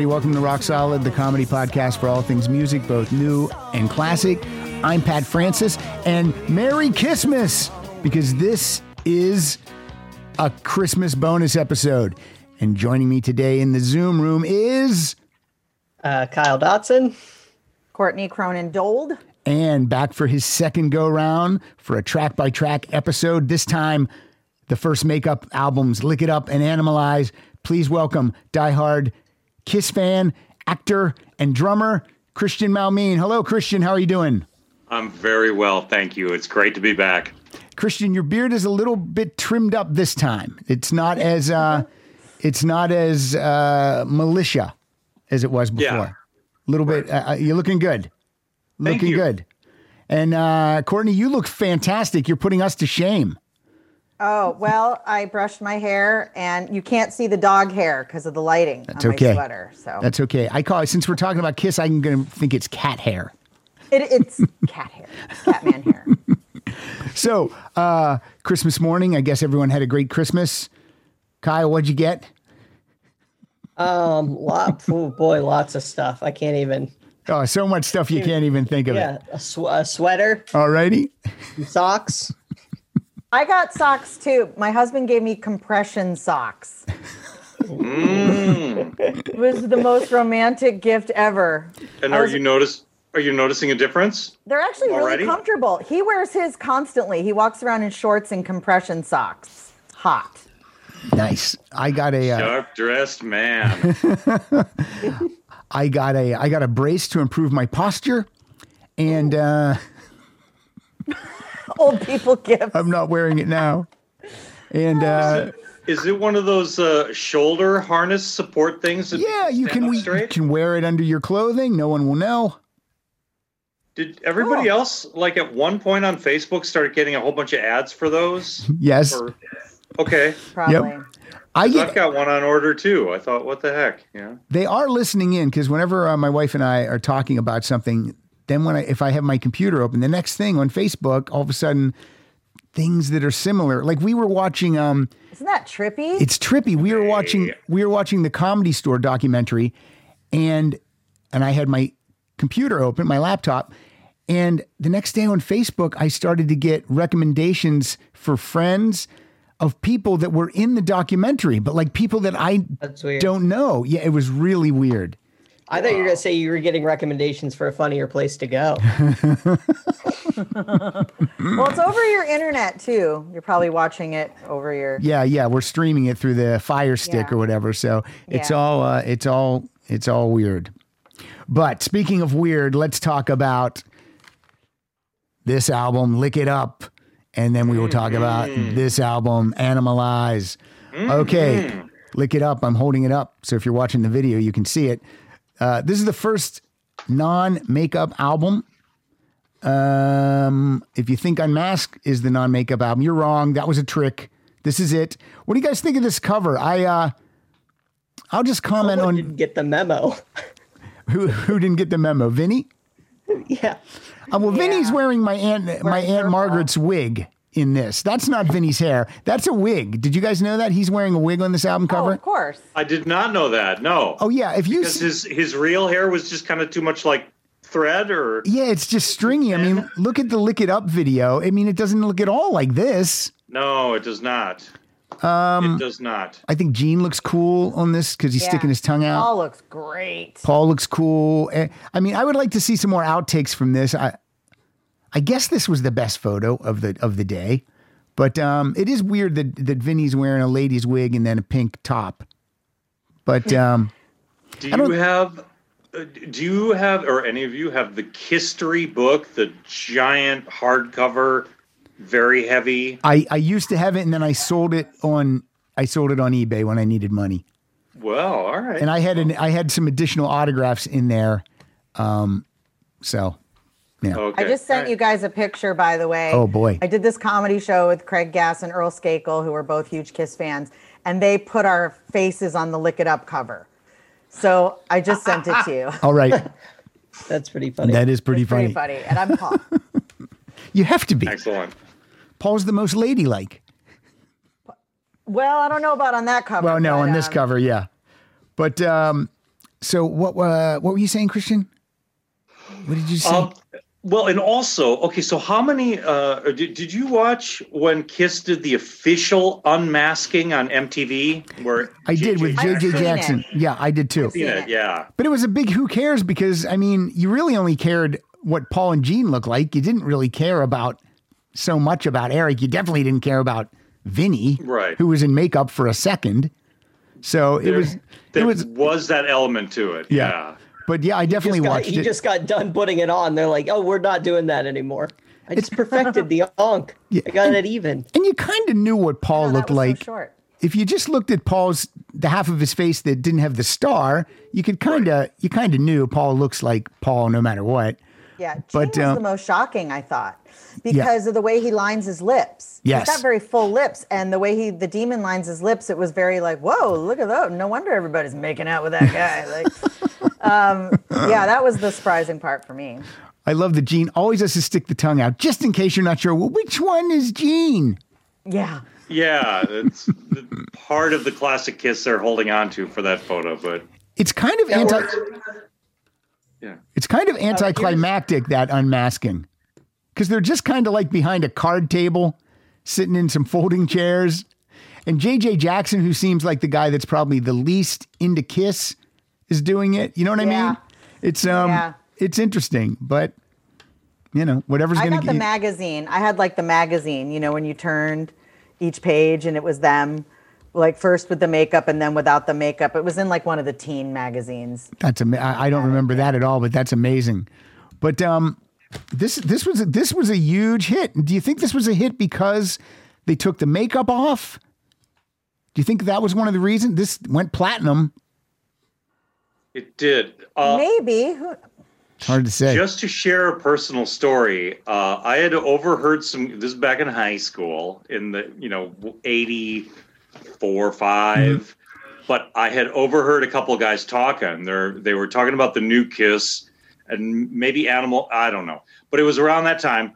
everybody, welcome to Rock Solid, the comedy podcast for all things music, both new and classic. I'm Pat Francis, and Merry Christmas, because this is a Christmas bonus episode. And joining me today in the Zoom room is, Uh, Kyle Dotson. Courtney Cronin Dold. and back for his second go round for a track by track episode. This time, the first makeup albums, Lick It Up and Animalize. Please welcome diehard Kiss fan, actor, and drummer, Christian Malmeen. Hello, Christian. How are you doing? I'm very well, thank you. It's great to be back. Christian, your beard is a little bit trimmed up this time. It's not as uh, it's not as uh, militia as it was before. Yeah. A little bit. Uh, you're looking good. Looking good. And uh, Courtney, you look fantastic. You're putting us to shame. Oh, well, I brushed my hair and you can't see the dog hair because of the lighting That's on okay. my sweater. So That's okay. I call it since we're talking about Kiss. I'm going to think it's cat hair. it, it's cat hair, it's Catman hair. So uh, Christmas morning, I guess everyone had a great Christmas. Kyle, what'd you get? Um, lot, oh boy, lots of stuff. I can't even. Oh, so much stuff you can't even think of Yeah, it. a, sw- a sweater, Alrighty. some socks. I got socks too. My husband gave me compression socks. it was the most romantic gift ever. And are was- you notice are you noticing a difference? They're actually Already? really comfortable. He wears his constantly. He walks around in shorts and compression socks. Hot. Nice. I got a. Uh, Sharp dressed man. I got a. I got a brace to improve my posture, and uh, Old people gifts. I'm not wearing it now. And uh, Is it one of those uh, shoulder harness support things? That yeah, you can we, you can wear it under your clothing. No one will know. Did everybody Oh. else like at one point on Facebook start getting a whole bunch of ads for those? Yes, Or, okay, Probably. I I've got one on order too. I thought, what the heck? Yeah. They are listening in because whenever uh, my wife and I are talking about something, then when I if I have my computer open, the next thing on Facebook, all of a sudden, things that are similar. Like we were watching. Um, Isn't that trippy? it's trippy. We were watching we were watching the comedy store documentary and and I had my computer open, my laptop, and the next day on Facebook I started to get recommendations for friends of people that were in the documentary, but like people that I don't know. Yeah, it was really weird. I thought you were gonna say you were getting recommendations for a funnier place to go. well, it's over your internet too. You're probably watching it over your. Yeah, yeah, we're streaming it through the Fire Stick Yeah. or whatever. So it's Yeah. all uh, it's all it's all weird. But speaking of weird, let's talk about this album, Lick It Up, and then we will talk about this album, Animalize. Okay, Lick It Up. I'm holding it up, so if you're watching the video, you can see it. Uh, this is the first non-makeup album. Um, if you think Unmasked is the non-makeup album, you're wrong. That was a trick. This is it. What do you guys think of this cover? I uh, I'll just comment Someone on didn't get the memo. who who didn't get the memo. Vinnie. yeah, Uh, well, Vinnie's wearing my aunt my aunt. Margaret's wig in this. That's not Vinnie's hair. That's a wig. Did you guys know that he's wearing a wig on this album Oh, cover? of course. I did not know that. No. Oh yeah, if you Because his his real hair was just kind of too much like thread or yeah, it's just stringy. I mean, look at the lick it up video. I mean, it doesn't look at all like this. no, it does not. Um, it does not. I think Gene looks cool on this because he's Yeah. sticking his tongue out. Paul looks great. Paul looks cool. Eh, I mean, I would like to see some more outtakes from this. I, I guess this was the best photo of the of the day, but um, it is weird that that Vinnie's wearing a lady's wig and then a pink top. But um, Do don't- you have? uh, Do you have, or any of you have the History book, the giant hardcover, very heavy? I I used to have it and then I sold it on I sold it on eBay when I needed money, Well, all right. and I had an I had some additional autographs in there. Um, so okay. I just sent all right. you guys a picture, by the way. Oh, boy. I did this comedy show with Craig Gass and Earl Skakel, who were both huge Kiss fans. and they put our faces on the Lick It Up cover. So I just sent it to you. All right. That's pretty funny. That is pretty It's funny. pretty funny. And I'm Paul. You have to be. Excellent. Paul's the most ladylike. well, I don't know about on that cover. Well, no, but, on this um, cover, yeah. But um, so what? Uh, what were you saying, Christian? What did you say? Um, well, and also, okay, so how many uh, did, did you watch when Kiss did the official unmasking on MTV? Where I did with JJ Jackson. it. Yeah, I did too. Seen it, yeah. But it was a big who cares because I mean, you really only cared what Paul and Gene looked like. You didn't really care about so much about Eric. You definitely didn't care about Vinnie, Right. who was in makeup for a second. So it was there it was, was that element to it. yeah. Yeah. But yeah, I definitely Just got- watched he it. just got done putting it on. They're like, oh, we're not doing that anymore. I just perfected the onk. Yeah, I got and- it even. and you kind of knew what Paul that looked was so like. short. if you just looked at Paul's the half of his face that didn't have the star, you could kind of you kind of knew Paul looks like Paul no matter what. Yeah, Gene But, was um, the most shocking, I thought, because of the way he lines his lips. Yes. he's got very full lips, and the way he the demon lines his lips, it was very like, whoa, look at that! No wonder everybody's making out with that guy. like, um, yeah, that was the surprising part for me. I love that Gene always has to stick the tongue out just in case you're not sure. Well, which one is Gene? Yeah, Yeah. It's the part of the classic Kiss they're holding on to for that photo, but It's kind of anti. yeah. It's kind of anticlimactic that unmasking because they're just kind of like behind a card table, sitting in some folding chairs. And JJ Jackson, who seems like the guy that's probably the least into Kiss, is doing it. You know what I Yeah. mean? It's um, Yeah. it's interesting, but you know, whatever's I gonna got the magazine. I had like the magazine, you know, when you turned each page and it was them, like first with the makeup and then without the makeup. It was in like one of the teen magazines. That's ama- I, I don't remember that at all, but that's amazing. But um, this this was a, this was a huge hit. Do you think this was a hit because they took the makeup off? Do you think that was one of the reasons this went platinum? It did. Uh, Maybe. It's hard to say. Just to share a personal story, uh, I had overheard some. This is back in high school in the you know eighty four five, but I had overheard a couple of guys talking. They they were talking about the new Kiss and maybe Animal. I don't know, but it was around that time,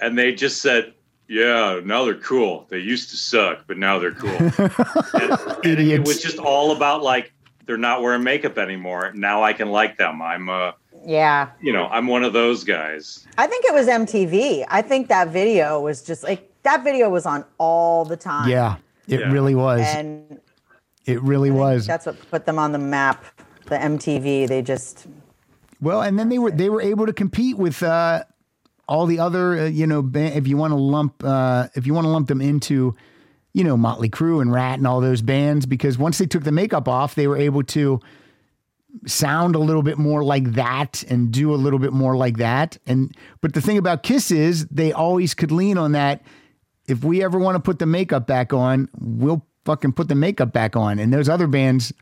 and they just said, "Yeah, now they're cool. They used to suck, but now they're cool." and, and it, it was just all about like they're not wearing makeup anymore. Now I can like them. I'm uh yeah. you know, I'm one of those guys. I think it was MTV. I think that video was just like that video was on all the time. yeah, it Yeah. really was. And it really was. that's what put them on the map. The MTV, they just Well, and then they were they were able to compete with uh, all the other uh, you know ba- if you want to lump uh, if you want to lump them into you know Motley Crue and Ratt and all those bands because once they took the makeup off, they were able to sound a little bit more like that and do a little bit more like that. And but the thing about Kiss is they always could lean on that. If we ever want to put the makeup back on, we'll fucking put the makeup back on. And those other bands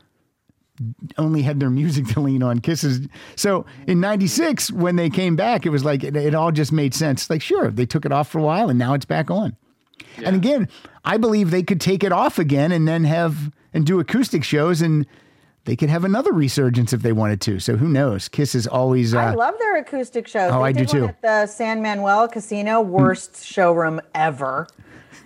only had their music to lean on. Kisses. So in '96, when they came back, it was like it, it all just made sense. Like, sure, they took it off for a while, and now it's back on. And again, I believe they could take it off again and then have and do acoustic shows, and they could have another resurgence if they wanted to. So who knows? Kiss is always. Uh, I love their acoustic shows. Oh, they I do did one too. At the San Manuel Casino, worst showroom ever.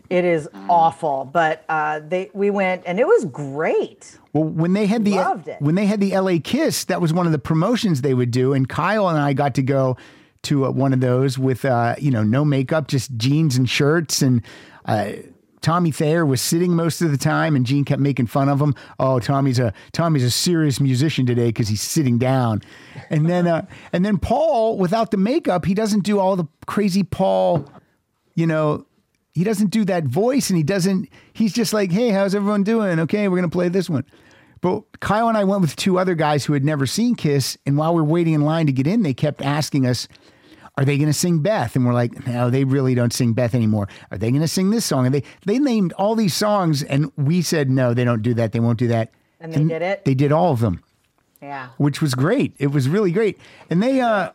It is awful, but uh, they we went and it was great. Well, when they had the Loved it. when they had the LA Kiss, that was one of the promotions they would do, and Kyle and I got to go to uh, one of those with uh, you know no makeup, just jeans and shirts, and uh, Tommy Thayer was sitting most of the time, and Gene kept making fun of him. Oh, Tommy's a Tommy's a serious musician today because he's sitting down, and then uh, and then Paul without the makeup, he doesn't do all the crazy Paul, you know. He doesn't do that voice, and he doesn't. He's just like, "Hey, how's everyone doing? Okay, we're gonna play this one." But Kyle and I went with two other guys who had never seen Kiss, and while we were waiting in line to get in, they kept asking us, "Are they going to sing Beth?" And we're like, "No, they really don't sing Beth anymore. Are they going to sing this song?" And they they named all these songs, and we said, "No, they don't do that. They won't do that." And they did it? They did all of them, Yeah. which was great. It was really great, and they uh,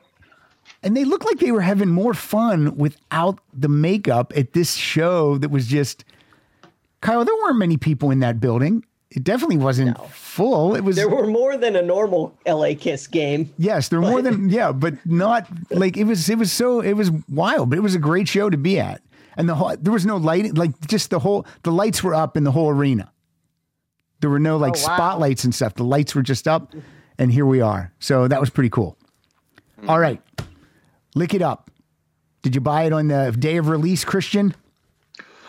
and they looked like they were having more fun without the makeup at this show that was just. Kyle, there weren't many people in that building. It definitely wasn't full. It was There were more than a normal LA Kiss game. yes, there were more than yeah, but not like it was. It was so it was wild, but it was a great show to be at. And the whole there was no lighting, like just the whole the lights were up in the whole arena. There were no like Oh, wow. spotlights and stuff. The lights were just up, and here we are. So that was pretty cool. Hmm. All right, lick it up. Did you buy it on the day of release, Christian?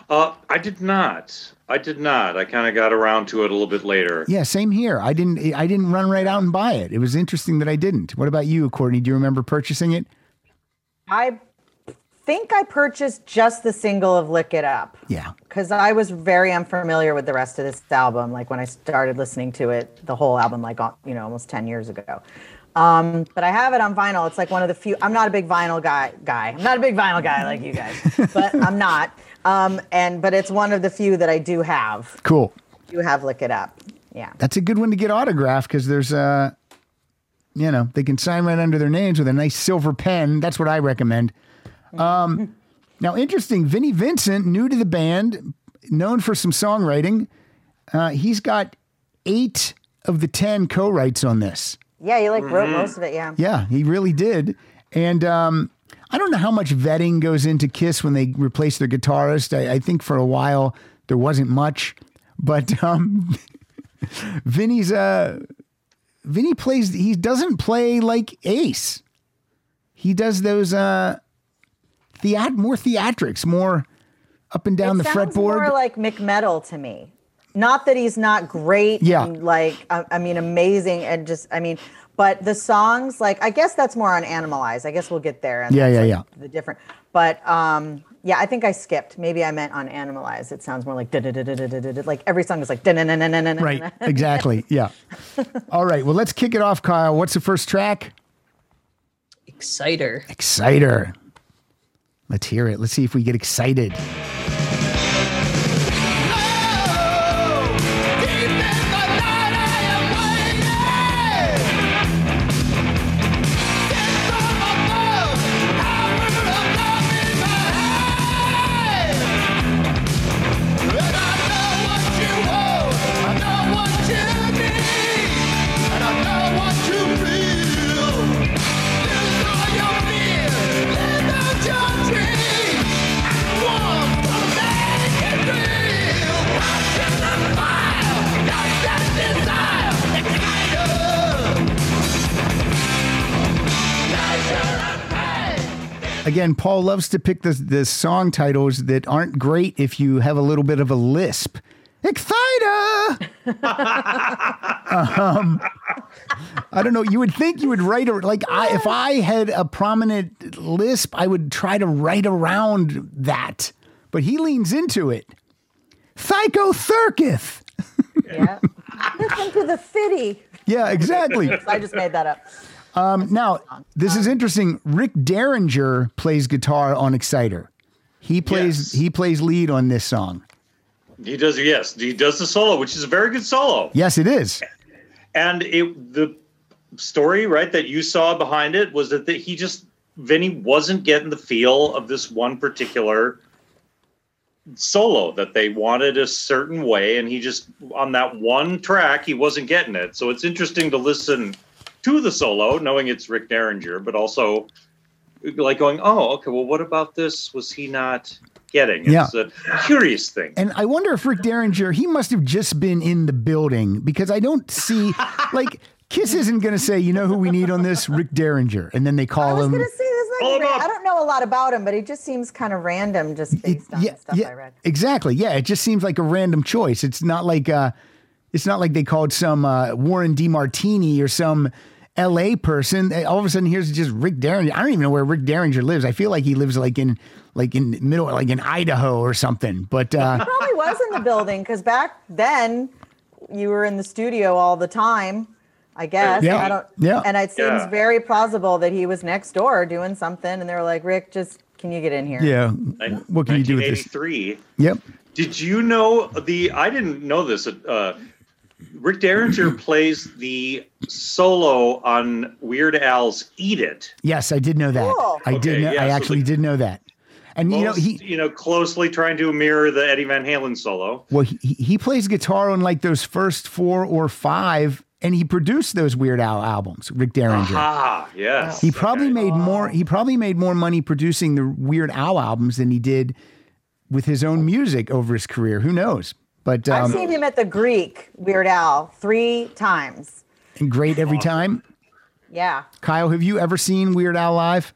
Uh, I did not. I did not. I kind of got around to it a little bit later. Yeah, same here. I didn't. I didn't run right out and buy it. It was interesting that I didn't. What about you, Courtney? Do you remember purchasing it? I think I purchased just the single of Lick It Up. Yeah. because I was very unfamiliar with the rest of this album. Like when I started listening to it, the whole album, like you know, almost ten years ago. Um, but I have it on vinyl. It's like one of the few. I'm not a big vinyl guy. Guy. I'm not a big vinyl guy like you guys, but I'm not. Um, and but it's one of the few that I do have. Cool. You have look It Up. Yeah. That's a good one to get autographed because there's uh you know, they can sign right under their names with a nice silver pen. That's what I recommend. Um, now, interesting, Vinnie Vincent, new to the band, known for some songwriting. Uh, he's got eight of the 10 co writes on this. Yeah, he like wrote most of it. Yeah. Yeah, he really did. And um, I don't know how much vetting goes into Kiss when they replace their guitarist. I, I think for a while there wasn't much, but um, Vinnie's uh, Vinnie plays. He doesn't play like Ace. He does those uh, theat more theatrics, more up and down it the sounds fretboard. more like McMetal to me. Not that he's not great, Yeah. and like I, I mean, amazing, and just I mean, but the songs, like I guess that's more on Animalize. I guess we'll get there. And Yeah, that's, yeah, like, The different, but um, yeah, I think I skipped. Maybe I meant on Animalize. It sounds more like da-da-da-da-da-da-da. like every song is like da-na-na-na-na-na-na. right, exactly. Yeah. All right. Well, let's kick it off, Kyle. What's the first track? Exciter. Exciter. Let's hear it. Let's see if we get excited. Again, Paul loves to pick the, the song titles that aren't great if you have a little bit of a lisp. Exciter! um, I don't know. You would think you would write a, like I, if I had a prominent lisp, I would try to write around that. But he leans into it. Psychotherkith. Yeah. Listen to the city. Yeah, exactly. I just made that up. Um, now, this is uh, interesting. Rick Derringer plays guitar on Exciter. He plays Yes. he plays lead on this song. He does, yes, he does the solo, which is a very good solo. Yes, it is. And it the story, right, that you saw behind it was that the, he just Vinnie wasn't getting the feel of this one particular solo that they wanted a certain way, and he just on that one track he wasn't getting it. So it's interesting to listen to the solo, knowing it's Rick Derringer, but also like going, oh, okay, well, what about this? Was he not getting? Yeah. It's a curious thing. And I wonder if Rick Derringer, he must have just been in the building because I don't see like Kiss isn't going to say, you know who we need on this? Rick Derringer. And then they call him. gonna say this. Pull Like, him up. I don't know a lot about him, but he just seems kind of random, just based on yeah, the stuff yeah, I read. exactly. Yeah, it just seems like a random choice. It's not like uh, it's not like they called some uh, Warren DeMartini or some L.A. person. Eh, All of a sudden, here's just Rick Derringer. I don't even know where Rick Derringer lives. I feel like he lives like in like in middle, like in Idaho or something. But uh, Probably was in the building because back then you were in the studio all the time. I guess. Yeah, I don't. yeah. And it seems Yeah. very plausible that he was next door doing something, and they were like, "Rick, just can you get in here?" yeah, what can you do with this? 1983. Yep. Did you know the? I didn't know this. Uh, Rick Derringer plays the solo on Weird Al's "Eat It." Yes, I did know that. Cool. I did. Know, yeah, I so actually the- did know that. And you know he you know, closely trying to mirror the Eddie Van Halen solo. well he, he plays guitar on like those first four or five, and he produced those Weird Al albums. Rick Derringer. Ah, yes. He probably Okay. made more. He probably made more money producing the Weird Al albums than he did with his own music over his career. Who knows? But I've um, seen him at the Greek Weird Al three times. And great every time. Yeah. Kyle, have you ever seen Weird Al live?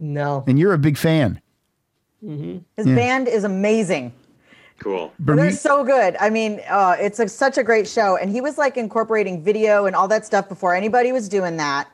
No. And you're a big fan. His band is amazing. cool. They're so good. I mean, uh, it's a, such a great show. And he was like incorporating video and all that stuff before anybody was doing that.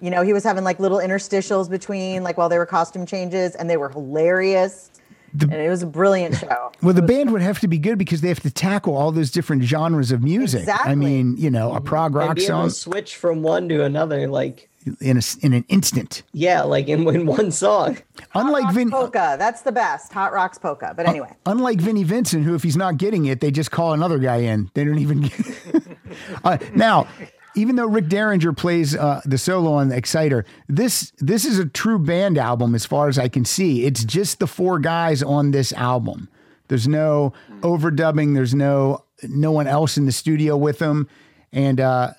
You know, he was having like little interstitials between, like while they were costume changes, and they were hilarious. And it was a brilliant show. Well, the band would have to be good because they have to tackle all those different genres of music. Exactly. I mean, you know, a prog rock be able song to switch from one to another, like in a, in an instant. yeah, like in, in one song. Unlike Rocks Vin, polka, that's the best. Hot Rocks polka. But anyway, unlike Vinnie Vincent, who if he's not getting it, they just call another guy in. They don't even get. uh, now, even though Rick Derringer plays uh, the solo on the Exciter, this this is a true band album as far as I can see. It's just the four guys on this album. There's no overdubbing. There's no no one else in the studio with them, and uh,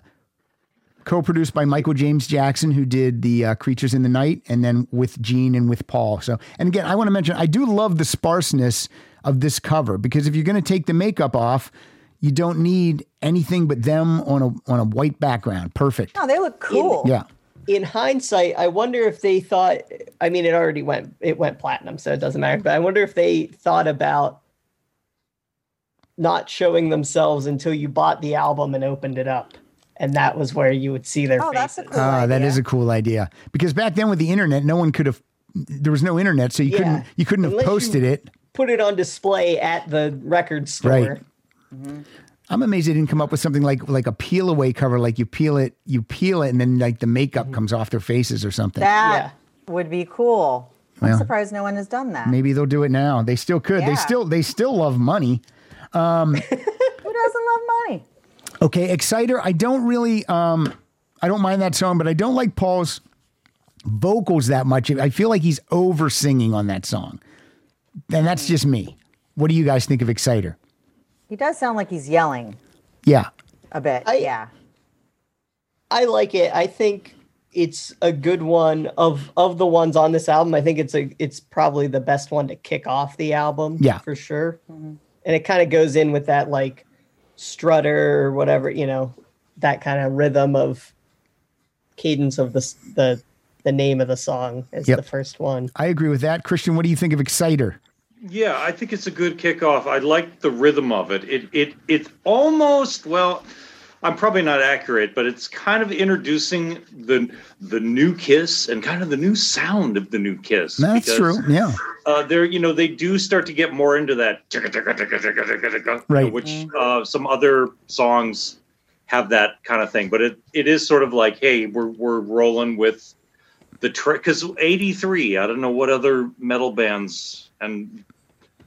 co-produced by Michael James Jackson, who did the uh, Creatures in the Night, and then with Gene and with Paul. So, and again, I want to mention I do love the sparseness of this cover because if you're going to take the makeup off, you don't need anything but them on a on a white background. Perfect. no, they look cool. Yeah. In hindsight, I wonder if they thought. I mean, it already went. It went platinum, so it doesn't matter. But I wonder if they thought about not showing themselves until you bought the album and opened it up, and that was where you would see their faces. Oh, that's a cool Ah, idea. is a cool idea because back then with the internet, no one could have. There was no internet, so you Yeah. couldn't you couldn't have Unless you- posted it. Put it on display at the record store. Right. I'm amazed they didn't come up with something like like a peel away cover, like you peel it, you peel it, and then like the makeup mm-hmm. comes off their faces or something. That would be cool. Well, I'm surprised no one has done that. Maybe they'll do it now. They still could. They still they still love money. Um, Who doesn't love money? Okay, Exciter. I don't really um I don't mind that song, but I don't like Paul's vocals that much. I feel like he's over singing on that song. And that's mm. just me. What do you guys think of Exciter? He does sound like he's yelling Yeah. a bit. I- yeah. I like it. I think it's a good one of of the ones on this album. I think it's a it's probably the best one to kick off the album. Yeah. for sure. Mm-hmm. And it kind of goes in with that like strutter or whatever you know, that kind of rhythm of cadence of the the the name of the song is Yep. the first one. I agree with that. Christian, what do you think of Exciter? Yeah, I think it's a good kickoff. I like the rhythm of it. It it it's almost well. I'm probably not accurate, but it's kind of introducing the the new Kiss and kind of the new sound of the new Kiss. That's because, true. Yeah. Uh, they're you know they do start to get more into that Right. which uh, some other songs have that kind of thing. But it, it is sort of like, hey, we're we're rolling with the trick because '83. I don't know what other metal bands and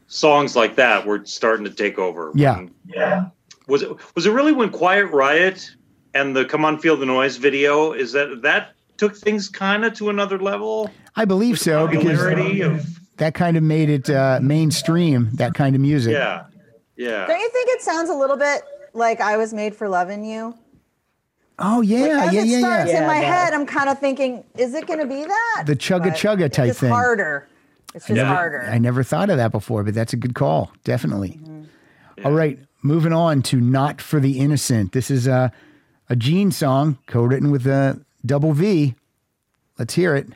songs like that were starting to take over. Yeah. When- yeah. Was it was it really when Quiet Riot and the Come On Feel the Noise video is that that took things kind of to another level? I believe so because Popularity of that kind of made it uh, mainstream, that kind of music. yeah, yeah. Don't you think it sounds a little bit like I was made for loving you? Oh yeah, As yeah, it yeah, starts yeah. in my Yeah, head, I'm kind of thinking, is it going to be that? The chugga But chugga it's type just thing. harder. It's just Yeah. harder. I never thought of that before, but that's a good call. Definitely. Mm-hmm. All right, moving on to Not for the Innocent. This is a, a Gene song co written with a double V. Let's hear it.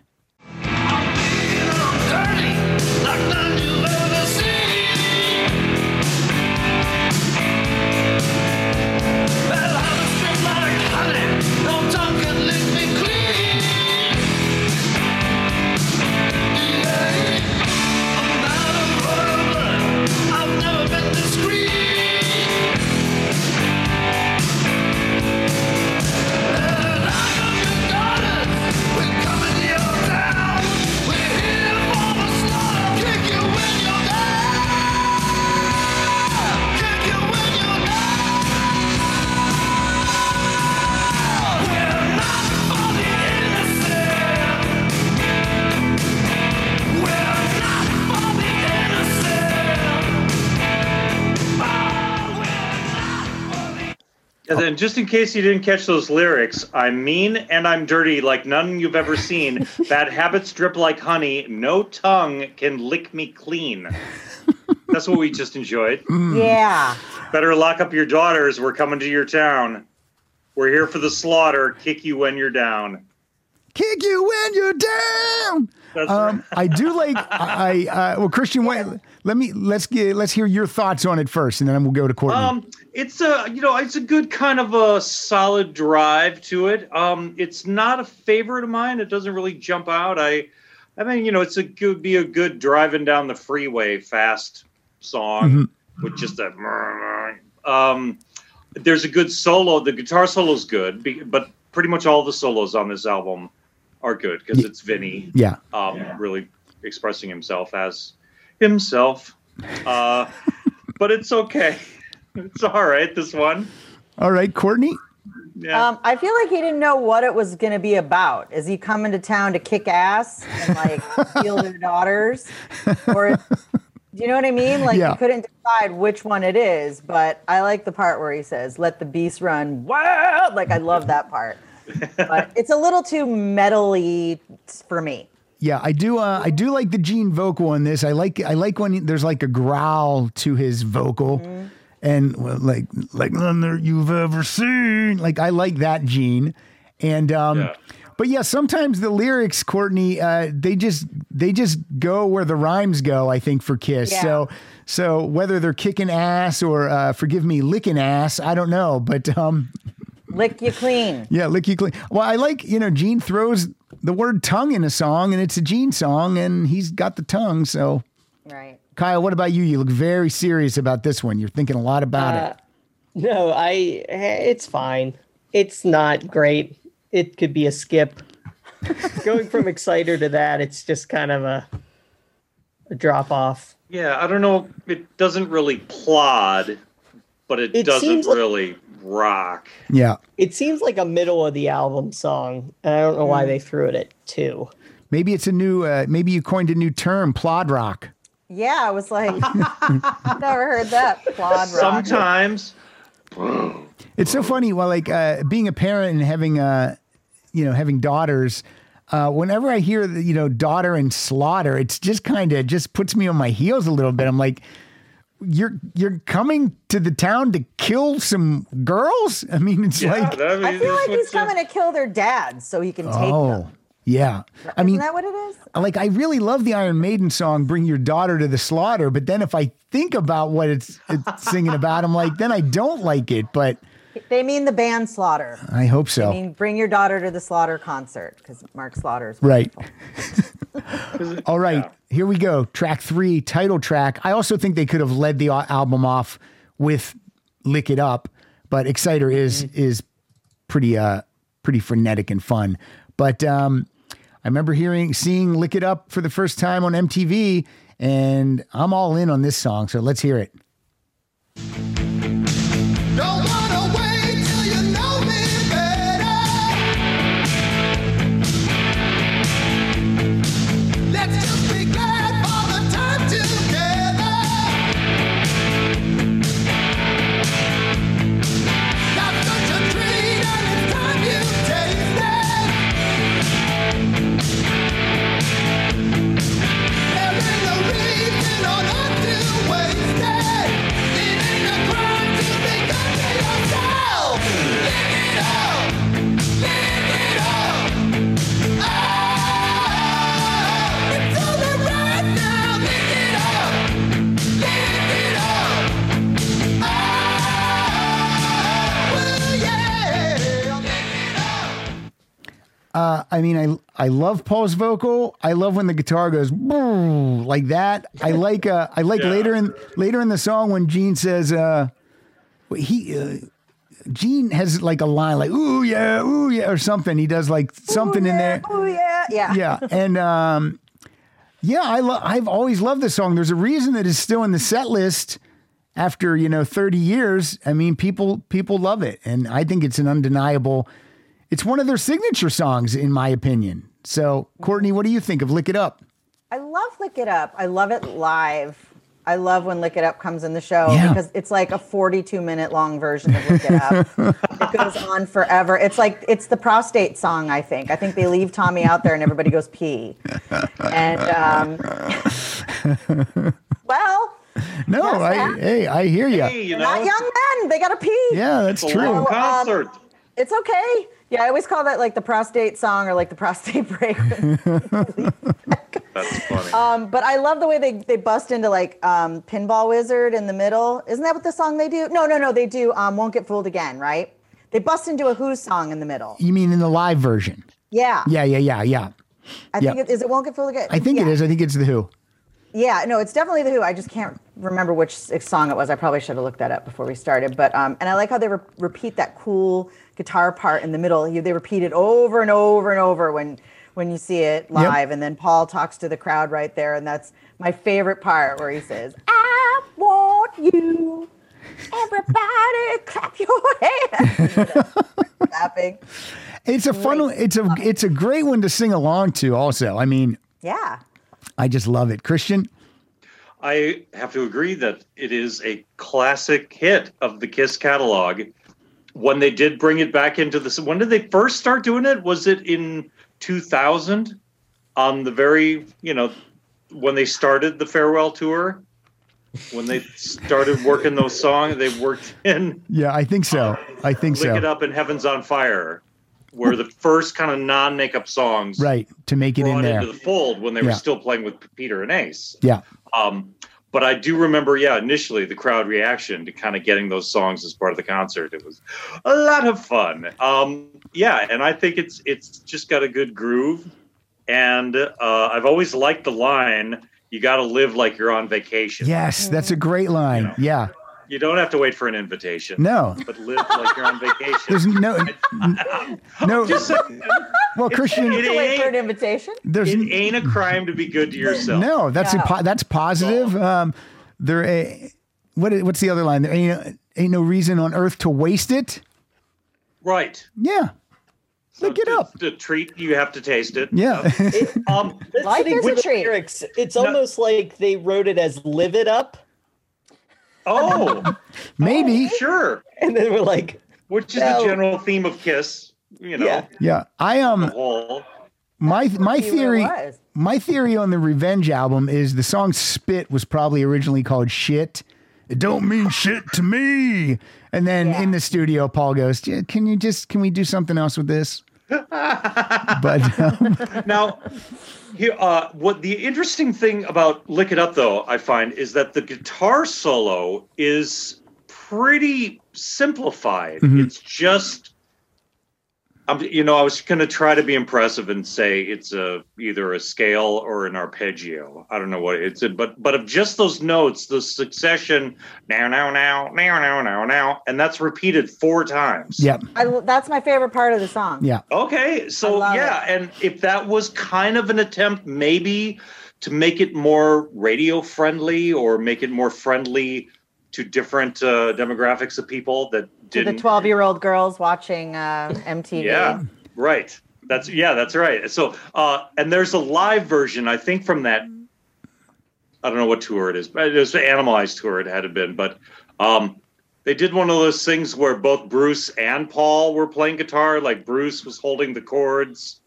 And then, just in case you didn't catch those lyrics, I'm mean and I'm dirty like none you've ever seen. Bad habits drip like honey. No tongue can lick me clean. That's what we just enjoyed. Yeah. Better lock up your daughters. We're coming to your town. We're here for the slaughter. Kick you when you're down. Kick you when you're down. That's Um, I do like I, I uh, well Christian. Wait, let me let's get let's hear your thoughts on it first, and then we'll go to Courtney. Um, it's a you know it's a good kind of a solid drive to it. Um, it's not a favorite of mine. It doesn't really jump out. I, I mean you know it's a could be a good driving down the freeway fast song with just a. Um, there's a good solo. The guitar solo is good, but pretty much all the solos on this album are good because it's Vinnie yeah, um, really expressing himself as himself. Uh, but it's okay. It's all right. This one. all right, Courtney. Yeah. Um, I feel like he didn't know what it was going to be about. Is he coming to town to kick ass and like steal their daughters, or do you know what I mean? Like Yeah. he couldn't decide which one it is. But I like the part where he says, "Let the beast run wild." Like I love that part. But it's a little too metally for me. Yeah, I do. Uh, I do like the Gene vocal in this. I like. I like when he- there's like a growl to his vocal, and well, like like none that you've ever seen. Like I like that Gene, and um, Yeah. but yeah, sometimes the lyrics, Courtney, uh, they just they just go where the rhymes go. I think for Kiss. Yeah. So so whether they're kicking ass or uh, forgive me, licking ass, I don't know, but um, Lick you clean. yeah, lick you clean. Well, I like, you know, Gene throws the word tongue in a song and it's a Gene song and he's got the tongue. So, Right. Kyle, what about you? You look very serious about this one. You're thinking a lot about Uh, it. No, I. It's fine. It's not great. It could be a skip. Going from Exciter to that, it's just kind of a, a drop off. yeah. I don't know. It doesn't really plod, but it, It doesn't seems like- really rock. Yeah. It seems like a middle of the album song, and I don't know why they threw it at two. Maybe it's a new, uh, maybe you coined a new term, plod rock. Yeah, I was like, never heard that. Plod rock. Sometimes. It's so funny. Well, like uh, being a parent and having, uh, you know, having daughters. Uh, whenever I hear the, you know daughter and slaughter, it's just kind of just puts me on my heels a little bit. I'm like, you're you're coming to the town to kill some girls. I mean, it's Yeah, like, that- I feel like he's what- uh, coming to kill their dads so he can take oh, them. yeah. I mean, Isn't that what it is? Uh, like I really love the Iron Maiden song "Bring Your Daughter to the Slaughter," but then if I think about what it's, it's singing about, I'm like, then I don't like it. But They mean the band Slaughter. I hope so. I mean, bring your daughter to the Slaughter concert because Mark Slaughter is Right. wonderful. All right, here we go. Track three, title track. I also think they could have led the album off with "Lick It Up," but "Exciter" is is pretty uh pretty frenetic and fun. But um, I remember hearing seeing "Lick It Up" for the first time on MTV, and I'm all in on this song. So let's hear it. Up. I mean, I I love Paul's vocal. I love when the guitar goes "Boom," like that. I like uh, I like Yeah. later in later in the song when Gene says uh, he uh, Gene has like a line like "Ooh yeah, ooh yeah" or something. He does like something in there. Oh yeah, yeah. Yeah, and um, yeah, I love. I've always loved this song. There's a reason that it's still in the set list after you know 30 years. I mean, people people love it, and I think it's an undeniable. It's one of their signature songs, in my opinion. So, Courtney, what do you think of "Lick It Up"? I love Lick It Up. I love it live. I love when Lick It Up comes in the show Yeah. because it's like a 42 minute long version of Lick It Up. it goes on forever. It's like it's the prostate song. I think. I think they leave Tommy out there and everybody goes pee. And um, well, No, I Matt? hey, I hear you. Hey, you know, not young men. They gotta pee. Yeah, that's it's a long true. um, concert. It's okay. Yeah, I always call that like the prostate song or like the prostate break. That's funny. Um, but I love the way they, they bust into like um, Pinball Wizard in the middle. Isn't that what the song they do? No, no, no. They do um, Won't Get Fooled Again, right? They bust into a Who song in the middle. You mean in the live version? Yeah. Yeah, yeah, yeah, yeah. I yeah. think it is it Won't Get Fooled Again? I think it Yeah. is. I think it's the Who. Yeah, no, it's definitely the Who. I just can't remember which song it was. I probably should have looked that up before we started. But um, and I like how they re- repeat that cool guitar part in the middle. You, they repeat it over and over and over when when you see it live. And then Paul talks to the crowd right there, and that's my favorite part where he says, "I want you, everybody, clap your hands." Clapping. It's a fun. It's a it's a great one to sing along to. Also, I mean, Yeah. I just love it. Christian, I have to agree that it is a classic hit of the Kiss catalog. When they did bring it back into the, when did they first start doing it? Was it in 2000? On the very, you know, when they started the farewell tour, when they started working those songs, they worked in yeah, I think so. I think "Lick It. Up" and "Heaven's on Fire," were the first kind of non-makeup songs Right to make it in there. into the fold when they Yeah. were still playing with Peter and Ace. Yeah, Um, but I do remember, yeah, initially the crowd reaction to kind of getting those songs as part of the concert. It was a lot of fun. Um, yeah, and I think it's it's just got a good groove. And uh, I've always liked the line, "You got to live like you're on vacation." yes, that's a great line. Yeah. Yeah, You don't have to wait for an invitation. no, But live like you're on vacation. there's no no. Just saying, Well, Christian, it Wait for an invitation. there's it ain't a crime to be good to yourself. no. That's a No. po- that's positive. Um, there. A, what what's the other line? There ain't ain't no reason on earth to waste it. Right. Yeah, So Look it to- up. To treat, you have to taste it. yeah. Um, That's Life is a the treat. lyrics. It's almost like they wrote it as "Live It Up," oh, Maybe. sure. and then we're like, Which is No. the general theme of Kiss, you know. Yeah. Yeah, I The um my my See what it theory my theory on the Revenge album is the song "Spit" was probably originally called "Shit." It don't mean shit to me. And then Yeah. in the studio, Paul goes, "Yeah, "Can you just can we do something else with this?" but um, now, here, uh, what the interesting thing about "Lick It Up," though, I find, is that the guitar solo is pretty simplified. Mm-hmm. It's just, um, you know, I was going to try to be impressive and say it's a either a scale or an arpeggio. I don't know what it's, a, but but of just those notes, the succession now now now now now now now, and that's repeated four times. yeah, I, that's my favorite part of the song. yeah, Okay, so love yeah, and if that was kind of an attempt, maybe to make it more radio friendly or make it more friendly to different uh, demographics of people that To the didn't. 12 year old girls watching uh, MTV. Yeah, right. That's yeah, that's right. So, uh, and there's a live version, I think, from that. I don't know what tour it is, but it was the Animalized tour. It had to been, but um, they did one of those things where both Bruce and Paul were playing guitar. Like Bruce was holding the chords,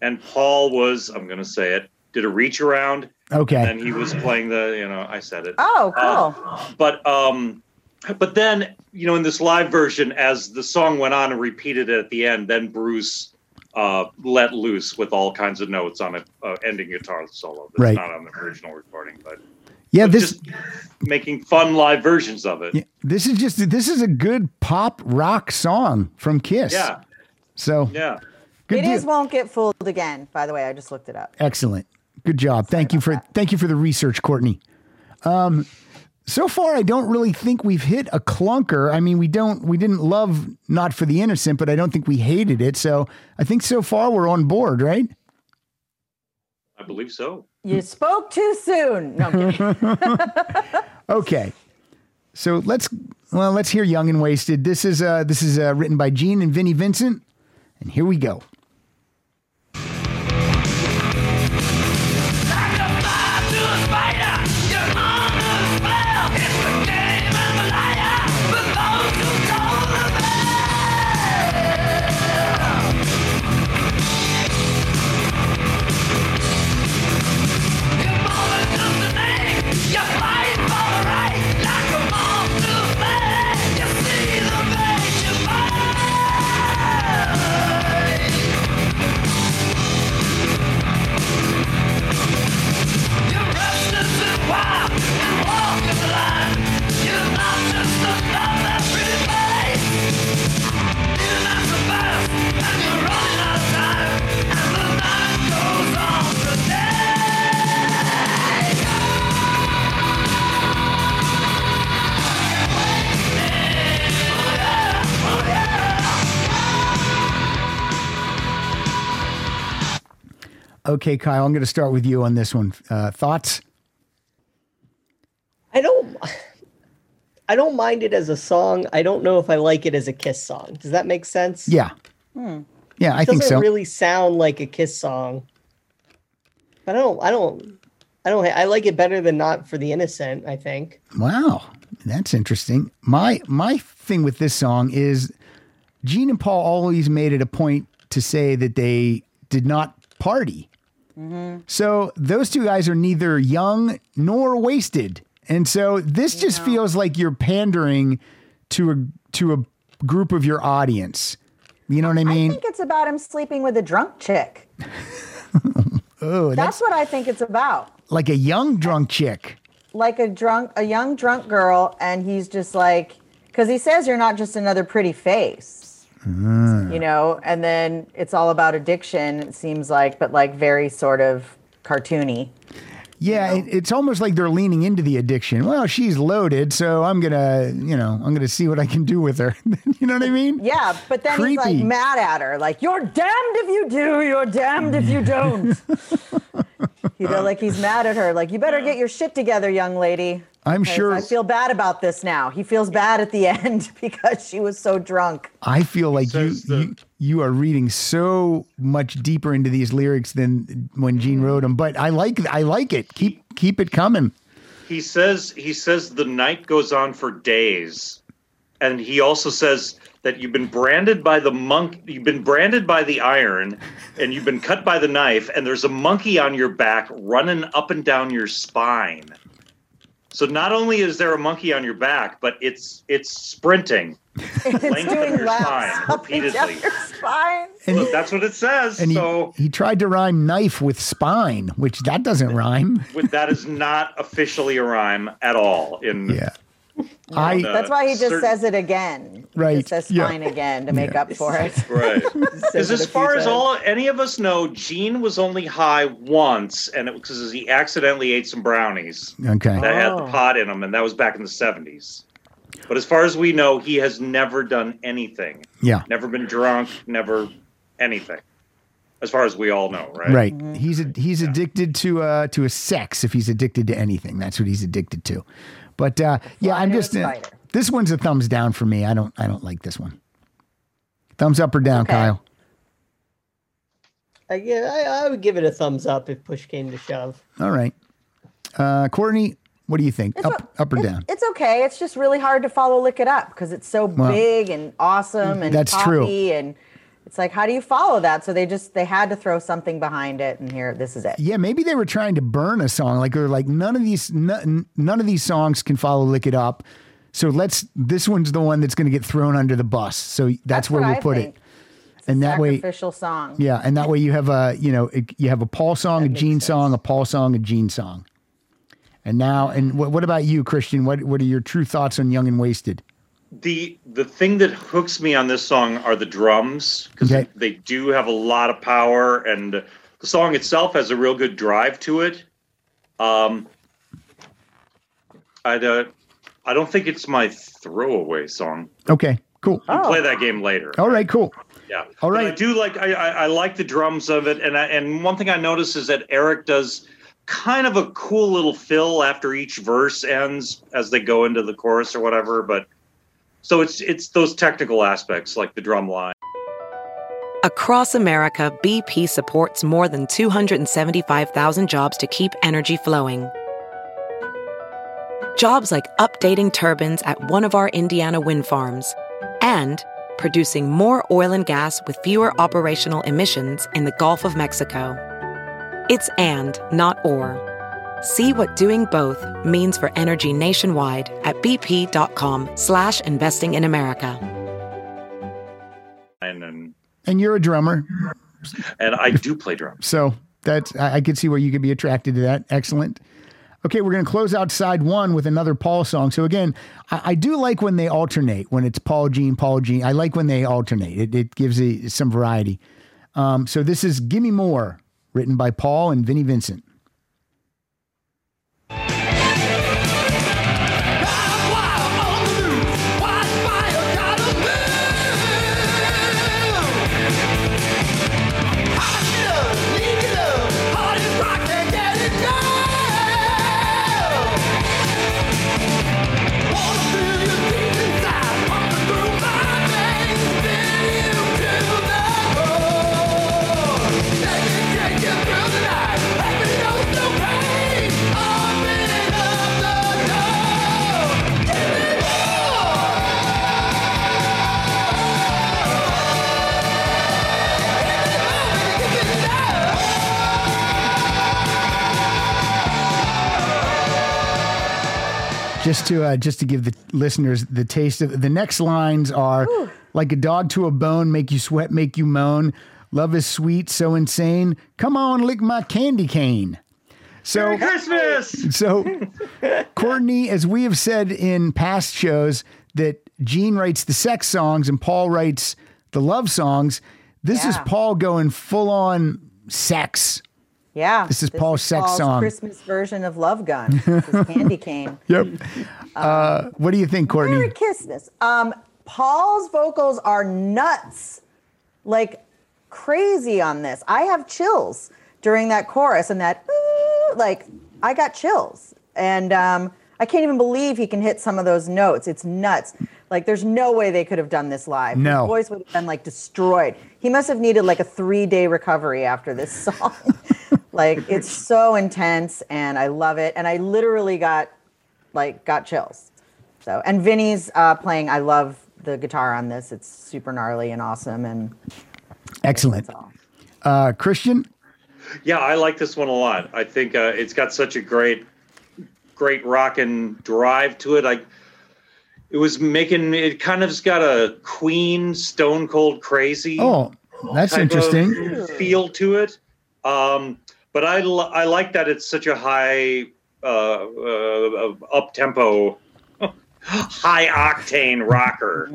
and Paul was, I'm going to say it, did a reach around, okay, and he was playing the, you know, I said it. Oh, Uh, cool. but um but then you know in this live version as the song went on and repeated it at the end then bruce uh let loose with all kinds of notes on a uh, ending guitar solo that's Right. not on the original recording but yeah. but This just making fun live versions of it yeah, this is just this is a good pop rock song from Kiss. yeah So yeah good It deal. is Won't Get Fooled Again, by the way. I just looked it up. Excellent. Good job. thank you for thank you for the research, Courtney. Um, so far, I don't really think we've hit a clunker. I mean, we don't we didn't love Not for the Innocent, but I don't think we hated it. So I think so far we're on board, right? i believe so You spoke too soon. No, I'm. Okay. So let's well let's hear Young and Wasted. This is uh this is uh, written by Gene and Vinnie Vincent, and here we go. Okay, Kyle, I'm going to start with you on this one. Uh, thoughts? I don't. I don't mind it as a song. I don't know if I like it as a Kiss song. Does that make sense? Yeah. Yeah, I It think doesn't so. really sound like a Kiss song. But I don't. I don't. I don't. I like it better than "Not for the Innocent." I think. Wow, that's interesting. My my thing with this song is Gene and Paul always made it a point to say that they did not party. So those two guys are neither young nor wasted. And so this just feels like you're pandering to a to a group of your audience. You know what I mean? I think it's about him sleeping with a drunk chick. oh, that's That's what I think it's about. like a young drunk chick. Like a drunk, a young drunk girl, and he's just like, because he says you're not just another pretty face, Ah. you know. And then it's all about addiction. It seems like, but like very sort of cartoony. Yeah, it, it's almost like they're leaning into the addiction. Well, she's loaded, so I'm gonna, you know, I'm gonna see what I can do with her. you know what I mean? Yeah, but then he's like mad at her, like you're damned if you do, you're damned if you don't. you know, like he's mad at her, like you better get your shit together, young lady. I'm 'Cause sure. I feel bad about this now. He feels bad at the end because she was so drunk. I feel like you, Says the- you you are reading so much deeper into these lyrics than when Gene mm. wrote them. But I like I like it. Keep keep it coming. He says he says the night goes on for days, and he also says that you've been branded by the monk, you've been branded by the iron, and you've been cut by the knife, and there's a monkey on your back running up and down your spine. So not only is there a monkey on your back, but it's it's sprinting, It's lengthening doing your laps spine up and repeatedly. your spine. So that's what it says. And he, so he tried to rhyme knife with spine, which that doesn't rhyme. with- that is not officially a rhyme at all. In Yeah. I Uh, That's why he just certain- says it again. He Right, just says yeah. spine again to make Yeah. up for it. right. Because as far as all any of us know, Gene was only high once, and it was because he accidentally ate some brownies okay. that had the Oh. pot in them, and that was back in the seventies. But as far as we know, he has never done anything. Yeah. Never been drunk. Never anything. As far as we all know, right? Right. He's a, he's addicted to uh to a sex if he's addicted to anything. That's what he's addicted to. But uh yeah, I'm just uh, this one's a thumbs down for me. I don't I don't like this one. Thumbs up or down, Okay. Kyle? I, yeah, I, I would give it a thumbs up if push came to shove. All right. Uh Courtney, what do you think? It's up o- up or it's- down? It's okay. It's just really hard to follow Lick It Up because it's so Well, big and awesome and that's true. poppy and it's like how do you follow that? So they just they had to throw something behind it and here this is it. Yeah, maybe they were trying to burn a song. Like they're like none of these none, none of these songs can follow "Lick It Up." So let's this one's the one that's going to get thrown under the bus. So that's, where we'll I put think. it. And that way, official song. yeah, and that way you have a you know you have a Paul song, a makes Gene sense. song, a Paul song, a Gene song. And now, and what, what about you, Christian? What what are your true thoughts on Young and Wasted? The the thing that hooks me on this song are the drums because Okay. they do have a lot of power and the song itself has a real good drive to it um i uh, i don't think it's my throwaway song Okay, cool. we'll Oh. play that game later All right, cool. yeah all right But i do like I, I i like the drums of it and I, and one thing i notice is that eric does kind of a cool little fill after each verse ends as they go into the chorus or whatever but so it's it's those technical aspects like the drum line Across America, BP supports more than 275,000 jobs to keep energy flowing. Jobs like updating turbines at one of our Indiana wind farms and producing more oil and gas with fewer operational emissions in the Gulf of Mexico. It's and, not or. See what doing both means for energy nationwide at bp.com slash investing in America. and and, And you're a drummer, and i do play drums so that's I, I could see where you could be attracted to that. Excellent. Okay, we're going to close out side one with another Paul song. So again, I, I do like when they alternate. When it's Paul Gene, Paul Gene. I like when they alternate. It, it gives a, some variety. Um, so this is "Gimme More," written by Paul and Vinnie Vincent. Just to uh, just to give the listeners the taste of the next lines are like a dog to a bone, make you sweat, make you moan. Love is sweet, so insane. Come on, lick my candy cane. So Merry Christmas. so, Courtney, as we have said in past shows, that Gene writes the sex songs and Paul writes the love songs. This is Paul going full on sex. Yeah. This is Paul's sex Paul's song. Christmas version of Love Gun. This is Candy Cane. Yep. Uh, what do you think, Courtney? Merry Christmas. Um, Paul's vocals are nuts, like crazy on this. I have chills during that chorus and that, "Ooh," like, I got chills. And um, I can't even believe he can hit some of those notes. It's nuts. Like, there's no way they could have done this live. No. His voice would have been like destroyed. He must have needed like a three day recovery after this song. like, it's so intense and I love it. And I literally got like got chills. So and Vinnie's uh, playing. I love the guitar on this. It's super gnarly and awesome. And Excellent. Uh, Christian? Yeah, I like this one a lot. I think uh, it's got such a great, great rock and drive to it. Like it was making it kind of's got a Queen Stone Cold Crazy. Oh, that's interesting. feel to it. Um, but I, I like that it's such a high uh, uh, up tempo, high octane rocker.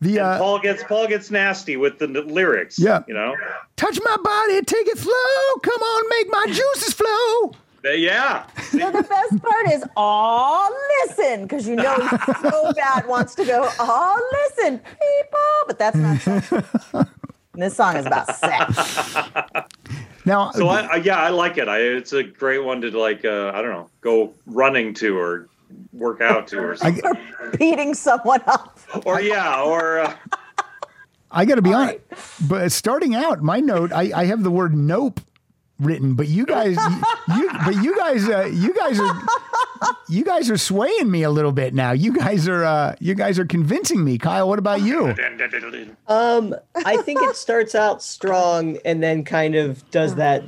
The uh, Paul gets Paul gets nasty with the n- lyrics. Yeah. you know. touch my body, take it slow. Come on, make my juices flow. Uh, Yeah, So the best part is, oh, listen, because you know he so bad wants to go, oh, listen, people, but that's not sex. This song is about sex. Now, so I, I yeah I like it. I it's a great one to like uh, I don't know go running to or work out to or something. Beating someone up. or yeah or uh, I got to be honest, but starting out, my note, I, I have the word nope written, but you guys, you, you but you guys, uh, you guys are, you guys are swaying me a little bit now. You guys are, uh, you guys are convincing me. Kyle, what about you? Um, I think it starts out strong and then kind of does that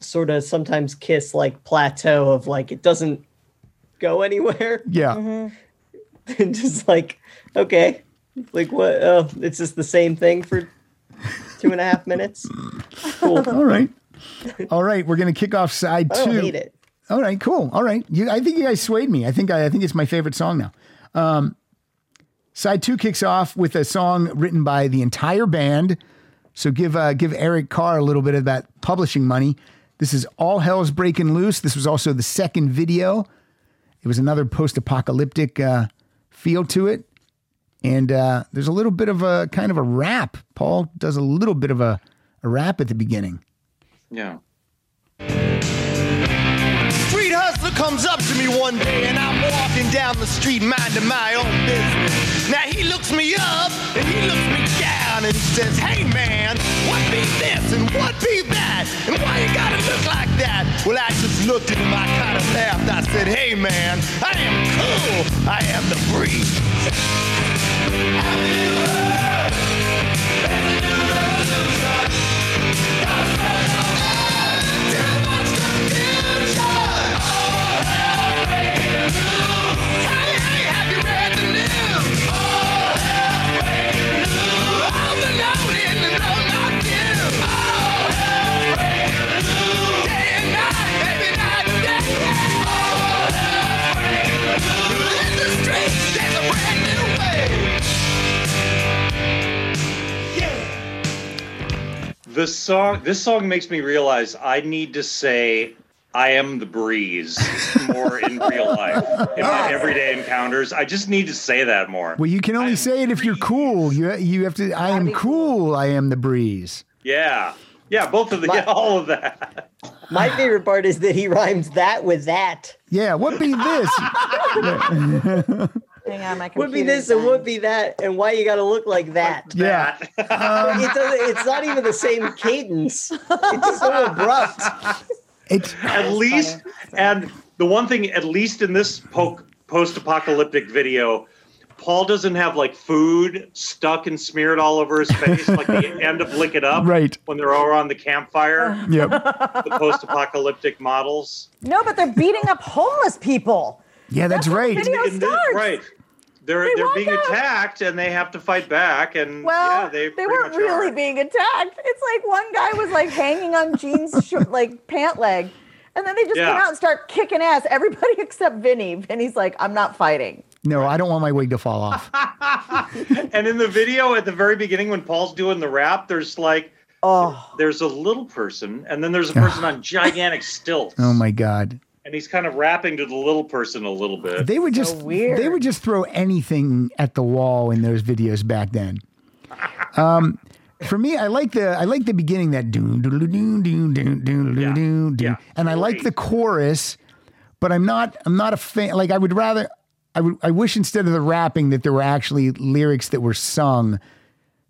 sort of sometimes kiss like plateau of like it doesn't go anywhere. Yeah. and just like, okay, like what? Uh, it's just the same thing for two and a half minutes. Cool. All right. All right. We're going to kick off side I two. hate it. All right, cool. All right, you, I think you guys swayed me. I think I, I think it's my favorite song now. Um, side two kicks off with a song written by the entire band. So give uh, give Eric Carr a little bit of that publishing money. This is All Hell's Breaking Loose. This was also the second video. It was another post-apocalyptic uh, feel to it, and uh, there's a little bit of a kind of a rap. Paul does a little bit of a, a rap at the beginning. Yeah. Street hustler comes up to me one day and I'm walking down the street minding my own business. Now he looks me up and he looks me down and he says, Hey man, what be this and what be that? And why you gotta look like that? Well, I just looked at him, I kind of laughed. I said, Hey man, I am cool. I am the breeze. The song this song makes me realize I need to say I am the breeze more in real life. In my ah. everyday encounters. I just need to say that more. Well, you can only am say it if you're cool. You you have to. I am cool. I am the breeze. Yeah. Yeah, both of the yeah, all of that. My favorite part is that he rhymes that with that. Yeah. What be this? Hang on, my Would be this and would be that, and why you got to look like that? yeah. Um, it doesn't, it's not even the same cadence. It's so abrupt. It's at least and the one thing at least in this po- post-apocalyptic video paul doesn't have like food stuck and smeared all over his face like the end of lick it up Right. when they're all around the campfire yep. the post-apocalyptic models No, but they're beating up homeless people. Yeah, that's, That's right. video In this- starts. right. They're They they are being out. attacked and they have to fight back and Well, yeah, they, they, weren't much really are. being attacked. It's like one guy was like hanging on Gene's sh- like pant leg, and then they just Yeah. come out and start kicking ass. Everybody except Vinnie. Vinnie's like, I'm not fighting. No, I don't want my wig to fall off. And in the video at the very beginning when Paul's doing the rap, there's like Oh, there's a little person and then there's a person on gigantic stilts. Oh my god. And he's kind of rapping to the little person a little bit. They would just weird. they would just throw anything at the wall in those videos back then. Um, for me, I like the I like the beginning that doon doon doon doon doon doon Yeah. doon doon, Yeah. and I like the chorus, but I'm not I'm not a fan. Like I would rather I would I wish instead of the rapping that there were actually lyrics that were sung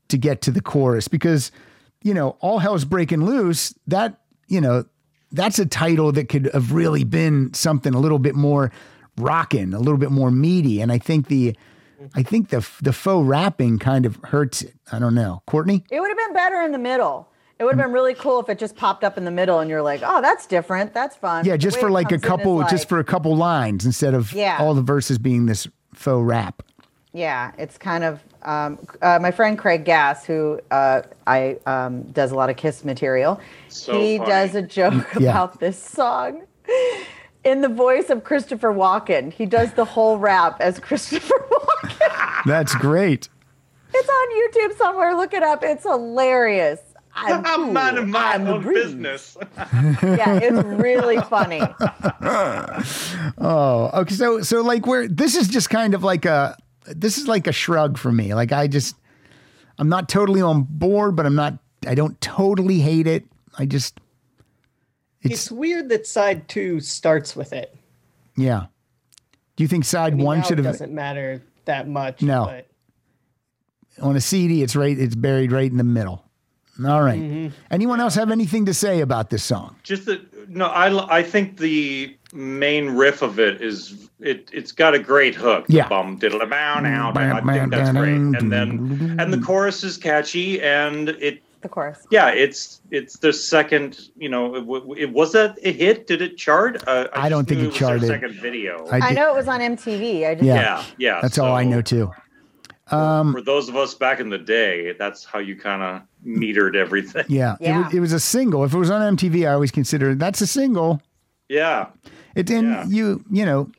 to get to the chorus because you know all hell's breaking loose that you know that's a title that could have really been something a little bit more rocking, a little bit more meaty and i think the i think the the faux rapping kind of hurts it i don't know courtney it would have been better in the middle. It would have been really cool if it just popped up in the middle and you're like, oh, that's different. That's fun. yeah just for like a comes in is couple just for a couple lines instead of Yeah. all the verses being this faux rap Yeah, it's kind of um, uh, my friend Craig Gass, who uh, I um, does a lot of Kiss material. So he funny. does a joke Yeah. about this song in the voice of Christopher Walken. He does the whole rap as Christopher Walken. that's great it's on YouTube somewhere. Look it up. It's hilarious. I'm, I'm cool. minding my I'm own breeze. business. Yeah, it's really funny. Oh, okay. So, so like, where this is just kind of like a, this is like a shrug for me. Like, I just, I'm not totally on board, but I'm not, I don't totally hate it. I just, It's, it's, weird that side two starts with it. yeah. Do you think side I mean, one should it have doesn't matter that much. No. but on a CD? It's right, it's buried right in the middle. All right. Mm-hmm. Anyone else have anything to say about this song? Just that no, I I think the main riff of it is it it's got a great hook. Yeah. Bum diddle bow now. I think that's great. And then and the chorus is catchy and it The chorus. yeah, it's it's the second. You know, it, it was that a hit? Did it chart? Uh, I don't think knew it charted. Second video. I I know it was on MTV. I just Yeah. yeah, yeah. That's all I know too. For those of us back in the day, that's how you kind of metered everything. Yeah. It, Yeah. was, it was a single. If it was on MTV, I always consider that's a single. Yeah. It's in Yeah. you, you know,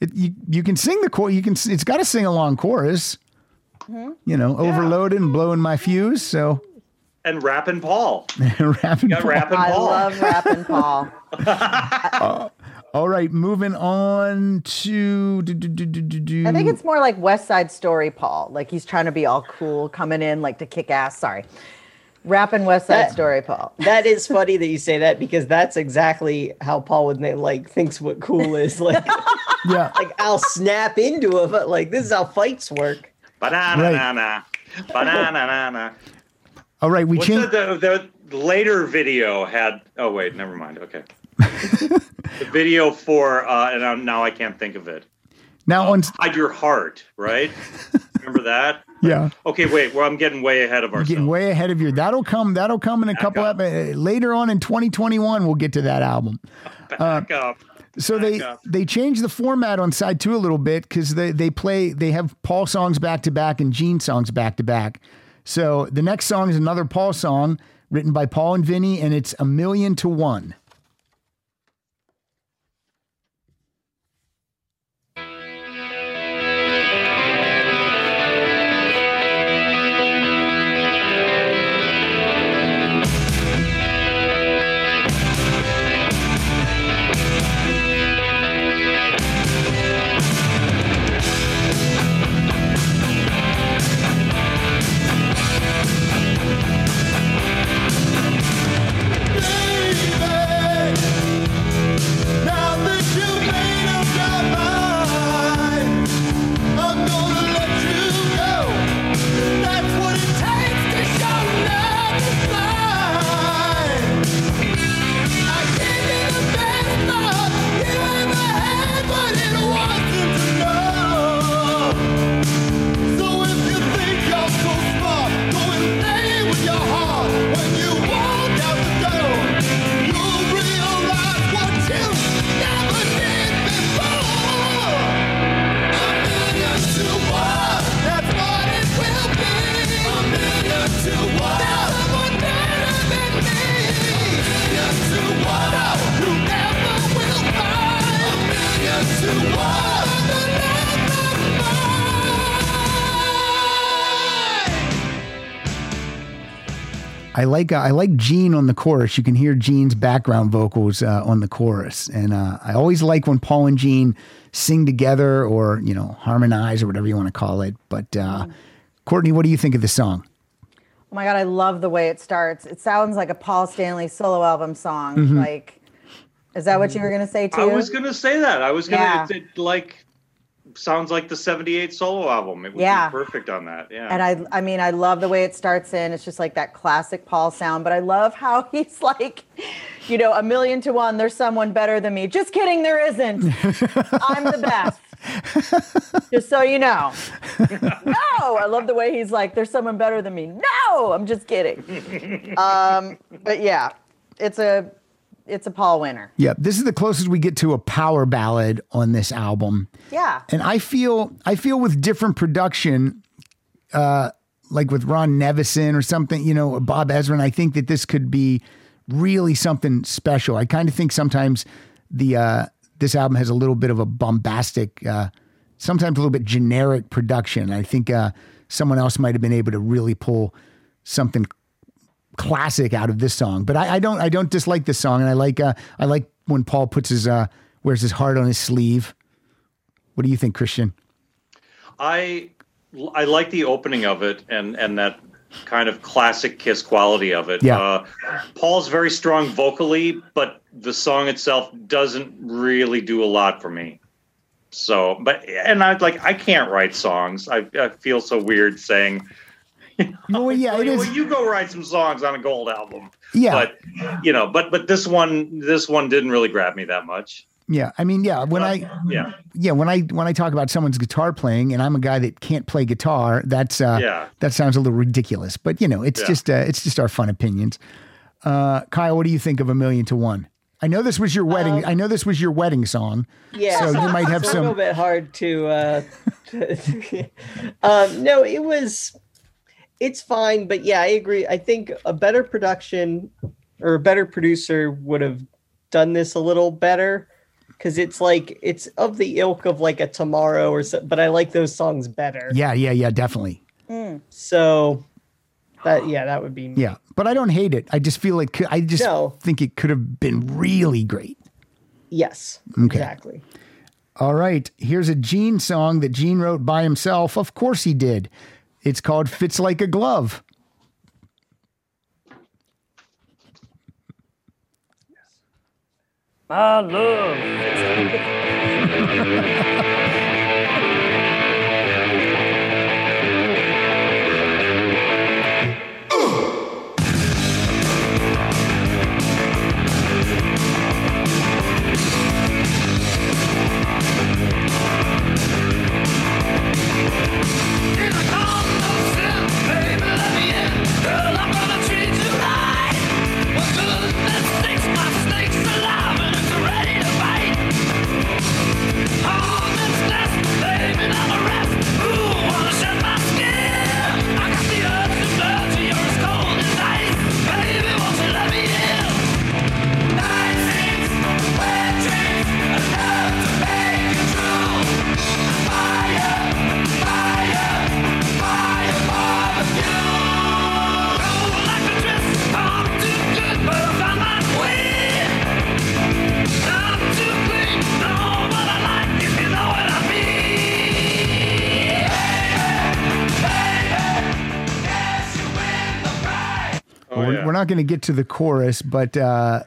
it, you you can sing the chorus. You can. It's got a sing along chorus. Mm-hmm. You know, overloaded and blowing my fuse. So And Rappin' Paul. rapping. Got Rappin' I Paul. love rapping Paul. All right, moving on to. Do, do, do, do, do, do. I think it's more like West Side Story Paul. Like he's trying to be all cool, coming in like to kick ass. Sorry. Rapping West Side That- Story Paul. that is funny that you say that because that's exactly how Paul would na- like thinks what cool is. Like, yeah. like I'll snap into it, but like this is how fights work. Ba-na-na-na-na. Ba-na-na-na-na. All right, we What's changed. the, the, the later video had? Oh wait, never mind. Okay. the video for uh, and I'm, now I can't think of it. Now on. Hide your heart, right? Remember that? Yeah, Okay, wait. Well, I'm getting way ahead of ourselves. getting way ahead of you. That'll come. That'll come in a couple up. of uh, later on in 2021. We'll get to that album. Back up. So they up. they changed the format on side two a little bit because they they play they have Paul songs back to back and Gene songs back to back. So the next song is another Paul song written by Paul and Vinnie, and it's a million to one. Like uh, I like Gene on the chorus. You can hear Gene's background vocals uh, on the chorus, and uh, I always like when Paul and Gene sing together or you know harmonize or whatever you want to call it. But uh, Courtney, what do you think of the song? Oh my god, I love the way it starts. It sounds like a Paul Stanley solo album song. Like, is that what you were gonna say too? I was gonna say that. I was gonna Yeah. it, it, like sounds like the '78 solo album. It would Yeah. be perfect on that. Yeah. And I, I mean, I love the way it starts in. It's just like that classic Paul sound. But I love how he's like, you know, a million to one. There's someone better than me. Just kidding, there isn't. I'm the best. just so you know. no, I love the way he's like, there's someone better than me. No, I'm just kidding. um, but yeah, it's a, it's a Paul winner. Yeah, this is the closest we get to a power ballad on this album. Yeah. And I feel I feel with different production, uh, like with Ron Nevison or something, you know, Bob Ezrin, I think that this could be really something special. I kind of think sometimes the uh, this album has a little bit of a bombastic, uh, sometimes a little bit generic production. I think uh, someone else might have been able to really pull something classic out of this song. But I, I don't I don't dislike this song, and I like uh, I like when Paul puts his uh, wears his heart on his sleeve. What do you think, Christian? I I like the opening of it and and that kind of classic Kiss quality of it. Yeah. Uh, Paul's very strong vocally, but the song itself doesn't really do a lot for me. So, but and I like I can't write songs. I, I feel so weird saying. Well, yeah, it well, is. you go write some songs on a gold album. Yeah. But you know, but but this one this one didn't really grab me that much. Yeah, I mean, yeah. When I Yeah. yeah when I when I talk about someone's guitar playing, and I'm a guy that can't play guitar, that's uh, Yeah. that sounds a little ridiculous. But you know, it's Yeah. just uh, it's just our fun opinions. Uh, Kyle, what do you think of a million to one? I know this was your wedding. I know this was your wedding song. Yeah, So you might have it's a little bit hard to. Uh, to- um, no, it was. It's fine, but yeah, I agree. I think a better production or a better producer would have done this a little better because it's like it's of the ilk of like a tomorrow or so. But I like those songs better. Yeah, yeah, yeah, definitely. Mm. So that yeah, that would be me. Yeah, but I don't hate it. I just feel like I just No. think it could have been really great. Yes, Okay. exactly. All right, here's a Gene song that Gene wrote by himself. Of course he did. It's called Fits Like a Glove. My love. not going to get to the chorus, but uh,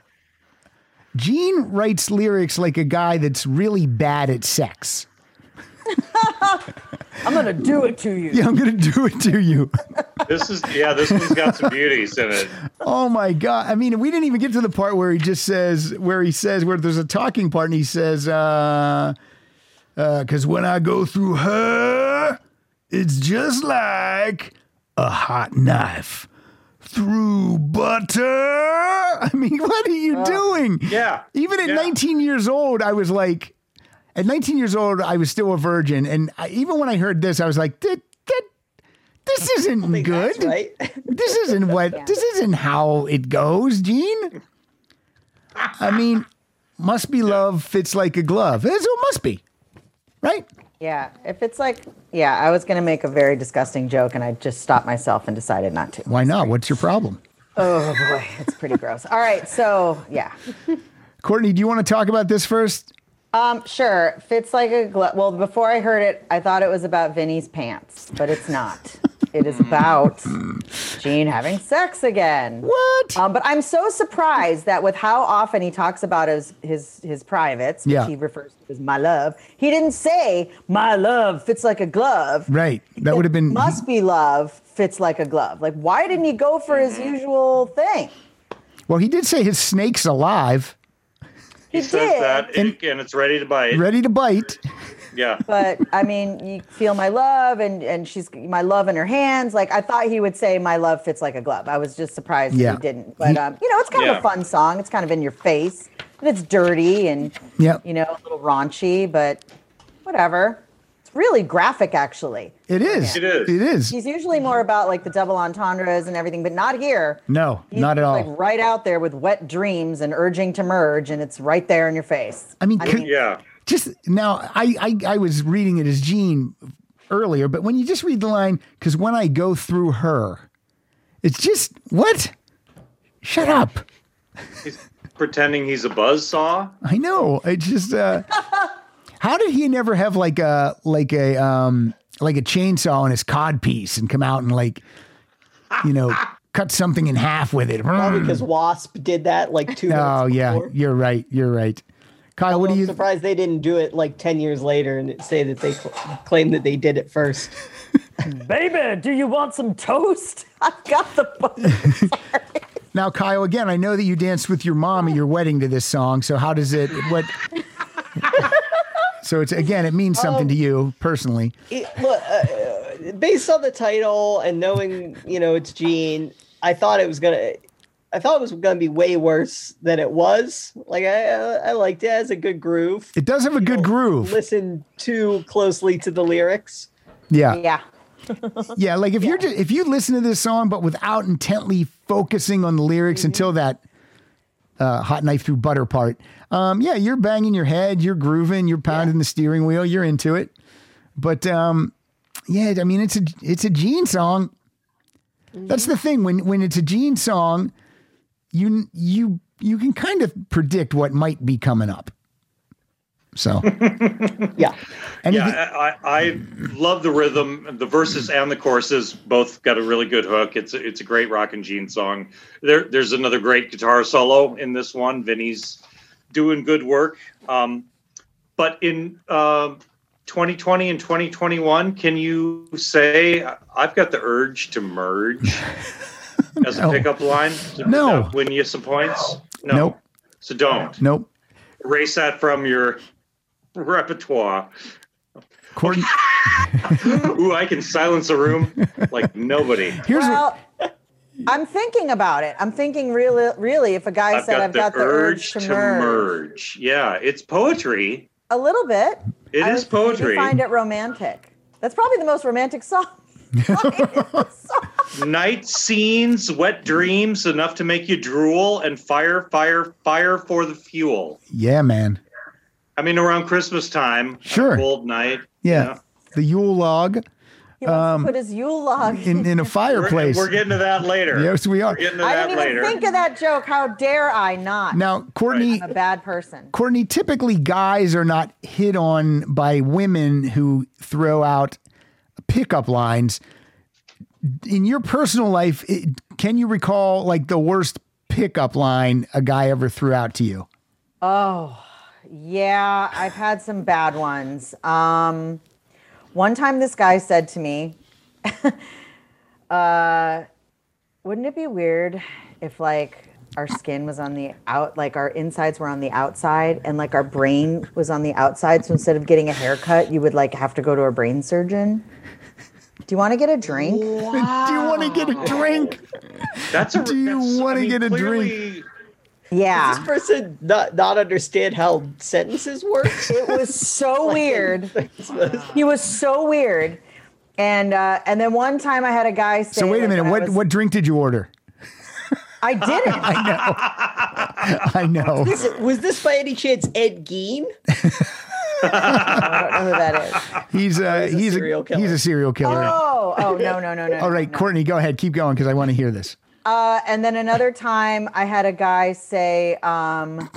Gene writes lyrics like a guy that's really bad at sex. I'm gonna do it to you. Yeah, I'm going to do it to you. This is yeah. This one's got some beauties in it. Oh my god! I mean, we didn't even get to the part where he just says, where he says, where there's a talking part, and he says, uh, because when I go through her, it's just like a hot knife through butter. I mean, what are you doing? Yeah. Even at Yeah. 19 years old, I was like, at 19 years old, I was still a virgin, and I, even when I heard this, I was like, that, that, this isn't good. right. This isn't what. This isn't how it goes, Gene. I mean, must be love fits like a glove. That's what it must be, right? Yeah, if it's like, yeah, I was gonna make a very disgusting joke and I just stopped myself and decided not to. Why not? What's your problem? Oh boy, it's pretty gross. All right, so yeah. Courtney, do you want to talk about this first? Um, sure. Fits like a glove. Well, before I heard it, I thought it was about Vinnie's pants, but it's not. It is about Gene having sex again. What? Um, but I'm so surprised that with how often he talks about his his his privates, which Yeah. he refers to as my love, he didn't say my love fits like a glove. Right. That would have been must be love fits like a glove. Like, why didn't he go for his usual thing? Well, he did say his snake's alive, He, He says did. that, and, and it's ready to bite. ready to bite. Yeah. but I mean, you feel my love, and and she's my love in her hands. Like I thought he would say, "My love fits like a glove." I was just surprised Yeah. that he didn't. But um, you know, it's kind of a fun song. It's kind of in your face, and it's dirty and Yep. you know a little raunchy, but whatever. It's really graphic, actually. It is. It is. It is. He's usually more about like the double entendres and everything, but not here. No, He's not at all. Like right out there with wet dreams and urging to merge, and it's right there in your face. I mean, could- Yeah. Just now I, I I was reading it as Gene earlier, but when you just read the line, because when I go through her, it's just what? Shut up. He's pretending he's a buzz saw. I know. It's just uh how did he never have like a like a um like a chainsaw on his cod piece and come out and like you know cut something in half with it? Probably because Wasp did that like two Oh yeah, before. you're right. You're right. Kyle, what do I'm you surprised they didn't do it like 10 years later and say that they cl- claim that they did it first. Baby, do you want some toast? I've got the. Now, Kyle, again, I know that you danced with your mom at your wedding to this song. So how does it what So it's again, it means something to you personally. It, look, uh, based on the title and knowing, you know, it's Gene, I thought it was going to. I thought it was going to be way worse than it was. Like I, I liked it. it has a good groove. It does have a good groove. Listen too closely to the lyrics. Yeah. Yeah. Yeah, like if you're just, if you listen to this song but without intently focusing on the lyrics until that uh, hot knife through butter part, um, yeah, you're banging your head, you're grooving, you're pounding the steering wheel, you're into it. But um, yeah, I mean it's a it's a Gene song. That's the thing when when it's a Gene song, you you you can kind of predict what might be coming up. So Yeah. anything, Yeah, I, I I love the rhythm. The verses and the choruses both got a really good hook. It's a, it's a great rock and Gene song. There, there's another great guitar solo in this one. Vinnie's doing good work. Um, but in um 2020 and 2021, can you say I've got the urge to merge as a No. pickup line? Does No. that win you some points? No. Nope. So don't nope. erase that from your repertoire. Courtney, Ooh, I can silence a room like nobody. here's what, Well, I'm thinking about it. I'm thinking really, really, if a guy I've said, got, "I've got the urge to, merge," merge. Yeah, it's poetry. a little bit. It I is would maybe poetry. Find it romantic. That's probably the most romantic song. Night scenes, wet dreams, enough to make you drool, and fire, fire, fire for the fuel. yeah, man. I mean, around Christmas time, Sure. cold night. Yeah. The Yule log He wants to um, put his Yule log. in, in a We're, fireplace. we're getting to that later. yes, we are. We're getting to I that didn't even later. think of that joke. How dare I not? Now, Courtney, I'm a bad person. Courtney, typically guys are not hit on by women who throw out pickup lines. In your personal life, it, can you recall like the worst pickup line a guy ever threw out to you? Oh, yeah, I've had some bad ones. Um, one time, this guy said to me, uh, "Wouldn't it be weird if like our skin was on the out, like our insides were on the outside, and like our brain was on the outside? So instead of getting a haircut, you would like have to go to a brain surgeon." Do you want to get a drink? Do you want to get a drink? That's a, Do you wanna I mean, get a drink? clearly- Yeah. This person not, not understand how sentences work. It was so weird. He was so weird. And uh, and then one time I had a guy say. So wait a minute. What was- what drink did you order? I didn't. I know. I know. Was this by any chance Ed Gein? I don't know who that is. He's uh, he's a he's serial a killer. he's a serial killer. Oh, oh no, no, no, no. All right, no. Courtney, go ahead. Keep going because I want to hear this. Uh, and then another time, I had a guy say, um,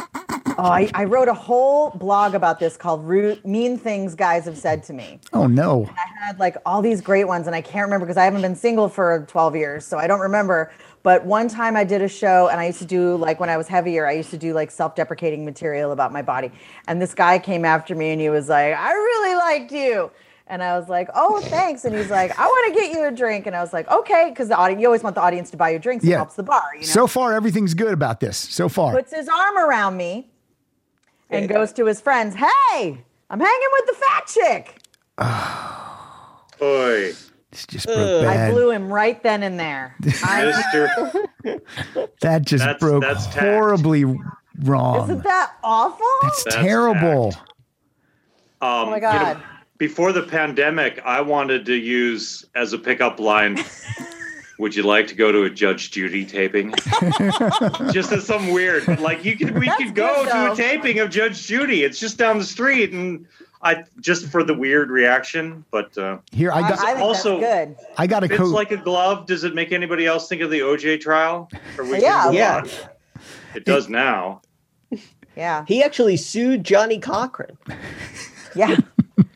"Oh, I, I wrote a whole blog about this called Rude, "Mean Things Guys Have Said to Me." Oh no. I had like all these great ones, and I can't remember because I haven't been single for 12 years, so I don't remember. But one time I did a show, and I used to do like when I was heavier, I used to do like self-deprecating material about my body. And this guy came after me, and he was like, "I really liked you." And I was like, "Oh, thanks." And he's like, "I want to get you a drink." And I was like, "Okay," because the audience, you always want the audience to buy you drinks. It Yeah. helps the bar. You know? So far, everything's good about this. So far. puts his arm around me and goes to his friends, Hey, I'm hanging with the fat chick. Boy, This just broke I bad. blew him right then and there. I, Mister. That just That's- broke that's tact. horribly wrong. isn't that awful? That's, That's terrible. Um, oh my you know, God. before the pandemic, I wanted to use as a pickup line. Would you like to go to a Judge Judy taping? just as some weird, like you could, we That's could go good, to a taping of Judge Judy. It's just down the street, and I just for the weird reaction. But uh, Here, I I, got I think also- good. I got a fits code. like a glove. Does it make anybody else think of the OJ trial? Or Yeah. Yeah. on? It does now. Yeah. He actually sued Johnnie Cochran. Yeah.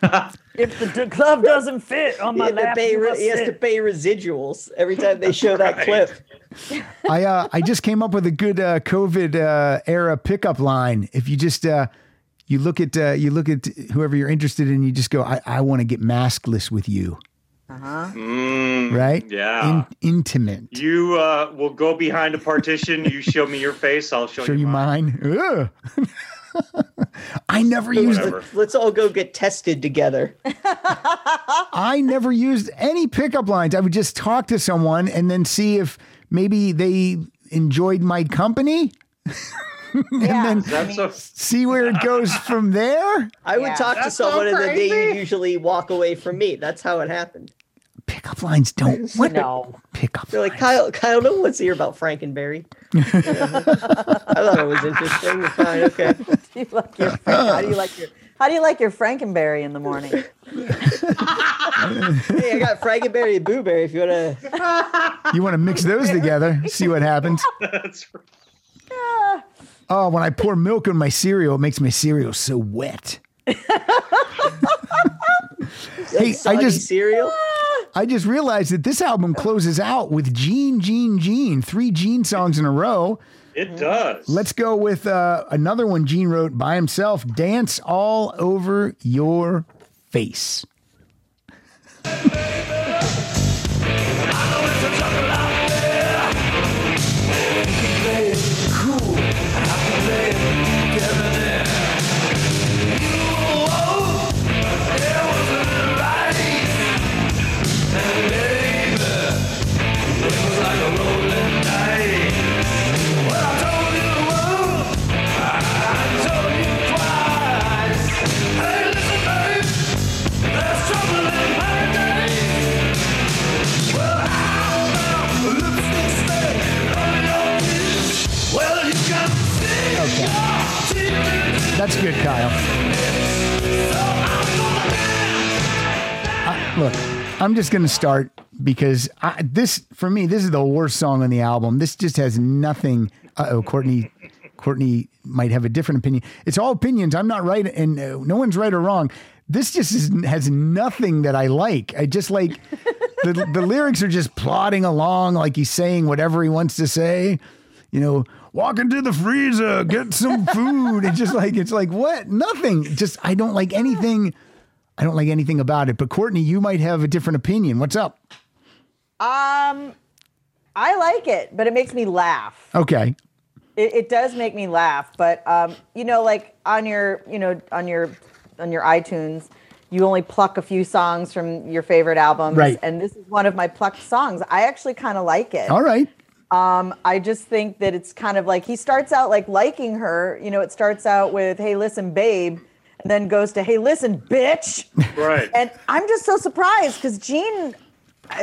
If the d- glove doesn't fit on my had lap, pay, you he has to pay residuals every time they show that clip. I uh, I just came up with a good uh, COVID uh, era pickup line. If you just uh, you look at uh, you look at whoever you're interested in, you just go, I, I want to get maskless with you, Mm, right? Yeah. In, intimate. You uh, will go behind a partition. You show me your face. I'll show, Show you mine. mine. Ugh. I never used Whatever. Let's all go get tested together. I never used any pickup lines. I would just talk to someone and then see if maybe they enjoyed my company. yeah. That's a See where it goes from there. I would Yeah. talk to That's so someone and then they crazy. usually walk away from me. That's how it happened. Pickup lines don't. What? no. Pickup. They're like, lines. Kyle, Kyle, no one's here about Frankenberry. I thought it was interesting. Fine, okay. Do you like your, how do you like your how do you like your Frankenberry in the morning? Hey, I got Frankenberry and Booberry if you want to. You want to mix those together, see what happens. that's Oh, when I pour milk in my cereal, it makes my cereal so wet. hey, I just cereal. I just realized that this album closes out with Gene, Gene, Gene, three Gene songs in a row. it. Does Let's go with uh, another one Gene wrote by himself Dance All Over Your Face. That's good, Kyle. I- look, I'm just going to start because I, this, for me, this is the worst song on the album. This just has nothing. Oh, Courtney. Courtney might have a different opinion. It's all opinions. I'm not right, and uh, no one's right or wrong. This just is, has nothing that I like. I just like the the lyrics are just plodding along, like he's saying whatever he wants to say. You know, walk into the freezer, get some food. It's just like it's like what? Nothing. Just I don't like anything. I don't like anything about it. But Courtney, you might have a different opinion. What's up? Um I like it, but it makes me laugh. Okay. It, it does make me laugh, but um, you know, like on your, you know, on your, on your iTunes, you only pluck a few songs from your favorite albums, Right. and this is one of my plucked songs. I actually kind of like it. All right. Um, I just think that it's kind of like he starts out like liking her. You know, it starts out with "Hey, listen, babe," and then goes to "Hey, listen, bitch." right. And I'm just so surprised because Gene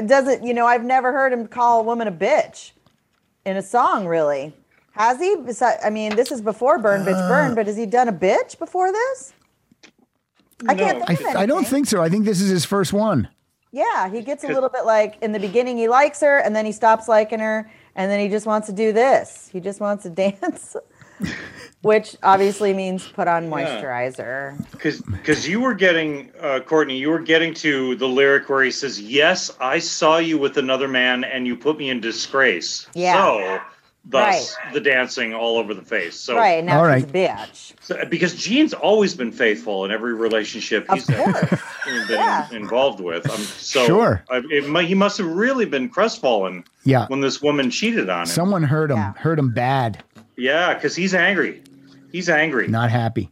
doesn't, you know, I've never heard him call a woman a bitch in a song, really. Has he? I mean, this is before Burn Bitch Uh. Burn, but has he done a bitch before this? I can't think I, of I don't think so. I think this is his first one. Yeah, he gets a little bit like in the beginning he likes her, and then he stops liking her, and then he just wants to do this. He just wants to dance, which obviously means put on moisturizer. Because because you were getting uh, Courtney, you were getting to the lyric where he says, "Yes, I saw you with another man, and you put me in disgrace." Yeah. So, thus the dancing all over the face. So, Right now All she's right. a bitch. so- because Gene's always been faithful in every relationship Of he's been, Yeah. involved with. Um, so Sure. I, it, he must have really been crestfallen Yeah. when this woman cheated on him. Someone hurt him, Yeah. hurt him bad, yeah, because he's angry. He's angry. not happy.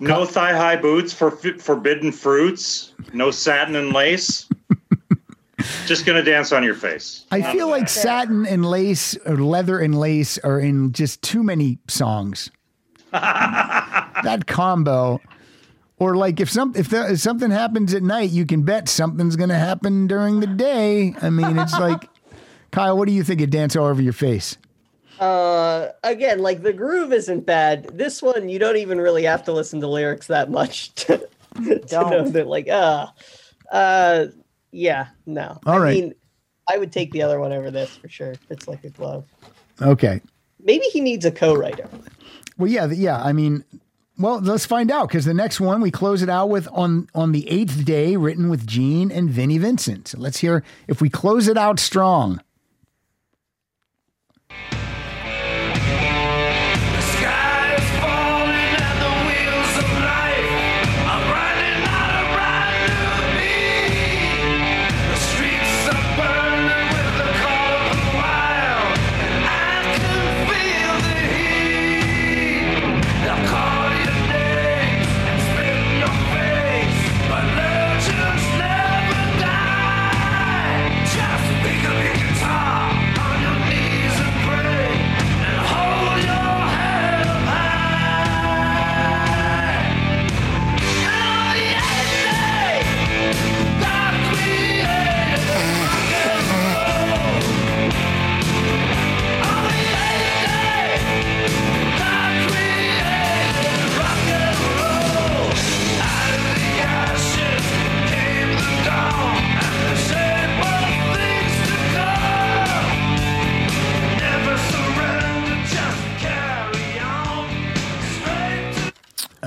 No thigh high boots for fi- forbidden fruits. No satin and lace. Just gonna dance on your face. I feel like satin and lace or leather and lace are in just too many songs. that combo. Or like if some if, there, if something happens at night, you can bet something's going to happen during the day. I mean, it's like Kyle, what do you think of dance all over your face? Uh, again, like the groove isn't bad. This one, you don't even really have to listen to lyrics that much to, to know that. Like, uh, uh, yeah, no. All I right. mean, I would take the other one over this for sure. It's like a glove. Okay. Maybe he needs a co-writer. Well, yeah, yeah. I mean, well, let's find out because the next one we close it out with on on the eighth day, written with Gene and Vinnie Vincent. So let's hear if we close it out strong.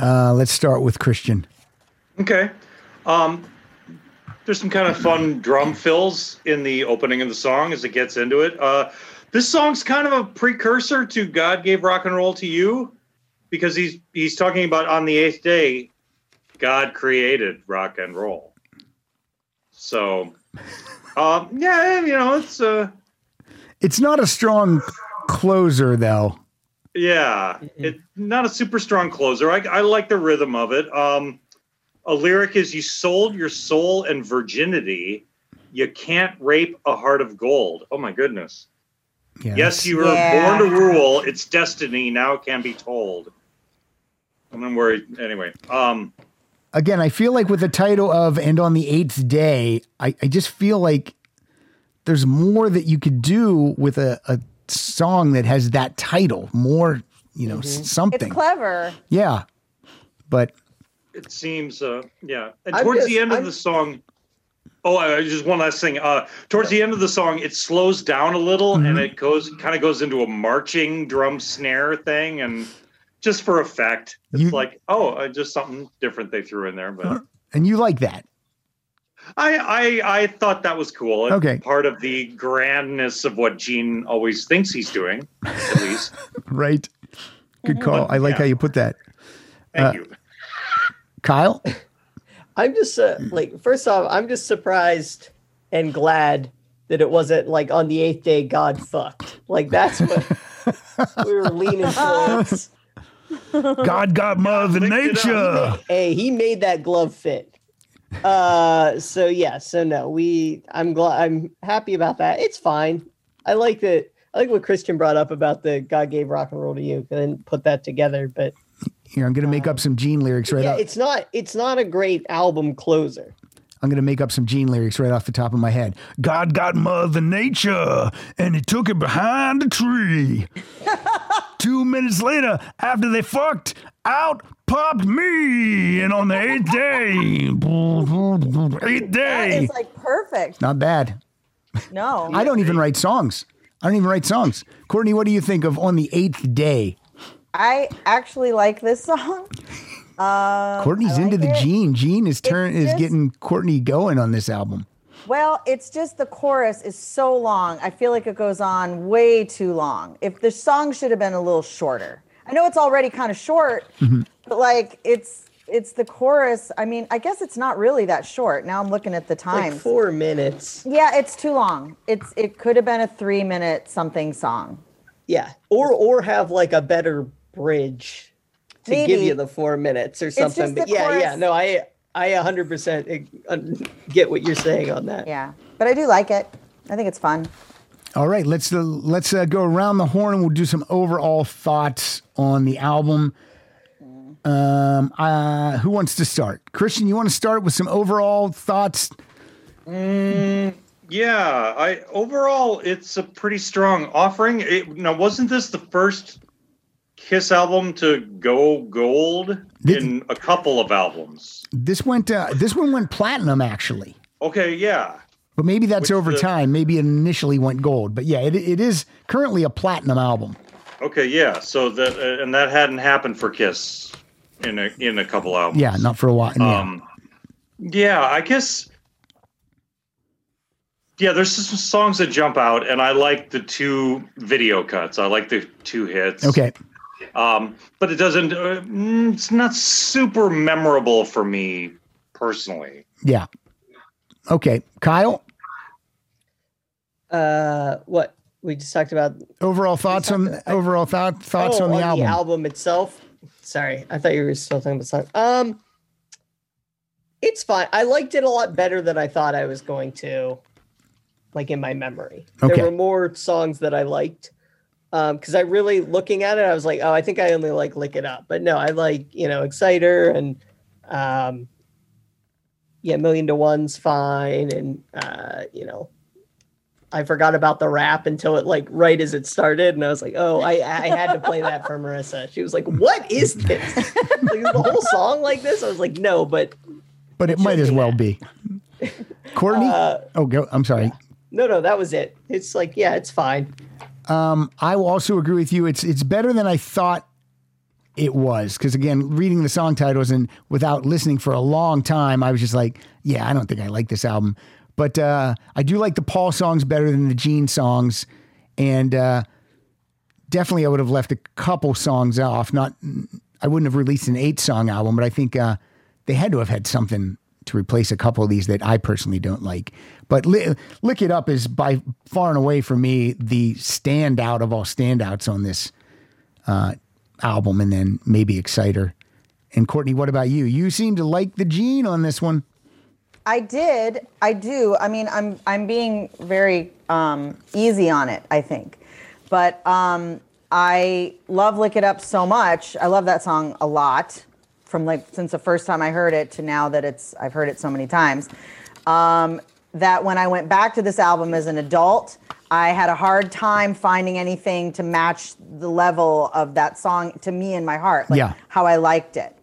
Uh, let's start with Christian. Okay. Um, there's some kind of fun drum fills in the opening of the song as it gets into it. Uh, this song's kind of a precursor to "God Gave Rock and Roll to You," because he's he's talking about on the eighth day, God created rock and roll. So, um, yeah, you know, it's uh, It's not a strong closer though. Yeah, it not a super strong closer. I, I like the rhythm of it. Um, a lyric is "You sold your soul and virginity. You can't rape a heart of gold." Oh my goodness! Yeah, Yes, you were Yeah. born to rule. It's destiny now can be told. I'm worried. Anyway, um, again, I feel like with the title of "And on the Eighth Day," I, I just feel like there's more that you could do with a, a song that has that title. More, you know, s- It's something. clever. yeah, but it seems uh yeah and I'm towards the end of I'm- the song oh I, just one last thing uh towards the end of the song it slows down a little and it goes kind of goes into a marching drum snare thing and just for effect it's You- like oh uh, just something different they threw in there but and you like that. I, I i thought that was cool and Okay. part of the grandness of what gene always thinks he's doing at least Right. Good call. I like Yeah. how you put that. thank Uh, you Kyle? I'm just uh, like, first off, I'm just surprised and glad that it wasn't like on the eighth day God fucked. Like that's what we were leaning towards. God got Mother licked it up. Nature. Hey, he made that glove fit. Uh, so yeah, so no, we. I'm glad. I'm happy about that. It's fine. I like that. I like what Christian brought up about the God gave rock and roll to you. Didn't put that together, but Here, I'm going to make up some Gene lyrics right yeah, off. it's not. It's not a great album closer. I'm going to make up some Gene lyrics right off the top of my head. God got Mother Nature and he took it behind a tree. Two minutes later, after they fucked, out popped me. And on the eighth day, eighth day. is like perfect. Not bad. No. I don't even write songs. I don't even write songs. Courtney, what do you think of On the Eighth Day? I actually like this song. Courtney's I into the it. Gene. Gene is turn is getting Courtney going on this album. Well, it's just the chorus is so long. I feel like it goes on way too long. If the song should have been a little shorter. I know it's already kind of short, Mm-hmm. but like it's it's the chorus. I mean, I guess it's not really that short. Now I'm looking at the Like time. four minutes. yeah, it's too long. It's it could have been a 3 minute something song. Yeah. Or or have like a better bridge to give you the four minutes or something. But the yeah, yeah. No, I I 100% uh, get what you're saying on that. Yeah. But I do like it. I think it's fun. All right, let's uh, let's uh, go around the horn and we'll do some overall thoughts on the album. Um, uh, who wants to start? Christian, you want to start with some overall thoughts? Yeah, I overall it's a pretty strong offering. It, now, wasn't this the first Kiss album to go gold in a couple of albums? This went uh, this one went platinum actually, Okay, yeah. But maybe that's Which over the- time. Maybe it initially went gold, but yeah, it, it is currently a platinum album. Okay, yeah. So that uh, and that hadn't happened for Kiss in a in a couple albums. Yeah, not for a while. Yeah. Um, yeah, I guess. Yeah, there's some songs that jump out, and I like the two video cuts. I like the two hits. okay, Um, but it doesn't. Uh, mm, it's not super memorable for me personally. yeah, okay. Kyle, Uh what we just talked about overall thoughts on overall thought, thoughts oh, on the album. Album itself. Sorry, I thought you were still talking about song. Um, it's fine. I liked it a lot better than I thought I was going to. Like in my memory, Okay. there were more songs that I liked. Um, because I really looking at it, I was like, oh, I think I only like "Lick It Up," but no, I like you know "Exciter" and um, yeah, Million to One's" fine, and uh, you know, I forgot about the rap until it like right as it started, and I was like, "Oh, I I had to play that for Marissa." She was like, "What is this? like, is the whole song like this?" I was like, "No, but but it might as well be. Courtney, uh, oh, go. I'm sorry. no, no, that was it. It's like, yeah, it's fine." I will also agree with you. It's it's better than I thought it was because again, reading the song titles and without listening for a long time, I was just like, yeah, I don't think I like this album. But uh, I do like the Paul songs better than the Gene songs, and uh, definitely I would have left a couple songs off. Not I wouldn't have released an eight song album, but I think uh, they had to have had something to replace a couple of these that I personally don't like. But Li- Lick It Up is by far and away for me the standout of all standouts on this uh, album, and then maybe Exciter. And Courtney, what about you? You seem to like the Gene on this one. I did. I do. I mean, I'm I'm being very um, easy on it. I think, but um, I love "Lick It Up" so much. I love that song a lot. From like since the first time I heard it to now that it's I've heard it so many times. Um, that when I went back to this album as an adult, I had a hard time finding anything to match the level of that song to me in my heart. Like Yeah. how I liked it.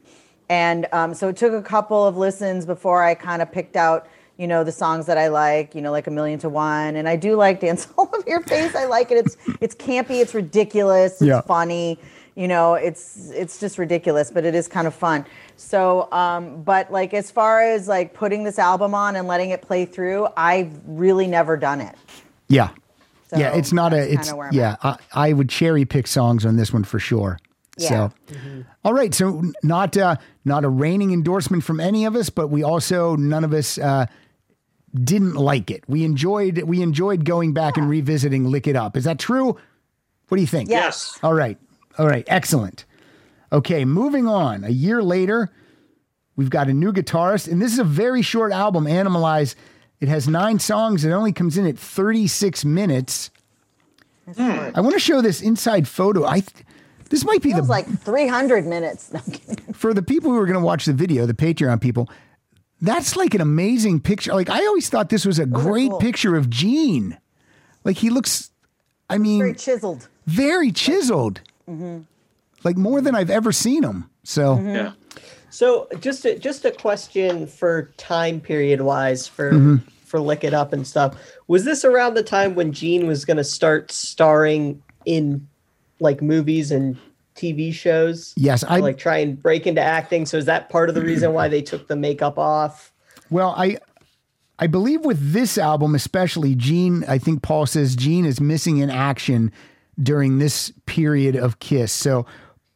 And um, so it took a couple of listens before I kind of picked out, you know, the songs that I like, you know, like a million to one. And I do like Dance All Over Your Face. I like it. It's it's campy, it's ridiculous, it's Yeah. funny, you know, it's it's just ridiculous, but it is kind of fun. So um, but like as far as like putting this album on and letting it play through, I've really never done it. Yeah. So yeah, it's not a it's kinda where I'm yeah, I, I would cherry pick songs on this one for sure. Yeah. So all right, so not uh not a reigning endorsement from any of us, but we also none of us uh didn't like it. We enjoyed we enjoyed going back and revisiting Lick It Up. Is that true? What do you think? Yes. All right. All right. Excellent. Okay, moving on. A year later, we've got a new guitarist, and this is a very short album, Animalize. It has nine songs. It only comes in at 36 minutes. I want to show this inside photo. I th- this might be It the was like 300 minutes. No, for the people who are going to watch the video, the Patreon people. That's like an amazing picture. Like I always thought this was a great cool. picture of Gene. Like he looks, I mean, Very chiseled. very chiseled. Like more than I've ever seen him. So Yeah. So just a, just a question for time period wise for Mm-hmm. for Lick It Up and stuff. Was this around the time when Gene was going to start starring in like movies and TV shows? Yes, I like try and break into acting. So is that part of the reason why they took the makeup off? Well, I I believe with this album especially, Gene, I think Paul says Gene is missing in action during this period of Kiss. So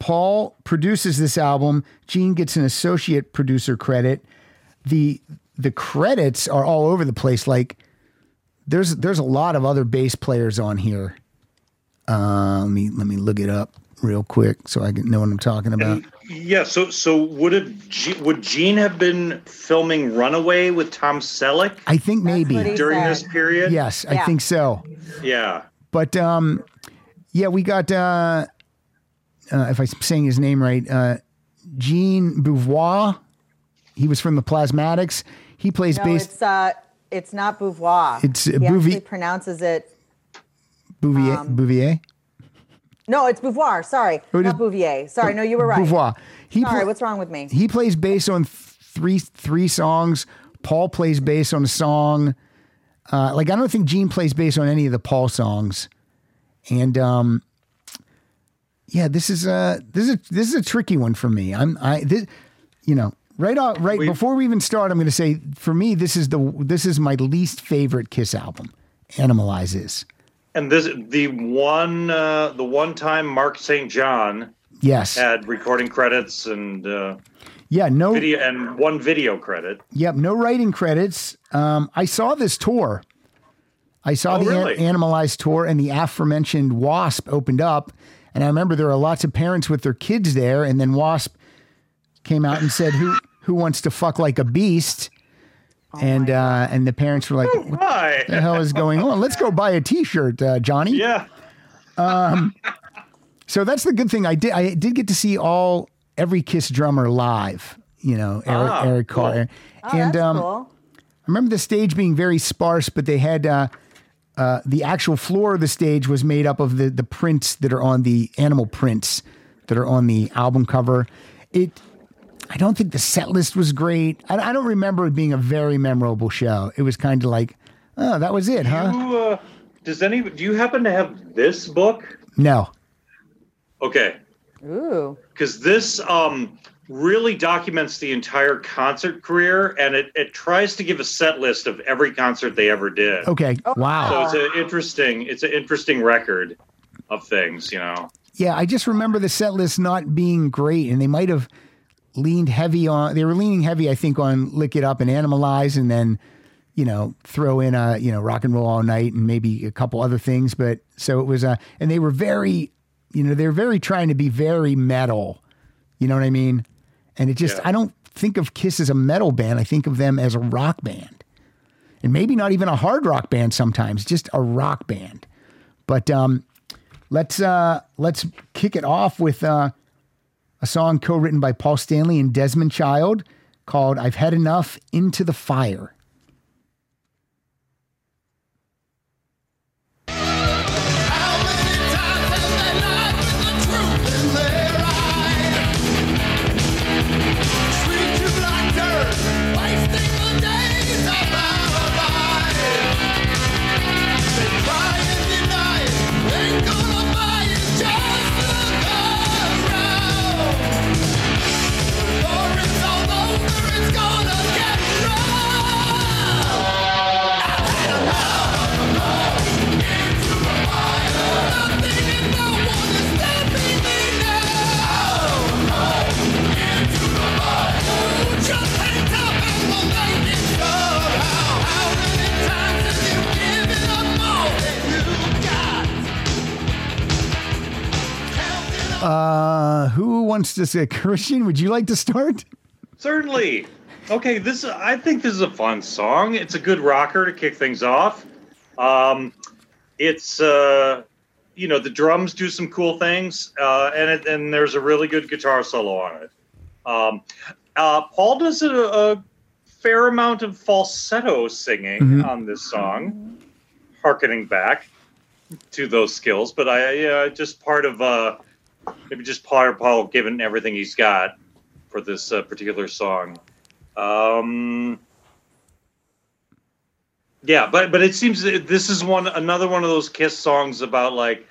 Paul produces this album, Gene gets an associate producer credit. The the credits are all over the place like there's there's a lot of other bass players on here. Uh, let me let me look it up real quick so I can know what I'm talking about. Yeah, so so would it Ge- would Gene have been filming Runaway with Tom Selleck I think maybe. during said. this period? Yes, I think so. Yeah. But um, yeah, we got uh, uh, if I'm saying his name right, uh, Jean Beauvoir. He was from the Plasmatics. He plays No, bass. it's uh, it's not Beauvoir. It's, uh, he Bouvi- actually pronounces it. Bouvier. um, Bouvier. No, it's Beauvoir. Sorry, it not is- Bouvier. Sorry, no, you were right. Beauvoir. He Sorry, pla- what's wrong with me? he plays bass on three three songs. Paul plays bass on a song. Uh, like I don't think Gene plays bass on any of the Paul songs. And um, yeah, this is a this is a, this is a tricky one for me. I'm I this, you know right off right We- before we even start, I'm going to say for me this is the this is my least favorite Kiss album. Animalize is And this the one uh, the one time Mark St. John yes had recording credits and uh, yeah no video and one video credit. Yep, no writing credits. Um, I saw this tour. I saw Oh, the An- Animalized tour, and the aforementioned Wasp opened up. And I remember there were lots of parents with their kids there, and then Wasp came out and said, "Who who wants to fuck like a beast?" Oh and uh, and the parents were like, "What Hi. the hell is going on? Let's go buy a T-shirt, uh, Johnny." Yeah. Um, so that's the good thing. I did I did get to see all every Kiss drummer live. You know, Eric, Ah, Eric cool. Oh, and that's um, cool. I remember the stage being very sparse, but they had uh, uh, the actual floor of the stage was made up of the the prints that are on the animal prints that are on the album cover. It, I don't think the set list was great. I, I don't remember it being a very memorable show. It was kind of like, oh, that was it, huh? You, uh, does any do you happen to have this book? No. Okay. Ooh. because this um, really documents the entire concert career and it, it tries to give a set list of every concert they ever did Okay. Oh, Wow. so it's an interesting it's an interesting record of things you know Yeah, I just remember the set list not being great, and they might have leaned heavy on. They were leaning heavy, I think, on "Lick It Up" and "Animalize," and then you know throw in a you know "Rock and Roll All Night" and maybe a couple other things. But so it was a, and they were very, you know, they're very trying to be very metal. You know what I mean? And it just, Yeah. I don't think of Kiss as a metal band. I think of them as a rock band, and maybe not even a hard rock band. Sometimes just a rock band. But um, let's uh let's kick it off with uh a song co-written by Paul Stanley and Desmond Child called I've Had Enough Into the Fire. Wants to say Christian, would you like to start? certainly. Okay this i think this is a fun song. It's a good rocker to kick things off. Um, it's uh, you know the drums do some cool things uh, and it, and there's a really good guitar solo on it. Um, uh, paul does a, a fair amount of falsetto singing on this song harkening back to those skills but i yeah just part of uh, maybe just of paul given everything he's got for this uh, particular song. Um, Yeah, but but it seems that this is one another one of those Kiss songs about like,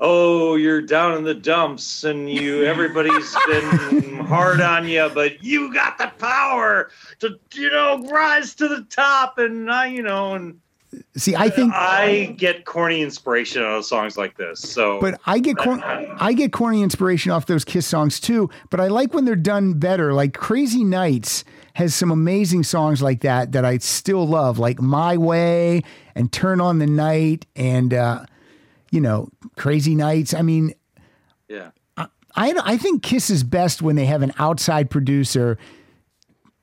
oh, you're down in the dumps and you everybody's been hard on you, but you got the power to you know rise to the top, and I you know and See, I think I get corny inspiration out of songs like this. So, But I get cor- I get corny inspiration off those Kiss songs too. But I like when they're done better. Like Crazy Nights has some amazing songs like that that I still love, like My Way and Turn on the Night and uh, you know Crazy Nights. I mean, yeah, I I think Kiss is best when they have an outside producer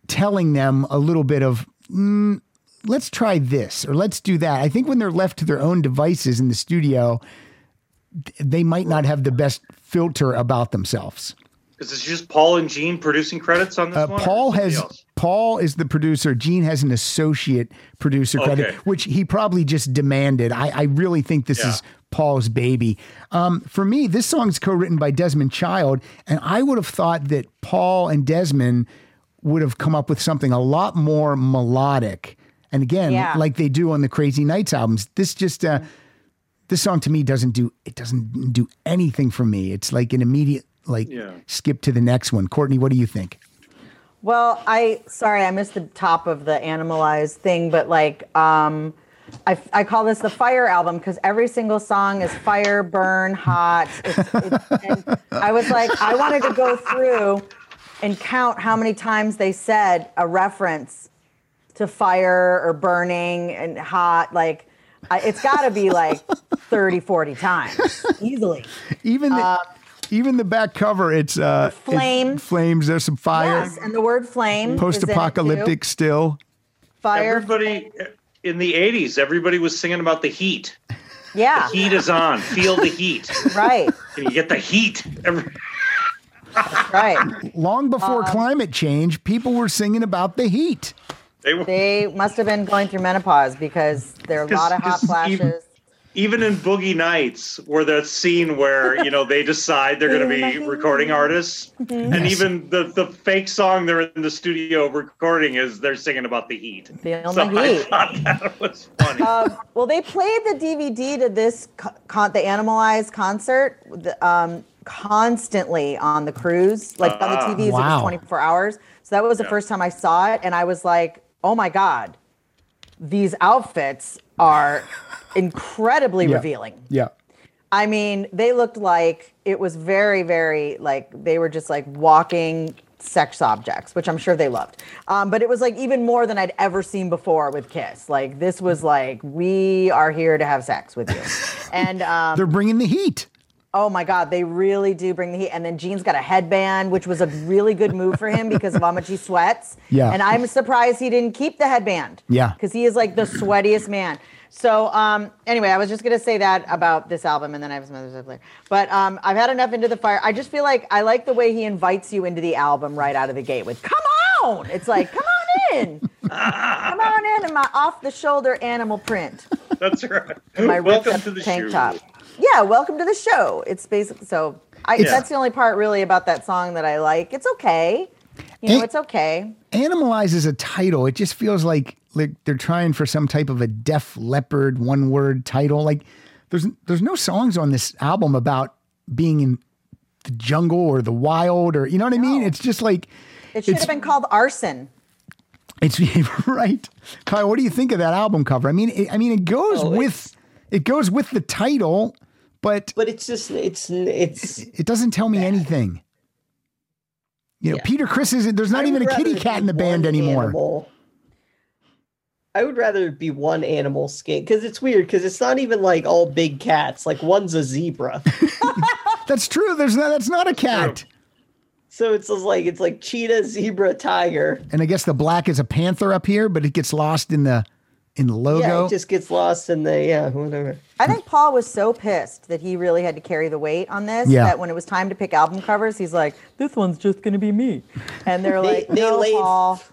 telling them a little bit of. Mm, Let's try this or let's do that. I think when they're left to their own devices in the studio, they might not have the best filter about themselves. is this just Paul and Gene producing credits on this Uh, one? Paul has else? Paul is the producer. Gene has an associate producer credit, which he probably just demanded. I, I really think this Yeah. is Paul's baby. Um, for me, this song's co-written by Desmond Child, and I would have thought that Paul and Desmond would have come up with something a lot more melodic. And again, Yeah. like they do on the Crazy Nights albums, this just uh, this song to me doesn't do it doesn't do anything for me. It's like an immediate like Yeah. skip to the next one. Courtney, what do you think? Well, I sorry I missed the top of the animalized thing, but like um I, I call this the fire album because every single song is fire, burn, hot. It's, it's, and I was like, I wanted to go through and count how many times they said a reference to fire or burning and hot. Like, I, it's got to be like 30, 40 times easily. Even the, even the back cover, it's uh, it's flame. flames. There's some fire. Yes, and the word flame. is in it, too. Post-apocalyptic still. Fire. Everybody in the '80s, everybody was singing about the heat. yeah. the Heat is on. Feel the heat. Right. Can you get the heat? Every- Right. Long before Um, climate change, people were singing about the heat. They were They must have been going through menopause because there are a lot of hot 'Cause- 'cause flashes. even- even in Boogie Nights, where that scene where you know they decide they're going to be recording artists, and Yes. even the the fake song they're in the studio recording is they're singing about the heat. Feeling so the I heat. thought that was funny. Um, well, they played the DVD to this con- the Animalized concert the, um, constantly on the cruise, like on the Ah. TVs. It was 24 hours. So that was the Yeah. first time I saw it, and I was like, "Oh my god, these outfits are incredibly Yeah. revealing." Yeah. I mean, they looked like it was very, very like they were just like walking sex objects, which I'm sure they loved. Um, but it was like even more than I'd ever seen before with Kiss. Like this was like we are here to have sex with you, and um, They're bringing the heat. Oh my god, they really do bring the heat. And then Gene's got a headband, which was a really good move for him because of how much he sweats. Yeah. and I'm surprised he didn't keep the headband. Yeah. because he is like the sweatiest man. So um, anyway, I was just gonna say that about this album, and then I have some other stuff later. But um, I've had enough into the fire. I just feel like I like the way he invites you into the album right out of the gate with "Come on!" It's like, "Come on in, come on in," in my off-the-shoulder animal print, That's right. my Welcome to the tank show. top. Yeah, welcome to the show. It's basically so. I, Yeah. That's the only part really about that song that I like. It's okay. You know, it's okay. Animalize is a title. It just feels like like they're trying for some type of a Def Leppard one word title. Like there's there's no songs on this album about being in the jungle or the wild or you know what I mean? It's just like It should have been called Arson. it's right. Kyle, what do you think of that album cover? I mean, it, I mean it goes Oh, with it goes with the title, but But it's just it's it's it doesn't tell me anything. You know, Yeah. Peter Criss isn't. There's not I even a kitty cat in the band anymore. animal. I would rather be one animal skin because it's weird because it's not even like all big cats. Like one's a zebra, That's true. There's not. That's not a cat. so it's just like it's like cheetah, zebra, tiger. And I guess the black is a panther up here, but it gets lost in the in the logo. Yeah, logo. it just gets lost in the yeah whatever. I think Paul was so pissed that he really had to carry the weight on this Yeah. that when it was time to pick album covers, he's like, "This one's just gonna be me," and they're They- like, they "No, laid- Paul."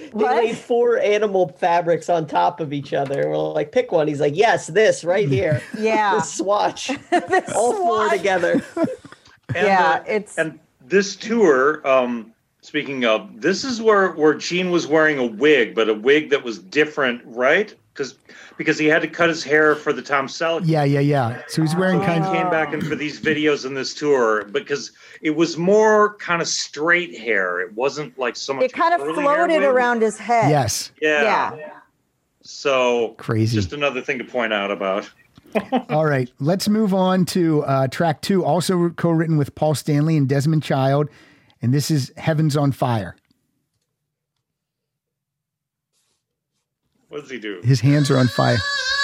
They What? laid four animal fabrics on top of each other. We're like, pick one. He's like, yes, this right here. Yeah. this swatch. This all four together. And, Yeah, uh, it's- and this tour, um, speaking of, this is where where Gene was wearing a wig, but a wig that was different, right? Because because he had to cut his hair for the Tom Selleck. Yeah, yeah, yeah. So he's wearing So kind he of came back in for these videos in this tour because it was more kind of straight hair. It wasn't like so much. It kind of floated around his head. yes, Yeah. Yeah. So Crazy. Just another thing to point out about. All right, let's move on to uh, track two, also co-written with Paul Stanley and Desmond Child, and this is "Heavens on Fire." What does he do? His hands are on fire.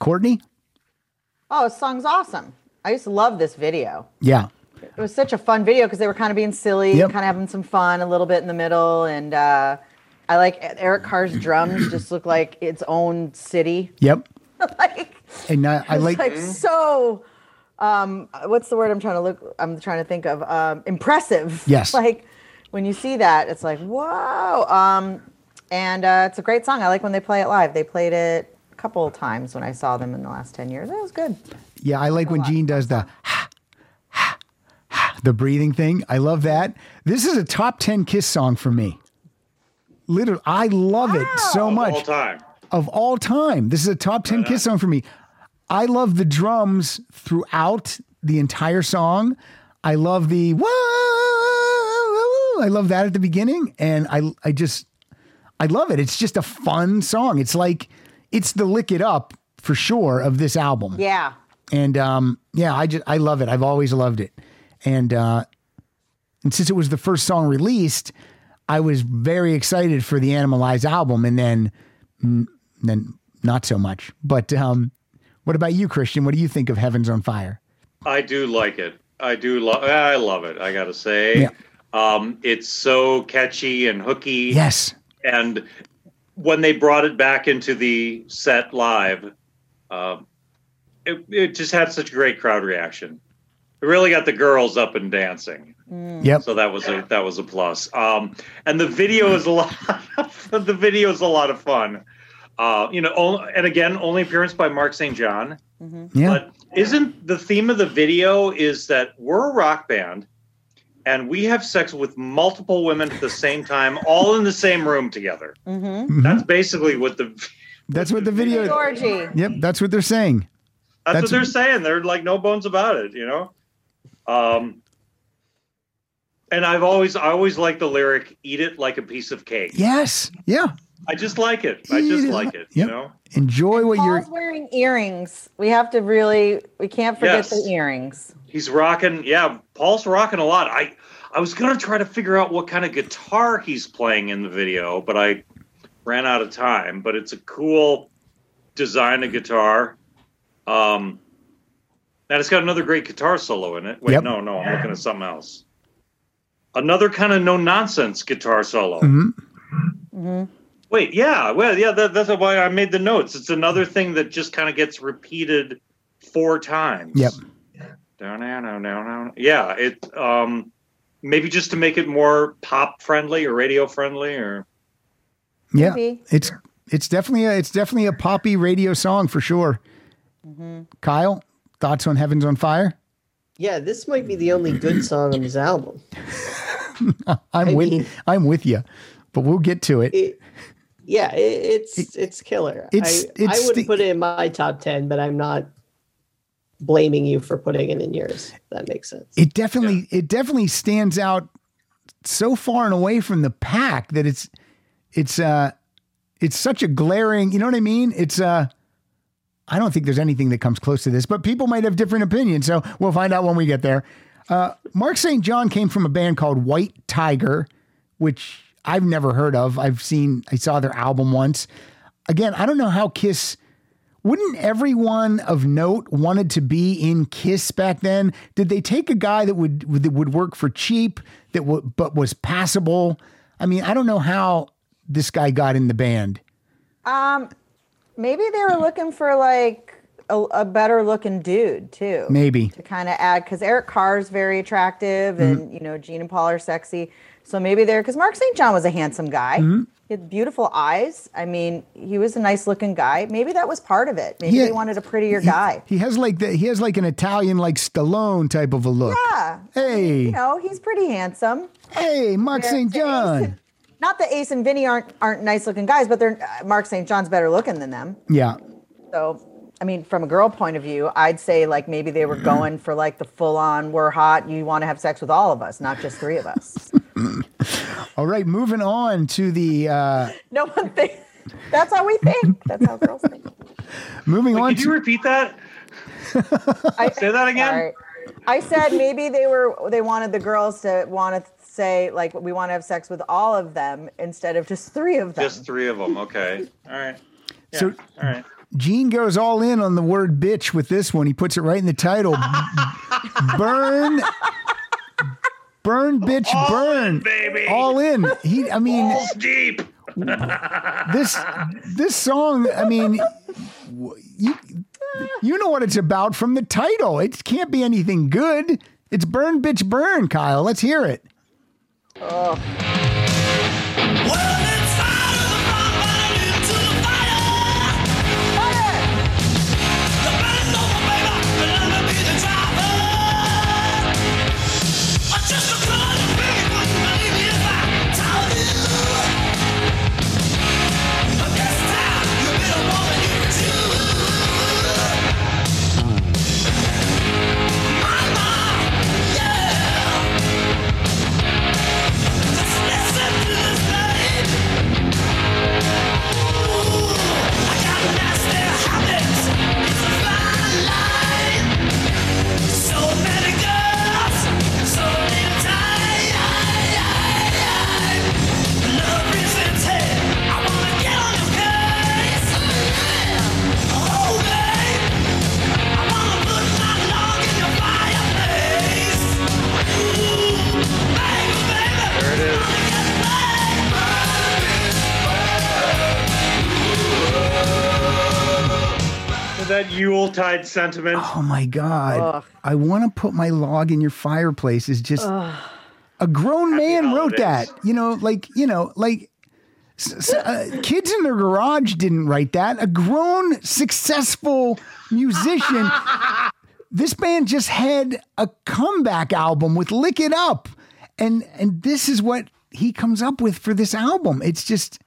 Courtney, Oh, this song's awesome. I used to love this video. yeah, It was such a fun video because they were kind of being silly, Yep. kind of having some fun a little bit in the middle. And uh, I like Eric Carr's drums just look like its own city. yep. like, And I, I like, like so um what's the word i'm trying to look i'm trying to think of um impressive Yes. like when you see that it's like whoa um and uh it's a great song i like when they play it live they played it couple of times when i saw them in the last 10 years it was good yeah, I like when Gene does the the breathing thing. I love that. This is a top ten Kiss song for me. Literally, I love it so Of much. all time. of all time. This is a top 10 Kiss song for me. I love the drums throughout the entire song. I love the whoa, I love that at the beginning. And I I just I love it. It's just a fun song. It's like it's the lick it up for sure of this album. yeah And um, yeah, I just I love it. I've always loved it. And uh, and since it was the first song released, I was very excited for the Animalize album, and then mm, then not so much. But um, what about you, Christian? What do you think of Heavens on Fire? I do like it. I do love. I love it. I gotta say, Yeah. um, it's so catchy and hooky. Yes, And when they brought it back into the set live, um, it, it just had such a great crowd reaction. It really got the girls up and dancing. yep, So that was a that was a plus. Um, and the video is a lot. the video is a lot of fun. Uh, you know, only, and again, only appearance by Mark St. John. yeah, But isn't the theme of the video is that we're a rock band and we have sex with multiple women at the same time, all in the same room together. Mm-hmm. That's basically what the that's what the video. georgie Yep, that's what they're saying. that's, That's- what they're saying. They're like no bones about it, you know. Um, and I've always I always like the lyric "Eat it like a piece of cake." Yes, yeah. I just like it. I just it like like- it. You know. Enjoy what you're. Paul's wearing earrings. We have to really, we can't forget Yes. the earrings. He's rocking. Yeah, Paul's rocking a lot. I I was gonna try to figure out what kind of guitar he's playing in the video, but I ran out of time. But it's a cool design of guitar. Um, and it's got another great guitar solo in it. Wait, Yep. no, no, I'm looking at something else. Another kind of no nonsense guitar solo. Mhm. Wait, yeah, well, yeah, that, that's why I made the notes. It's another thing that just kind of gets repeated four times. Yep. Down, down, down, down, down. Yeah, it um maybe just to make it more pop friendly or radio friendly or Yeah, Maybe. it's it's definitely a it's definitely a poppy radio song for sure. Kyle, thoughts on Heavens on Fire? Yeah, this might be the only good song on this album. I'm I with mean- I'm with you, but we'll get to it. It, yeah, it, it's it's killer. it's- I, it's I wouldn't the- put it in my top ten, but I'm not blaming you for putting it in yours. If that makes sense. It definitely it definitely stands out so far and away from the pack that it's it's uh it's such a glaring, you know what I mean? It's uh I don't think there's anything that comes close to this, but people might have different opinions, so we'll find out when we get there. Uh, Mark St. John came from a band called White Tiger, which I've never heard of. I've seen, I saw their album once. Again, I don't know how Kiss. Wouldn't everyone of note wanted to be in Kiss back then? Did they take a guy that would that would work for cheap, that would but was passable? I mean, I don't know how this guy got in the band. Um, maybe they were looking for like a, a better looking dude too. Maybe. to kind of add because Eric Carr's very attractive Mm-hmm. and you know Gene and Paul are sexy. So maybe they're because Mark St. John was a handsome guy. Mm-hmm. He had beautiful eyes. I mean, he was a nice looking guy. Maybe that was part of it. Maybe they wanted a prettier guy. He has like the he has like an Italian like Stallone type of a look. Yeah. Hey, You know, he's pretty handsome. hey, Mark Yeah, St. Ace John. and- Not that Ace and Vinnie aren't aren't nice looking guys, but they're uh, Mark St. John's better looking than them. Yeah. So, I mean, from a girl point of view, I'd say like maybe they were going for like the full on, we're hot, you want to have sex with all of us, not just three of us. All right, moving on to the uh no one thinks that's how we think. That's how girls think. moving on Could you repeat that? I, Say that again? Sorry. I said maybe they were they wanted the girls to want to say like we want to have sex with all of them instead of just three of them. Just three of them. Okay. All right. Yeah. So- all right. Gene goes all in on the word bitch with this one. He puts it right in the title. burn Burn bitch burn. baby. All in. He I mean Balls deep. this this song, I mean you you know what it's about from the title. It can't be anything good. It's burn bitch burn, Kyle. Let's hear it. There that Yuletide sentiment. Oh my god. I want to put my log in your fireplace is just a grown man wrote that. You know, like, you know, like s- s- uh, kids in their garage didn't write that. A grown successful musician this band just had a comeback album with Lick It Up. And and this is what he comes up with for this album. It's just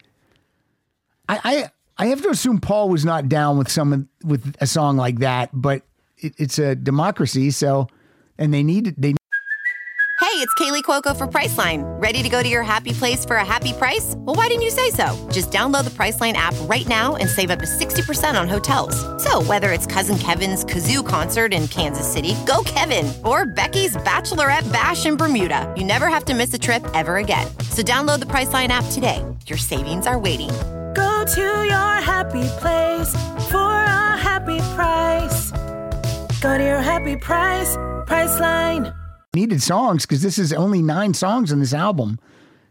I I, have to assume Paul was not down with someone with a song like that, but it, it's a democracy, so and they need they Hey, it's Kaley Cuoco for Priceline. Ready to go to your happy place for a happy price? Well, why didn't you say so? Just download the Priceline app right now and save up to 60% on hotels. So, whether it's Cousin Kevin's Kazoo concert in Kansas City, go Kevin, or Becky's Bachelorette Bash in Bermuda, you never have to miss a trip ever again. So, download the Priceline app today. Your savings are waiting. Go to your happy place for a happy price. Go to your happy price, Priceline. needed songs because this is only nine songs on this album.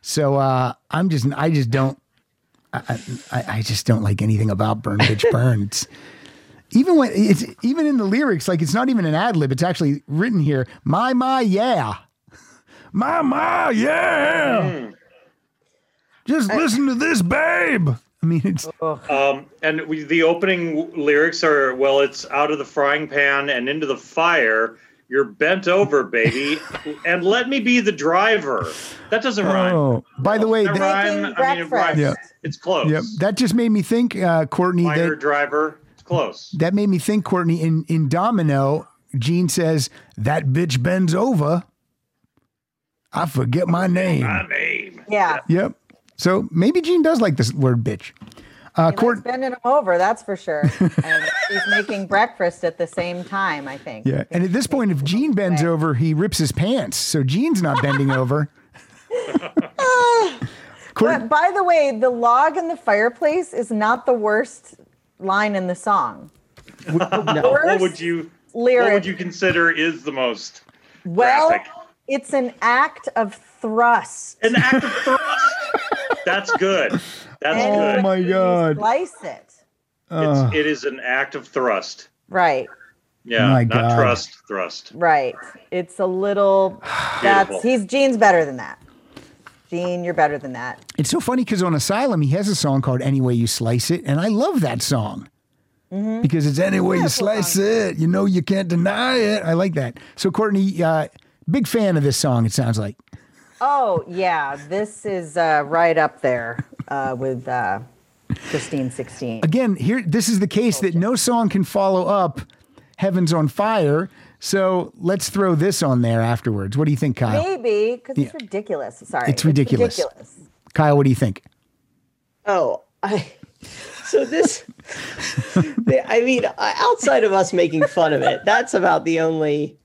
So uh, I'm just I just don't I, I, I just don't like anything about Burn Bitch Burn. Even when it's even in the lyrics, like it's not even an ad lib. It's actually written here. My my yeah, my my yeah. Just listen to this, babe. I mean, it's Um, and we, the opening w- lyrics are well, it's out of the frying pan and into the fire. You're bent over, baby, and let me be the driver. That doesn't rhyme. oh. By the way, that, rhyme. I mean, it rhymes. Yeah. It's close. yeah, that just made me think, uh, Courtney. Minor That driver. It's close. that made me think, Courtney. In in Domino, Gene says that bitch bends over. I forget my name. My name. Yeah. Yep. So maybe Gene does like this word bitch. Uh, He Court, bending him over, that's for sure. and he's making breakfast at the same time, I think. yeah. And at this point, if Gene bends over, he rips his pants. So Gene's not bending over. Court, But by the way, the log in the fireplace is not the worst line in the song. What would you what would you consider is the most Well, graphic? it's an act of thrust. An act of thrust. That's good. That's And good. Oh my God. Slice it. It's, it is an act of thrust. Right, Yeah, My not God. trust, thrust. right. It's a little. That's Beautiful. he's Gene's better than that. Gene, you're better than that. it's so funny because on Asylum, he has a song called Any Way You Slice It. And I love that song because it's Any Way You Wonderful Slice It. You know, you can't deny it. I like that. So, Courtney, uh, big fan of this song, it sounds like. Oh yeah, this is uh, right up there uh, with uh, Christine 16. again, here this is the case that no song can follow up Heaven's on Fire. So let's throw this on there afterwards. What do you think, Kyle? Maybe because it's ridiculous. Sorry, It's ridiculous. ridiculous. Kyle, what do you think? Oh, I. So this, I mean, outside of us making fun of it, that's about the only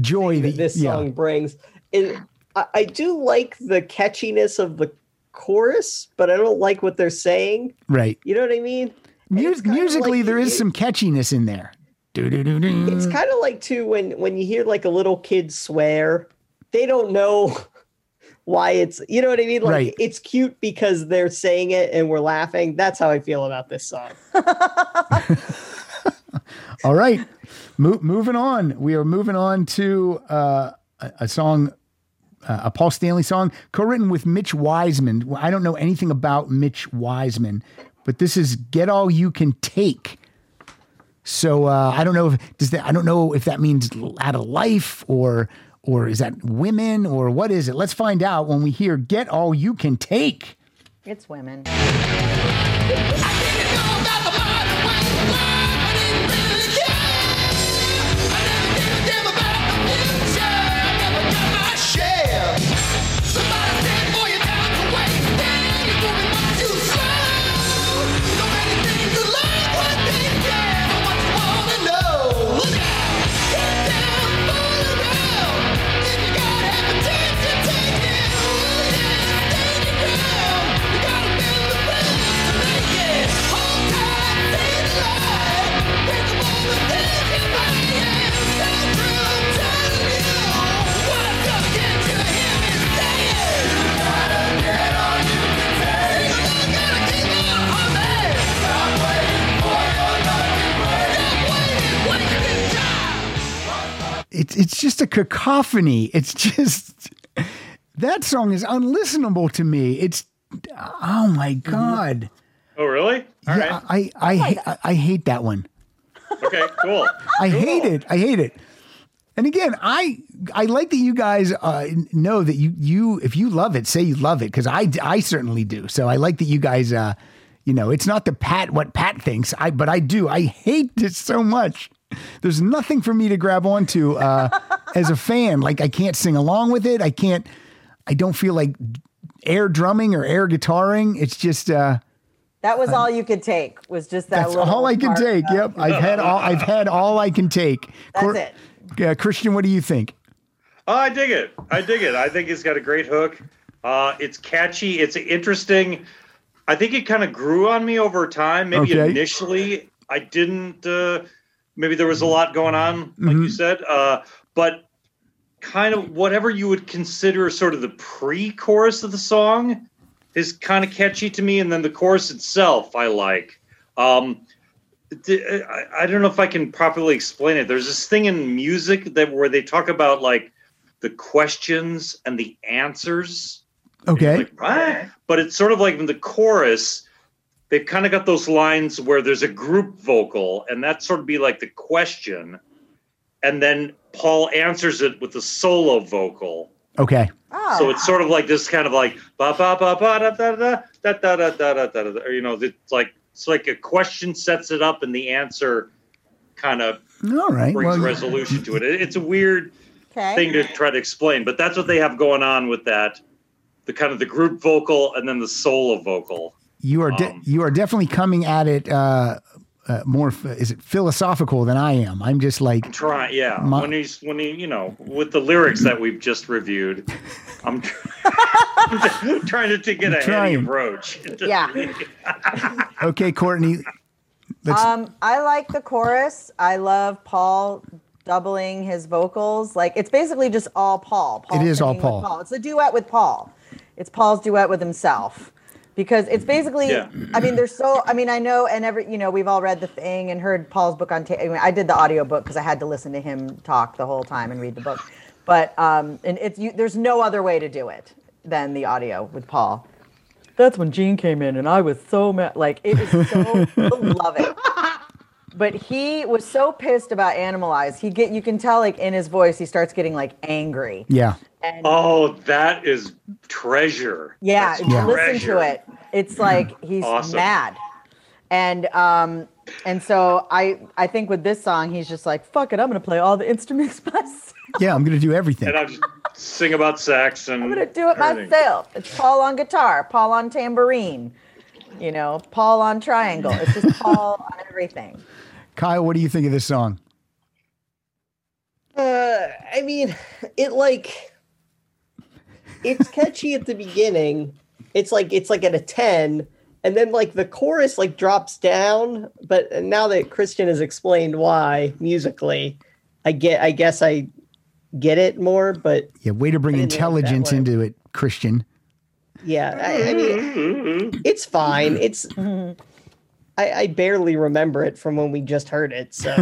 Joy that that this yeah. song brings. And I, I do like the catchiness of the chorus, but I don't like what they're saying. Right. You know what I mean? And Mu- it's kinda musically, like- there is it- some catchiness in there. Do-do-do-do. It's kind of like too when when you hear like a little kid swear, they don't know why it's you know what I mean. Like Right. it's cute because they're saying it and we're laughing. That's how I feel about this song. All right. Mo- moving on. We are moving on to uh, a, a song, uh, a Paul Stanley song, co written with Mitch Weissman. I don't know anything about Mitch Weissman, but this is Get All You Can Take. So uh, I don't know if does that I don't know if that means out of life or or is that women or what is it? Let's find out when we hear Get All You Can Take. It's women. It's it's just a cacophony. It's just that song is unlistenable to me. It's oh my god. Oh, really? All yeah, right. I I, I I hate that one. Okay, cool. I hate it. I hate it. And again, I I like that you guys uh, know that you you if you love it, say you love it because I I certainly do. So I like that you guys uh you know it's not the Pat what Pat thinks. I but I do. I hate this so much. There's nothing for me to grab onto uh, as a fan. Like I can't sing along with it. I can't. I don't feel like air drumming or air guitaring. It's just. uh That was all you could take. Was just that. that's little all I can take. of- Yep, I've had all. I've had all I can take. That's Cor- it. Uh, Christian, what do you think? Oh, I dig it. I dig it. I think it's got a great hook. Uh, it's catchy. It's interesting. I think it kind of grew on me over time. Maybe Okay. initially I didn't. Uh, maybe there was a lot going on, like Mm-hmm. you said. Uh, but kind of whatever you would consider sort of the pre-chorus of the song is kind of catchy to me, and then the chorus itself I like. Um, I, don't know if I can properly explain it. There's this thing in music that where they talk about like the questions and the answers. Okay. Like? But it's sort of like in the chorus, they've kind of got those lines where there's a group vocal, and that sort of be like the question, and then Paul answers it with a solo vocal. Okay. Oh, So it's sort of like this kind of like ba ba ba ba da da da da da da da da da da. You know, it's like it's like a question sets it up, and the answer kind of All right. brings Well, resolution to it. It- It's a weird. Okay. thing to try to explain, but that's what they have going on with that. The kind of the group vocal and then the solo vocal. You are de- Um, you are definitely coming at it uh, uh, more. f- Is it philosophical than I am? I'm just like Try, yeah. My- when he's when he, you know, with the lyrics that we've just reviewed, I'm trying to take it a heady trying. approach. Yeah. okay, Courtney. Let's, Um, I like the chorus. I love Paul doubling his vocals. Like it's basically just all Paul. Paul It is all singing with Paul. It's a duet with Paul. It's Paul's duet with himself. Because it's basically, Yeah. I mean, there's so, I mean, I know, and every, you know, we've all read the thing and heard Paul's book on tape. I, mean, I did the audio book because I had to listen to him talk the whole time and read the book. But, um, and it's, you, there's no other way to do it than the audio with Paul. That's when Gene came in and I was so mad. Like, it was so, I love it but he was so pissed about Animalize. He get you can tell like in his voice he starts getting like angry. yeah. And Oh, that is treasure. yeah, That's if listen to it, it's like he's Awesome. mad. And um and so I I think with this song he's just like fuck it, I'm gonna play all the instruments myself. Yeah, I'm gonna do everything. And I'll just sing about sex and I'm gonna do it everything. myself. It's Paul on guitar, Paul on tambourine, you know, Paul on triangle. It's just Paul on everything. Kyle, what do you think of this song? Uh, I mean, it like it's catchy at the beginning. It's like it's like at a ten, and then like the chorus like drops down. But now that Christian has explained why musically, I get. I guess I get it more. But Yeah, way to bring I didn't like that intelligence one. into it, Christian. yeah, I, I mean, it's fine. It's I, I barely remember it from when we just heard it. So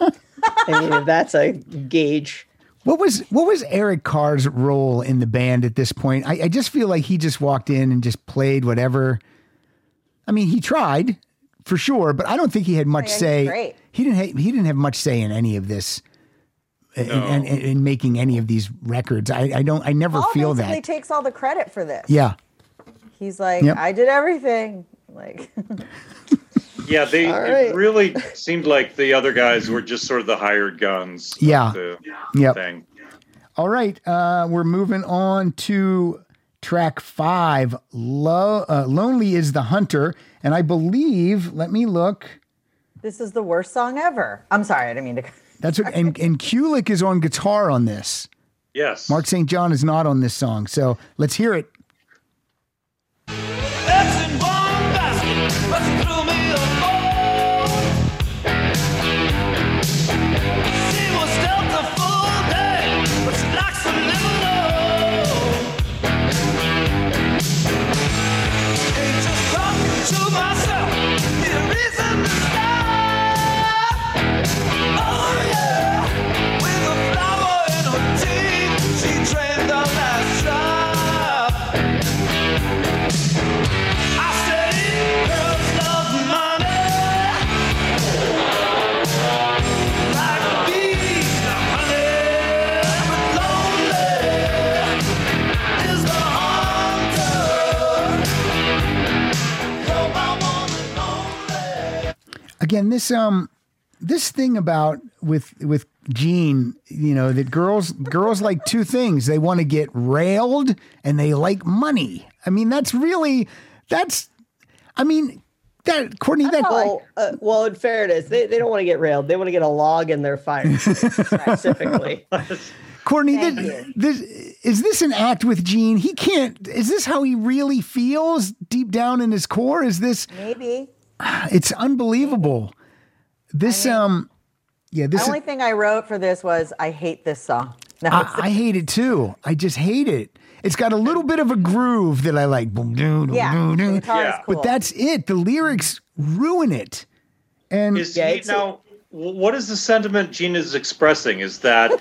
I mean, if that's a gauge. What was what was Eric Carr's role in the band at this point? I, I just feel like he just walked in and just played whatever. I mean, he tried for sure, but I don't think he had much yeah, say. great. He didn't. Ha- he didn't have much say in any of this, in, in, in- in making any of these records. I, I don't. I never Paul feel that. He takes all the credit for this. Yeah, He's like, Yep. I did everything. Like, Yeah, they All it right. really seemed like the other guys were just sort of the hired guns. of Yeah. the Yep. Thing. All right, uh, we're moving on to track five. Lo- uh, Lonely is the hunter, and I believe. Let me look. this is the worst song ever. I'm sorry, I didn't mean to. That's what. And and Kulick is on guitar on this. Yes. Mark St. John is not on this song, so let's hear it. Again, this um, this thing about with with Gene, you know, that girls girls like two things. They want to get railed and they like money. I mean, that's really that's. I mean, that Courtney, that Well, uh, well, in fairness, they, they don't want to get railed. They want to get a log in their fire specifically. Courtney, this, this is this an act with Gene? He can't. Is this how he really feels deep down in his core? Is this? Maybe. It's unbelievable. This um, yeah, this The only thing I wrote for this was, I hate this song. No, I, I hate it too. I just hate it. It's got a little bit of a groove that I like. Boom, doo, doo, yeah, doo, doo. Yeah. cool. But that's it. The lyrics ruin it. And Is Yeah, he it's a- now? what is the sentiment Gene is expressing? Is that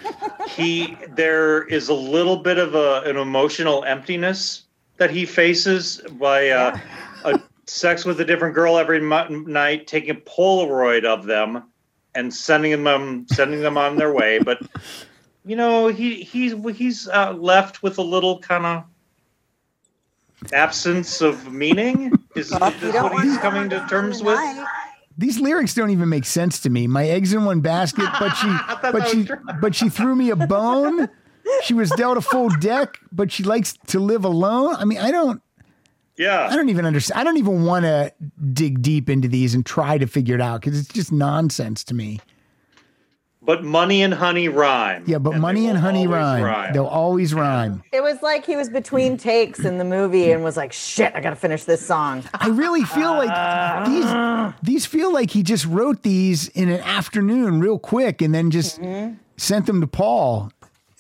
he there is a little bit of a, an emotional emptiness that he faces by uh, a sex with a different girl every mo- night, taking a Polaroid of them and sending them sending them on their way, but. You know, he he's he's uh, left with a little kind of absence of meaning. Is, Well, if you is don't what he's coming to terms on with? these lyrics don't even make sense to me. My eggs in one basket, but she but she but she threw me a bone. She was dealt a full deck, but she likes to live alone. I mean, I don't Yeah. I don't even understand. I don't even want to dig deep into these and try to figure it out because it's just nonsense to me. But money and honey rhyme. Yeah, but And money and honey always rhyme. They'll always rhyme. It was like he was between takes in the movie and was like, "Shit, I gotta finish this song." I really feel like these these feel like he just wrote these in an afternoon real quick and then just mm-hmm. sent them to Paul.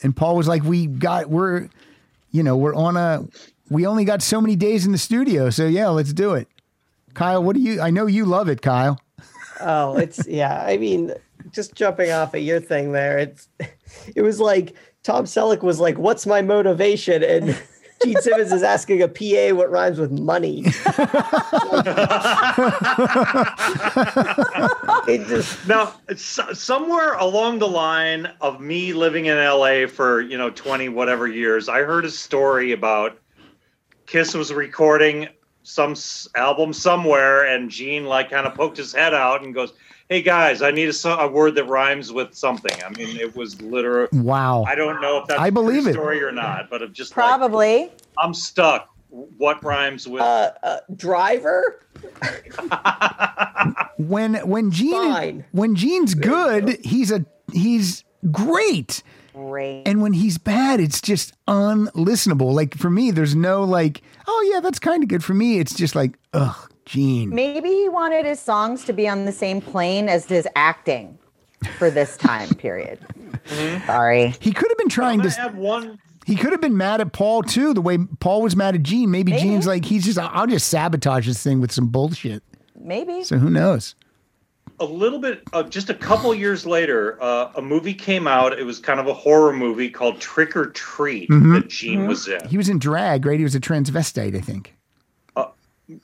And Paul was like, "We got we're you know, we're on a we only got so many days in the studio, so yeah, let's do it." Kyle, what do you I know you love it, Kyle. Oh, it's yeah. I mean, just jumping off of your thing there, it's it was like Tom Selleck was like, "What's my motivation?" and Gene Simmons is asking a PA what rhymes with money. it just Now, s- somewhere along the line of me living in LA for, you know, 20 whatever years, I heard a story about Kiss was recording some s- album somewhere and Gene like kind of poked his head out and goes, "Hey guys, I need a, a word that rhymes with something." I mean, it was literal Wow. I don't know if that's I a true believe it. story or not, but of just like, Probably. I'm stuck. What rhymes with uh, uh, driver. when when Gene Fine. when Gene's good, he's a he's great. Great. And when he's bad, it's just unlistenable. Like for me, there's no like, oh yeah, that's kind of good for me. It's just like, ugh, Gene. Maybe he wanted his songs to be on the same plane as his acting for this time period. Mm-hmm. Sorry. He could have been trying I to. have one He could have been mad at Paul too, the way Paul was mad at Gene. Maybe, Maybe. Gene's like, he's just, I'll just sabotage this thing with some bullshit. Maybe. So who knows? A little bit uh, just a couple years later uh, a movie came out it was kind of a horror movie called trick or treat that gene was in He was in drag, right? He was a transvestite, I think.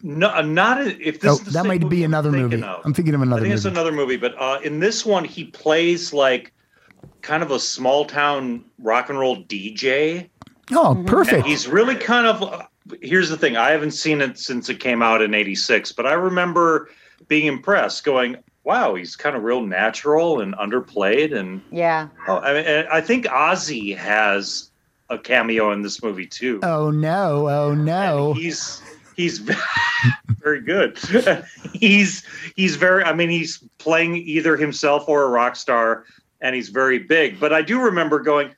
no uh, not a- if this Oh, is the that same might be movie I'm another movie. of. I'm thinking of i another think movie. it's another movie but uh, in this one he plays like kind of a small town rock and roll dj oh, perfect. He's really kind of. Here's the thing: I haven't seen it since it came out in '86, but I remember being impressed, going, "Wow, he's kind of real natural and underplayed." And Yeah. oh, I mean, I think Ozzy has a cameo in this movie too. Oh no! Oh no! He's he's very good. he's he's very. I mean, he's playing either himself or a rock star, and he's very big. But I do remember going.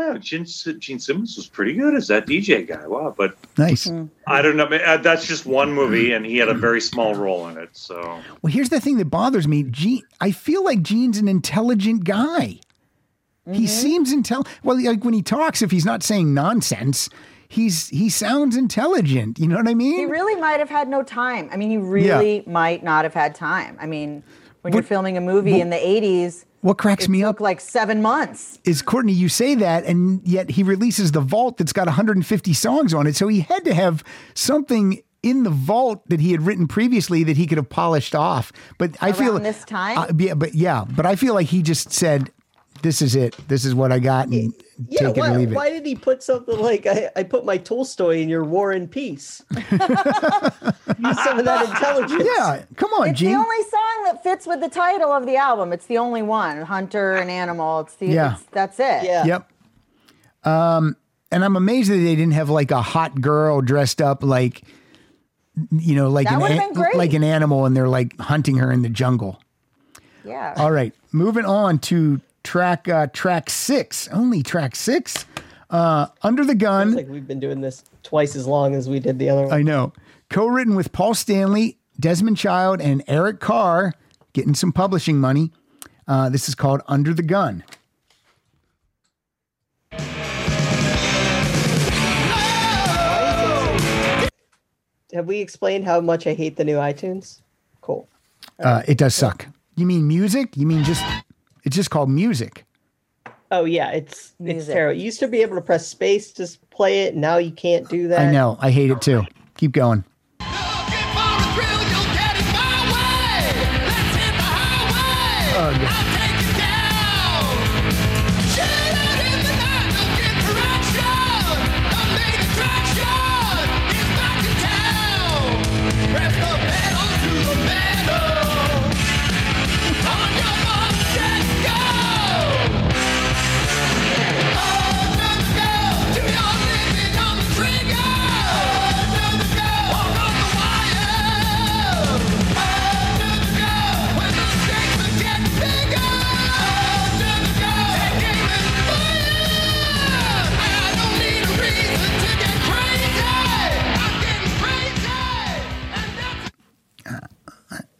Wow, Gene, Gene Simmons was pretty good as that DJ guy. Wow, but Nice. I don't know. uh, That's just one movie, and he had a very small role in it. So Well, here's the thing that bothers me. Gene, I feel like Gene's an intelligent guy. He seems intelligent. Well, like when he talks, if he's not saying nonsense, he's he sounds intelligent. You know what I mean? He really might have had no time. I mean, he really might not have had time. I mean, when you're filming a movie in the 80s, what cracks it me took up like seven months. is Courtney. You say that, and yet he releases the vault that's got 150 songs on it. So he had to have something in the vault that he had written previously that he could have polished off. But I feel Around this time? Uh, yeah, but yeah, but I feel like he just said, "This is it. This is what I got." And Yeah, take it why, or leave it. why did he put something like I, I put my Tolstoy in your War and Peace? Use some of that intelligence. Yeah, come on, It's Gene. the only song that fits with the title of the album. It's the only one. Hunter and Animal. It's the Yeah. it's, that's it. Yeah. Yep. Um, and I'm amazed that they didn't have like a hot girl dressed up like, you know, like That an would've an- been great. like an animal, and they're like hunting her in the jungle. Yeah. All right, moving on to track uh, track six, only track six. Uh, Under the gun. like we've been doing this twice as long as we did the other one. I know. Co-written with Paul Stanley, Desmond Child, and Eric Carr, getting some publishing money. Uh, this is called Under the Gun. Have we explained how much I hate the new iTunes? Cool. Uh, it does suck. You mean music? You mean just? It's just called music. Oh yeah, it's it's terrible. You used to be able to press space to play it. Now you can't do that. I know. I hate it too. Keep going.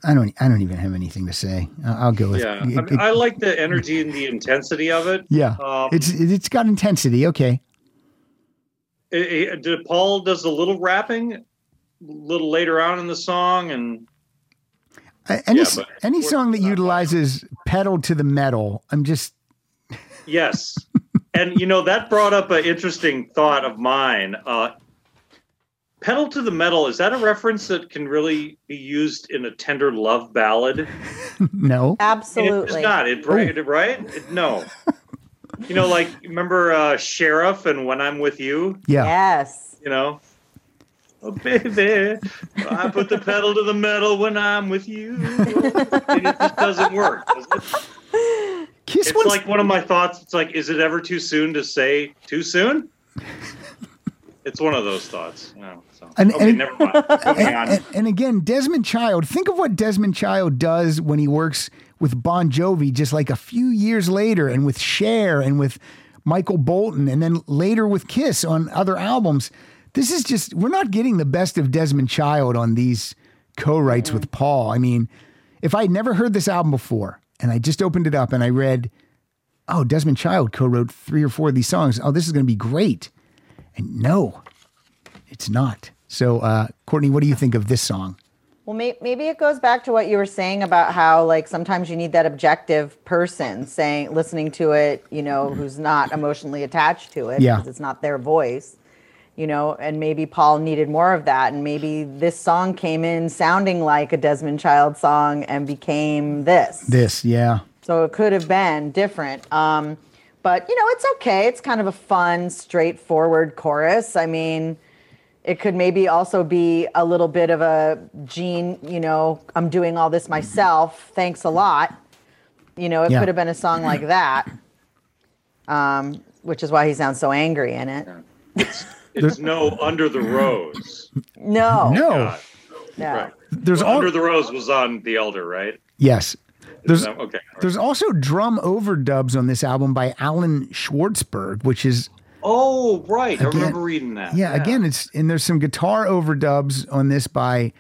I don't. I don't even have anything to say. I- I'll go with. Yeah, I, it- mean, it- I like the energy and the intensity of it. yeah. Um, it's it's got intensity. Okay. it- it- did Paul does a little rapping, a little later on in the song, and Uh, Any Yeah, any song that utilizes pedal to the metal, I'm just yes, and you know that brought up an interesting thought of mine. Uh, Pedal to the metal is that a reference that can really be used in a tender love ballad? no. It's Absolutely. not. It right? right? It- no. You know, like remember uh, Sheriff and When I'm with You. Yeah. Yes. You know. Oh baby, I put the pedal to the metal when I'm with you. And it just doesn't work. does it? Kiss It's like one of my thoughts. It's like, is it ever too soon to say too soon? It's one of those thoughts. No, so. And- okay, and- never mind. Moving and, and again, Desmond Child. Think of what Desmond Child does when he works with Bon Jovi, just like a few years later, and with Cher and with Michael Bolton, and then later with Kiss on other albums. This is just we're not getting the best of Desmond Child on these co-writes with Paul. I mean, if I had never heard this album before, and I just opened it up and I read, oh, Desmond Child co-wrote three or four of these songs. Oh, this is going to be great. And no, it's not. So, uh, Courtney, what do you think of this song? Well, may- maybe it goes back to what you were saying about how, like, sometimes you need that objective person saying, listening to it, you know, who's not emotionally attached to it Yeah. because it's not their voice, you know, and maybe Paul needed more of that. And maybe this song came in sounding like a Desmond Child song and became this. This, yeah. So it could have been different. Um, but, you know, it's okay. It's kind of a fun, straightforward chorus. I mean, it could maybe also be a little bit of a Gene, you know, I'm doing all this myself. Thanks a lot. You know, it Yeah. could have been a song like that, um, which is why he sounds so angry in it. It's no Under the Rose. No. No. God. Yeah. Right. There's Well, all Under the Rose was on The Elder, right? yes. There's okay. there's also drum overdubs on this album by Allan Schwartzberg, which is Oh, right. I remember reading that. yeah, again it's and there's some guitar overdubs on this by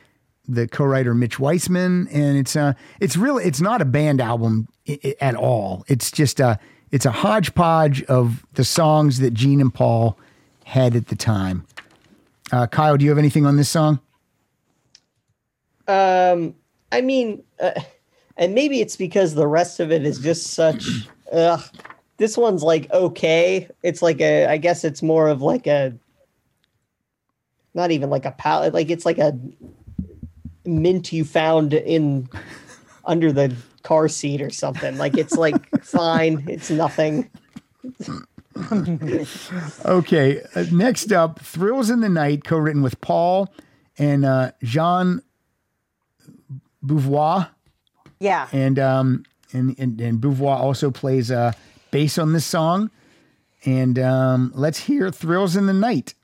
the co-writer Mitch Weissman and it's uh it's really it's not a band album i- i- at all. It's just a it's a hodgepodge of the songs that Gene and Paul had at the time. Uh, Kyle, do you have anything on this song? Um, I mean, uh, and maybe it's because the rest of it is just such. Ugh, this one's like okay. It's like a. I guess it's more of like a. Not even like a palette. Like it's like a mint you found in under the car seat or something. Like it's like fine. It's nothing. Okay, uh, next up, "Thrills in the Night," co-written with Paul and uh, Jean Beauvoir, Yeah. and um, and, and and Beauvoir also plays uh, bass on this song. And um, let's hear "Thrills in the Night."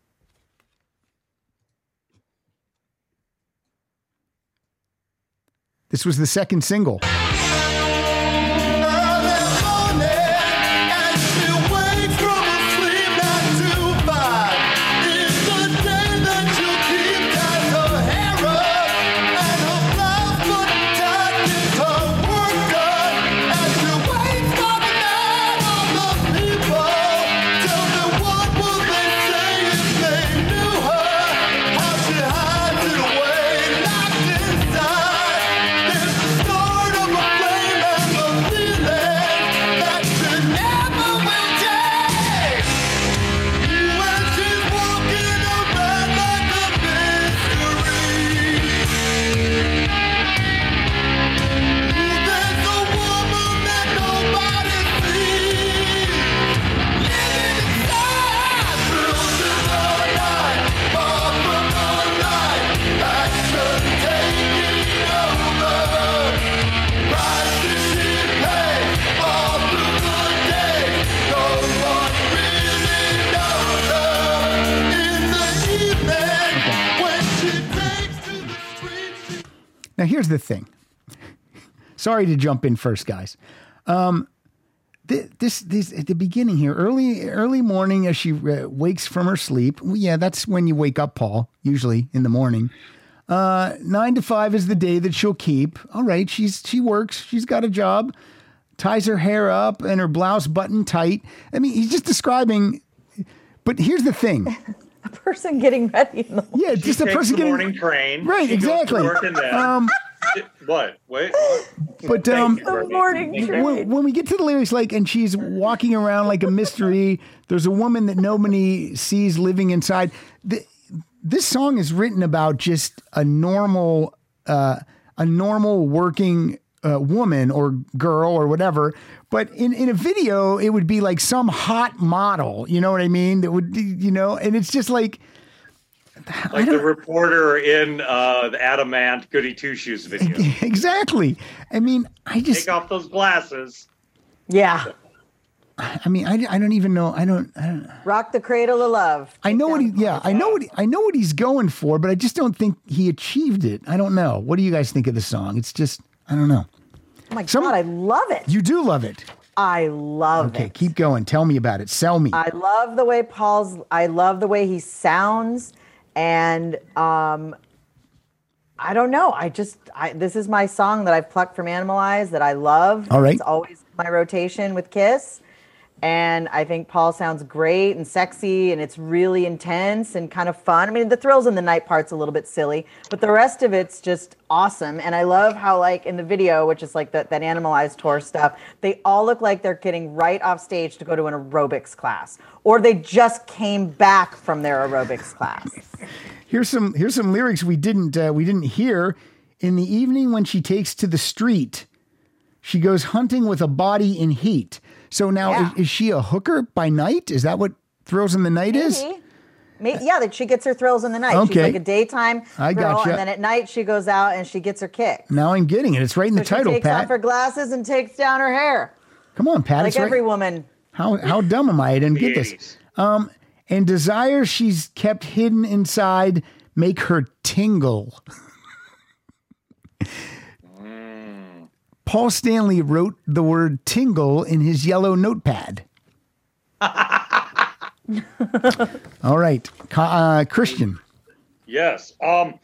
This was the second single. Now, here's the thing. Sorry to jump in first, guys. Um, thi- this, this at the beginning here, early, early morning, as she uh, wakes from her sleep. Well, yeah, that's when you wake up, Paul. Usually in the morning. Uh, nine to five is the day that she'll keep. All right, she's she works. She's got a job. Ties her hair up and her blouse buttoned tight. I mean, he's just describing. But here's the thing. A person getting ready in the morning. Yeah, She just a takes person the getting morning train. right. She Exactly. work and Um, what? Wait. what? but Thank um, you, Brittany. morning Thank train. when, when we get to the lyrics, like, and she's walking around like a mystery. There's a woman that nobody sees living inside. The, this song is written about just a normal, uh, a normal working uh, woman or girl or whatever. But in, in a video, it would be like some hot model. You know what I mean? That would, you know, and it's just like, Like the reporter in uh, the Adam Ant Goody Two Shoes video. exactly. I mean, I just, Take off those glasses. Yeah. I mean, I, I don't even know. I don't, I don't. Rock the cradle of love. I know what he. Yeah, I know what he, I know what he's going for, but I just don't think he achieved it. I don't know. What do you guys think of the song? It's just I don't know. Oh my Some- God, I love it. You do love it. I love Okay, it. Okay, keep going. Tell me about it. Sell me. I love the way Paul's. I love the way he sounds, and um, I don't know. I just. I, this is my song that I've plucked from Animalize that I love. All right. It's always my rotation with Kiss, and I think Paul sounds great and sexy, and it's really intense and kind of fun. I mean, the thrills in the night part's a little bit silly, but the rest of it's just awesome. And I love how, like in the video, which is like that that Animalize tour stuff, they all look like they're getting right off stage to go to an aerobics class, or they just came back from their aerobics class. Here's some here's some lyrics we didn't uh, we didn't hear. In the evening when she takes to the street, she goes hunting with a body in heat. So now Yeah. is, is she a hooker by night? Is that what thrills in the night is? Maybe. Maybe, yeah, that she gets her thrills in the night. She's Okay. like a daytime I girl, gotcha. and then at night she goes out and she gets her kick. Now I'm getting it. It's right in the So title, she takes Pat. off her glasses and takes down her hair, Come on, Pat. like it's right- every woman. How how dumb am I? I didn't get this. Um, and desire she's kept hidden inside make her tingle. Paul Stanley wrote the word tingle in his yellow notepad. All right, uh, Christian. Yes. Um,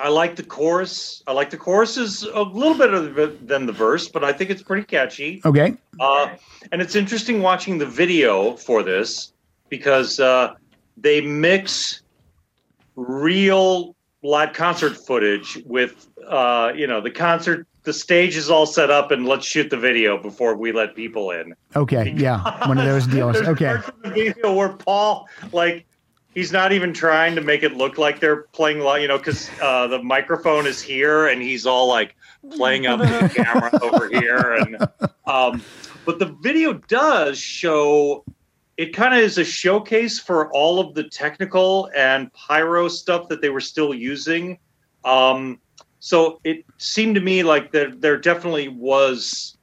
I like the chorus. I like the chorus is a little better than the verse, but I think it's pretty catchy. Okay. Uh, and it's interesting watching the video for this because uh, they mix real live concert footage with, uh, you know, the concert. The stage is all set up, and let's shoot the video before we let people in. Okay. Yeah. One of those deals. Okay. the video where Paul, like, he's not even trying to make it look like they're playing, li- you know, because uh, the microphone is here and he's all like playing up the camera over here. And um, but the video does show. It kind of is a showcase for all of the technical and pyro stuff that they were still using. Um, so it seemed to me like there there definitely was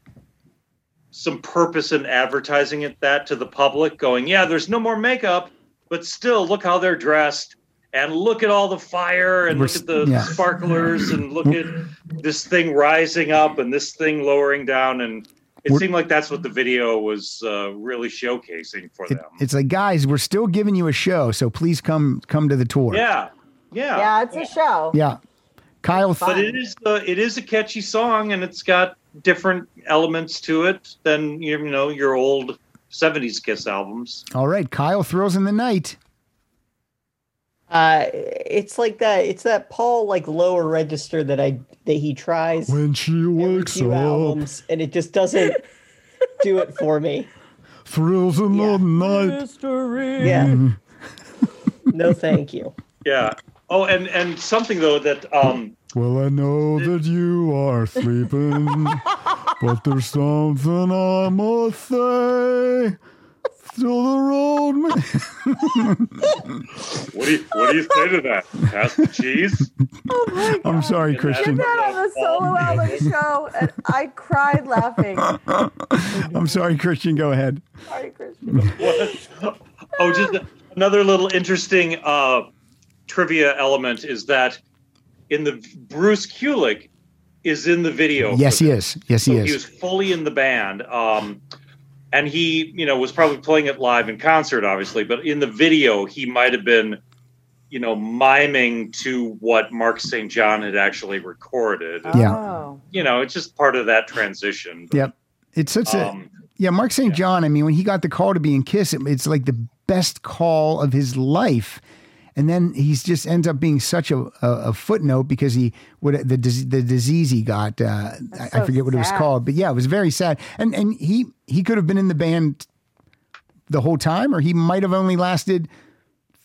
some purpose in advertising it that to the public going yeah there's no more makeup but still look how they're dressed and look at all the fire and We're look at the yeah. sparklers and look at this thing rising up and this thing lowering down and it We're- seemed like that's what the video was uh, really showcasing for It, them it's like, guys, we're still giving you a show, so please come come to the tour. yeah yeah Yeah, it's a show. Yeah. Kyle. but it is uh, it is a catchy song and it's got different elements to it than you know your old 70s kiss albums All right. Kyle throws in the night. Uh, it's like that. It's that Paul like lower register that I that he tries When she wakes up, albums, and it just doesn't do it for me. thrills in Yeah. the night. Mystery. Yeah. Mm-hmm. No, thank you. Yeah. Oh, and and something though that um Well, I know that you are sleeping, but there's something I must say. Still the road. ma- what do you what do you say to that? Pass the cheese. Oh I'm sorry, Christian. Did That on the solo album show, and I cried laughing. I'm sorry, Christian. Go ahead. Sorry, Christian. What? Oh, just another little interesting uh, trivia element is that in the Bruce Kulick is in the video. Yes, he is. Yes, he So he was fully in the band. Um, and he, you know, was probably playing it live in concert, obviously, but in the video, he might have been you know, miming to what Mark St. John had actually recorded. Yeah. Oh. You know, it's just part of that transition. Yep. It's such a Um, yeah. Mark St. John. I mean, when he got the call to be in Kiss, it, it's like the best call of his life. And then he's just ends up being such a, a, a footnote because he what the the disease he got. Uh, I, I so forget what it was called, but yeah, it was very sad. And and he he could have been in the band the whole time, or he might have only lasted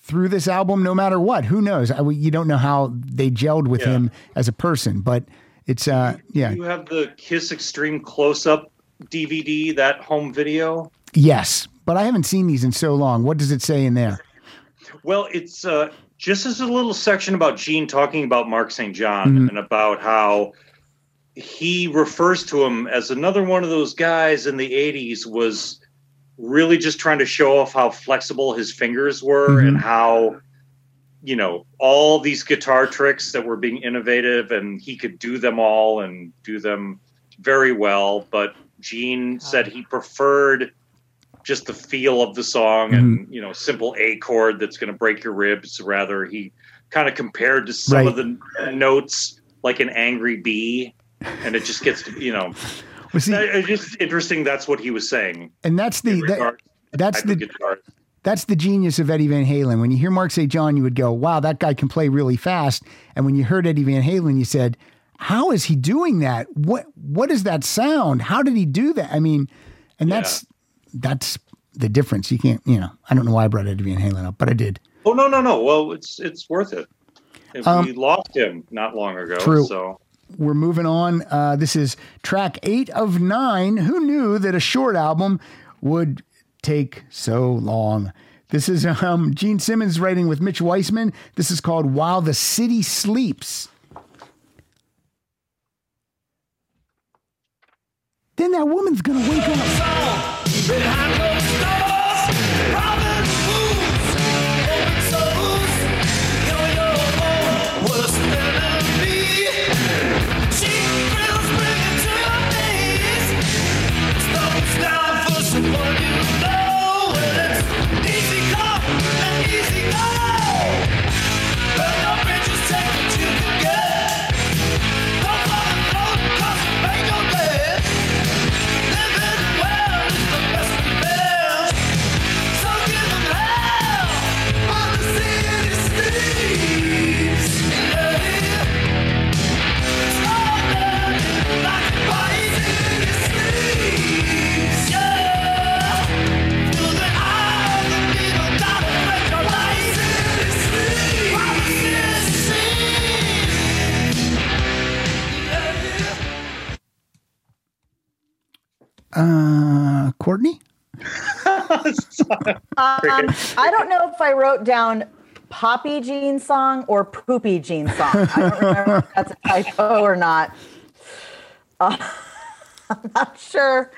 through this album, no matter what. Who knows? I, you don't know how they gelled with Yeah. him as a person, but it's uh yeah You have the Kiss Extreme close up DVD, that home video. yes. But I haven't seen these in so long. What does it say in there? Well, it's uh, just as a little section about Gene talking about Mark St. John Mm-hmm. and about how he refers to him as another one of those guys in the 80s was really just trying to show off how flexible his fingers were Mhm. and how you know all these guitar tricks that were being innovative and he could do them all and do them very well but Gene said he preferred just the feel of the song and mm-hmm. you know simple A chord that's going to break your ribs. Rather, he kind of compared to some Right. of the notes like an angry bee, and it just gets to you know. Well, see, It's just interesting. That's what he was saying. and that's the that, that's the guitar. that's the genius of Eddie Van Halen. When you hear Mark St. John, you would go, "Wow, that guy can play really fast." And when you heard Eddie Van Halen, you said, "How is he doing that? What what is that sound? How did he do that?" I mean, and that's that's the difference. You can't, you know. I don't know why I brought Eddie Van Halen up, but I did. Oh no, no, no. Well, it's it's worth it. Um, we lost him not long ago, True. so We're moving on. Uh, this is track eight of nine. Who knew that a short album would take so long? This is um, Gene Simmons writing with Mitch Weissman. This is called While the City Sleeps. Then that woman's going to wake up behind Uh, Courtney? Um, I don't know if I wrote down Poppy Gene song or Poopy Gene song. I don't remember if that's a typo or not. Uh, I'm not sure.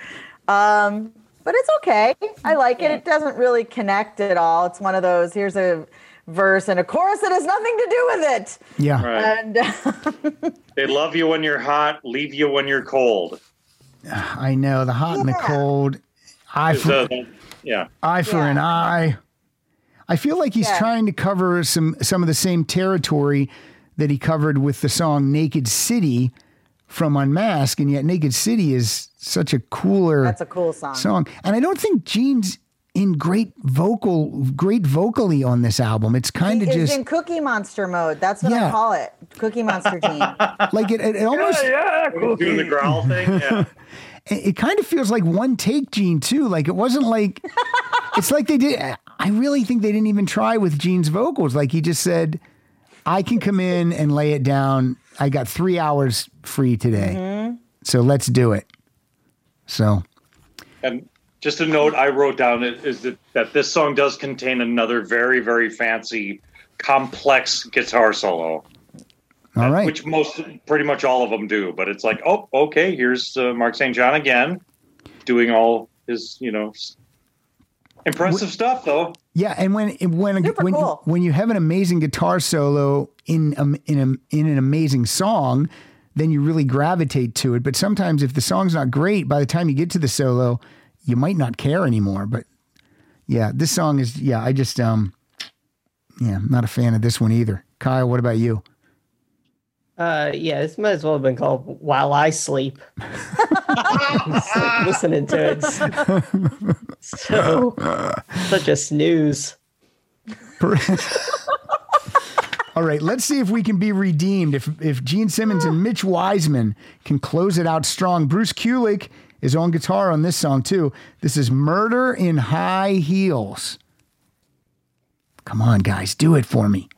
Um, but it's okay. I like it. It doesn't really connect at all. It's one of those, here's a verse and a chorus that has nothing to do with it. Yeah. right. And they love you when you're hot, leave you when you're cold. I know the hot and the cold. Eye for, So, yeah. eye for an eye. I feel like he's Yeah. trying to cover some some of the same territory that he covered with the song "Naked City" from Unmask, and yet "Naked City" is such a cooler that's a cool song. song. And I don't think Gene's in great vocal, great vocally on this album. It's kind of just in Cookie Monster mode. That's what Yeah. I call it. Cookie Monster Gene. like it. It, it almost Yeah, Doing the growl thing. Yeah. it, it kind of feels like one take Gene too. Like it wasn't like it's like they did. I really think they didn't even try with Gene's vocals. Like he just said, "I can come in and lay it down. I got three hours free today, mm-hmm. so let's do it." So And just a note I wrote down is is that, that this song does contain another very, very fancy, complex guitar solo, all right, which most, pretty much all of them do. But it's like, oh, okay, here's uh, Mark St. John again, doing all his, you know, s- impressive stuff, though. yeah. And when when Super when cool. when you have an amazing guitar solo in um, in a, in an amazing song. Then you really gravitate to it. But sometimes, if the song's not great, by the time you get to the solo, you might not care anymore. But yeah, this song is yeah. I just um, Yeah, I'm not a fan of this one either. Kyle, what about you? Uh, yeah, this might as well have been called "While I Sleep." Like, listening to it, so such a snooze. All right, let's see if we can be redeemed. If if Gene Simmons and Mitch Weissman can close it out strong. Bruce Kulick is on guitar on this song too. This is Murder in High Heels. Come on, guys, do it for me.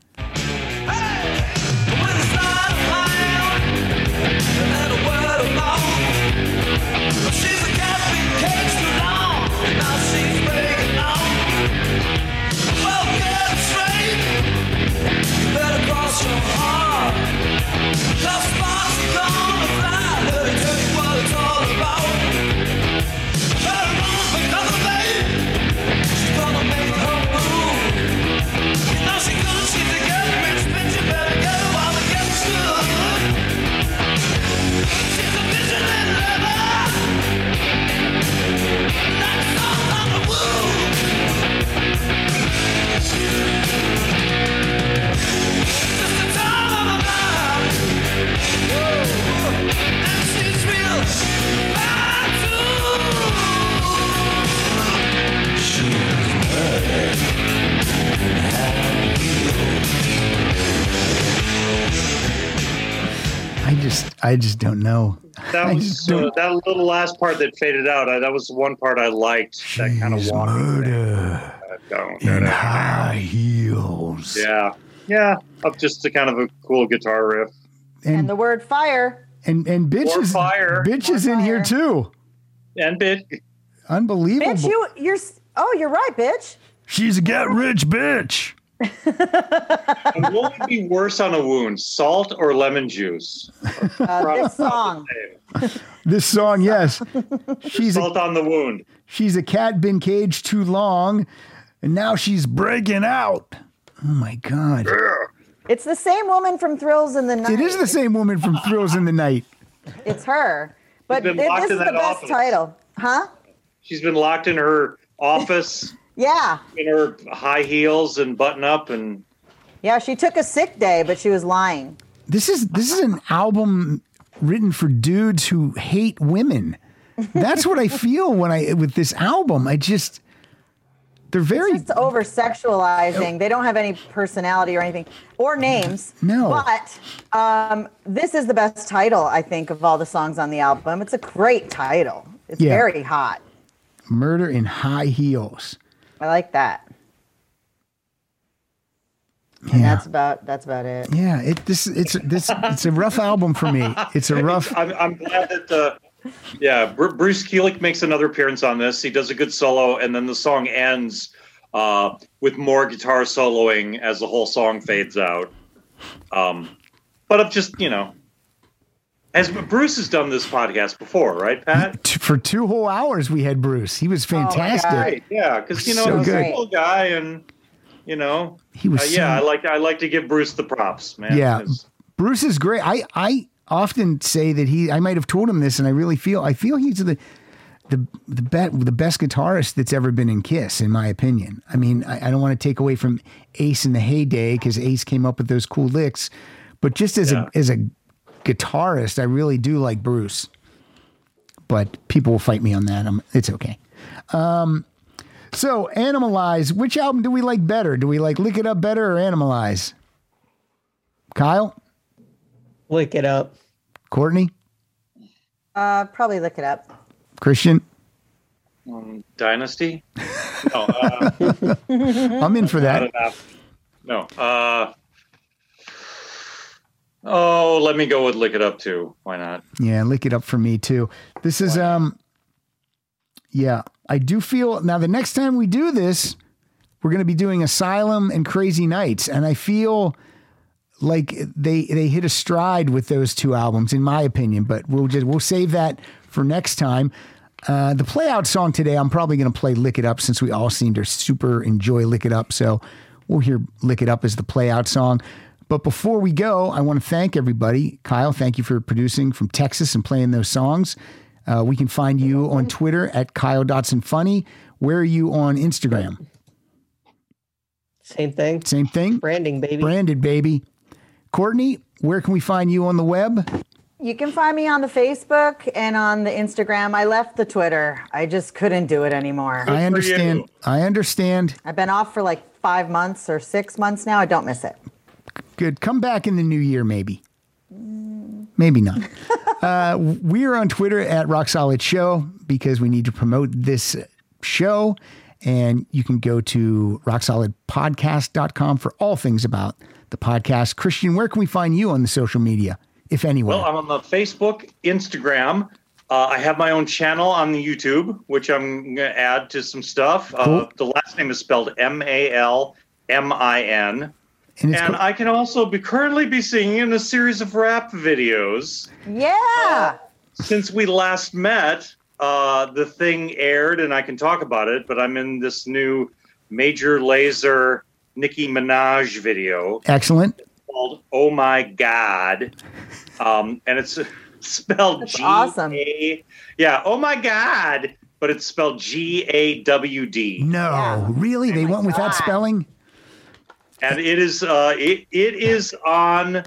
Just I just don't know. That was just uh, don't- that little last part that faded out. I, that was the one part I liked. That kind of She's walking. murder Don't- in high heels. Yeah, yeah. Up just to kind of a cool guitar riff. And the word fire. And and bitches. More is fire. bitch is in here too. And bit. Unbelievable. Bitch, you you're s- oh, you're right, bitch. She's a get rich bitch. And what would be worse on a wound, salt or lemon juice? Uh, this song. This song, yes. She's a, Salt on the wound. she's a cat been caged too long, and now she's breaking out. Oh my god. It's the same woman from Thrills in the Night. It is the same woman from Thrills in the Night. It's her. But been th- locked this is the best office. title. Huh? She's been locked in her office Yeah. in her high heels and button up and Yeah, she took a sick day, but she was lying. This is this is an album written for dudes who hate women. That's what I feel when I with this album. I just they're very It's over sexualizing. They don't have any personality or anything or names. No. But um, this is the best title, I think, of all the songs on the album. It's a great title. It's Yeah. very hot. murder in high heels. I like that. And Yeah. that's about that's about it. Yeah, it this it's this it's a rough album for me. It's a rough I'm, I'm glad that uh, yeah Br- Bruce Kulick makes another appearance on this. He does a good solo, and then the song ends uh, with more guitar soloing as the whole song fades out. Um, but I'm just you know, as Bruce has done this podcast before, right, Pat? for two whole hours we had Bruce. He was fantastic. Right, yeah, because you know So he's good. a cool guy, and you know, He was uh, yeah. so- I like I like to give Bruce the props, man. Yeah. 'cause- Bruce is great. I I often say that he I might have told him this and I really feel I feel he's the the the be, the best guitarist that's ever been in Kiss in my opinion. I mean, I, I don't want to take away from Ace in the heyday because Ace came up with those cool licks, but just as Yeah. a as a guitarist, I really do like Bruce. But people will fight me on that. i it's okay. Um, so Animalize, which album do we like better? Do we like Lick It Up better or Animalize? Kyle, Lick it up. Courtney, Uh, probably Lick it up. Christian. um, Dynasty. No, uh, I'm in for that. No. Uh, oh, let me go with Lick It Up too. Why not? Yeah, lick it up for me too. This is um yeah, I do feel now the next time we do this, we're going to be doing Asylum and Crazy Nights and I feel like they they hit a stride with those two albums in my opinion, but we'll just we'll save that for next time. Uh, the play out song today, I'm probably going to play Lick It Up since we all seem to super enjoy Lick It Up. So we'll hear Lick It Up as the play out song. But before we go, I want to thank everybody. Kyle, thank you for producing from Texas and playing those songs. Uh, we can find you on Twitter at Kyle Dotson Funny. Where are you on Instagram? Same thing. Same thing. Branding, baby. Branded, baby. Courtney, where can we find you on the web? You can find me on the Facebook and on the Instagram. I left the Twitter. I just couldn't do it anymore. I understand. I understand. I've been off for like five months or six months now. I don't miss it. Good. Come back in the new year, maybe. Maybe not. uh, we are on Twitter at Rock Solid Show because we need to promote this show. And you can go to rocksolidpodcast.com for all things about the podcast. Christian, where can we find you on the social media, if anywhere? Well, I'm on the Facebook, Instagram. Uh, I have my own channel on the YouTube, which I'm going to add to some stuff. Uh, the last name is spelled M A L M I N. And And, co- I can also be currently be singing in a series of rap videos. Yeah. Since we last met, uh, the thing aired, and I can talk about it. But I'm in this new Major Lazer Nicki Minaj video Excellent. called "Oh My God," um, and it's spelled That's G awesome. Yeah, oh my God, but it's spelled G A W D, No, Yeah. really? They went with that spelling? And it is uh, it it is on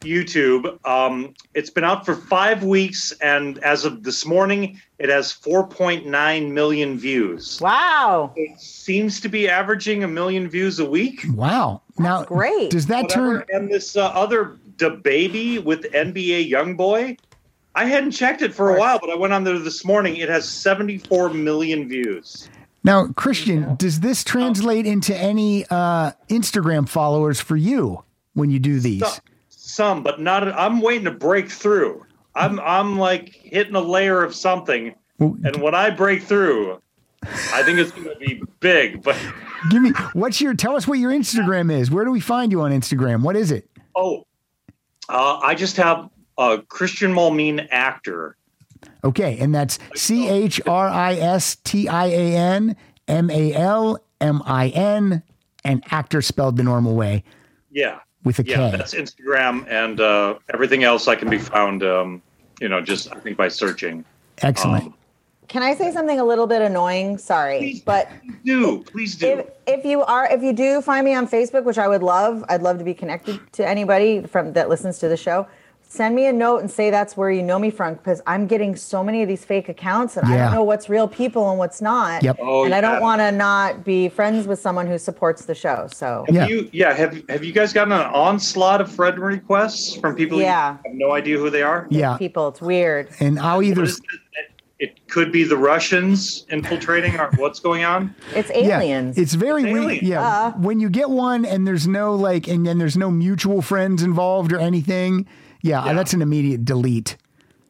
YouTube. Um, it's been out for five weeks, and as of this morning, it has 4.9 million views. Wow. It seems to be averaging a million views a week. Wow. now, great. Does that whatever. turn? And this uh, other the baby with NBA YoungBoy, I hadn't checked it for a while, but I went on there this morning. It has 74 million views. Now, Christian, does this translate into any uh, Instagram followers for you when you do these? So- some, but not. I'm waiting to break through. I'm I'm like hitting a layer of something, and when I break through, I think it's going to be big. But Give me what's your tell us what your Instagram is. Where do we find you on Instagram? What is it? oh, uh, I just have a Christian Malmin actor. Okay, and that's C H R I S T I A N M A L M I N and actor spelled the normal way Yeah, with a K. yeah, that's Instagram, and uh, everything else I can be found. Um, you know, just I think by searching. Excellent. Um, Can I say something a little bit annoying? Sorry, but do please do. if if you are if you do find me on Facebook, which I would love, I'd love to be connected to anybody from that listens to the show. Send me a note and say that's where you know me from because I'm getting so many of these fake accounts and I don't know what's real people and what's not. Yep. Oh, and I don't want to not be friends with someone who supports the show. So Have Yeah. you yeah have have you guys gotten an onslaught of friend requests from people Yeah. you have no idea who they are? yeah. people, it's weird. And I'll either it? It could be the Russians infiltrating or what's going on. It's yeah, aliens. it's very It's re- aliens. yeah. Uh. when you get one and there's no like and then there's no mutual friends involved or anything, yeah, Yeah. that's an immediate delete.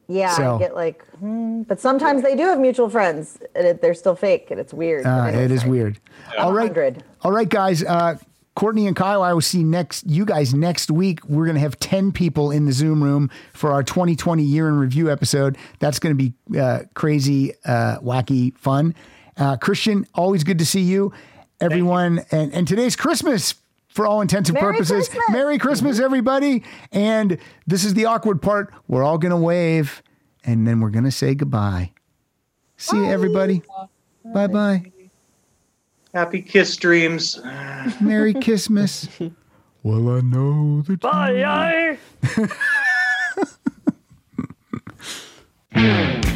yeah, so- I get like, hmm. but sometimes they do have mutual friends and it, they're still fake and it's weird. Uh, But it is sorry. weird. All right. 100. All right, guys. Uh, Courtney and Kyle, I will see next you guys next week. We're going to have 10 people in the Zoom room for our 2020 year in review episode. That's going to be uh, crazy, uh, wacky, fun. Uh, Christian, always good to see you. Everyone, and, and today's Christmas for all intents and Merry purposes. Christmas. Merry Christmas, everybody. And this is the awkward part. We're all going to wave and then we're going to say goodbye. See Bye. you, everybody. Bye bye. Happy kiss dreams. Merry Christmas. well, I know that. Bye.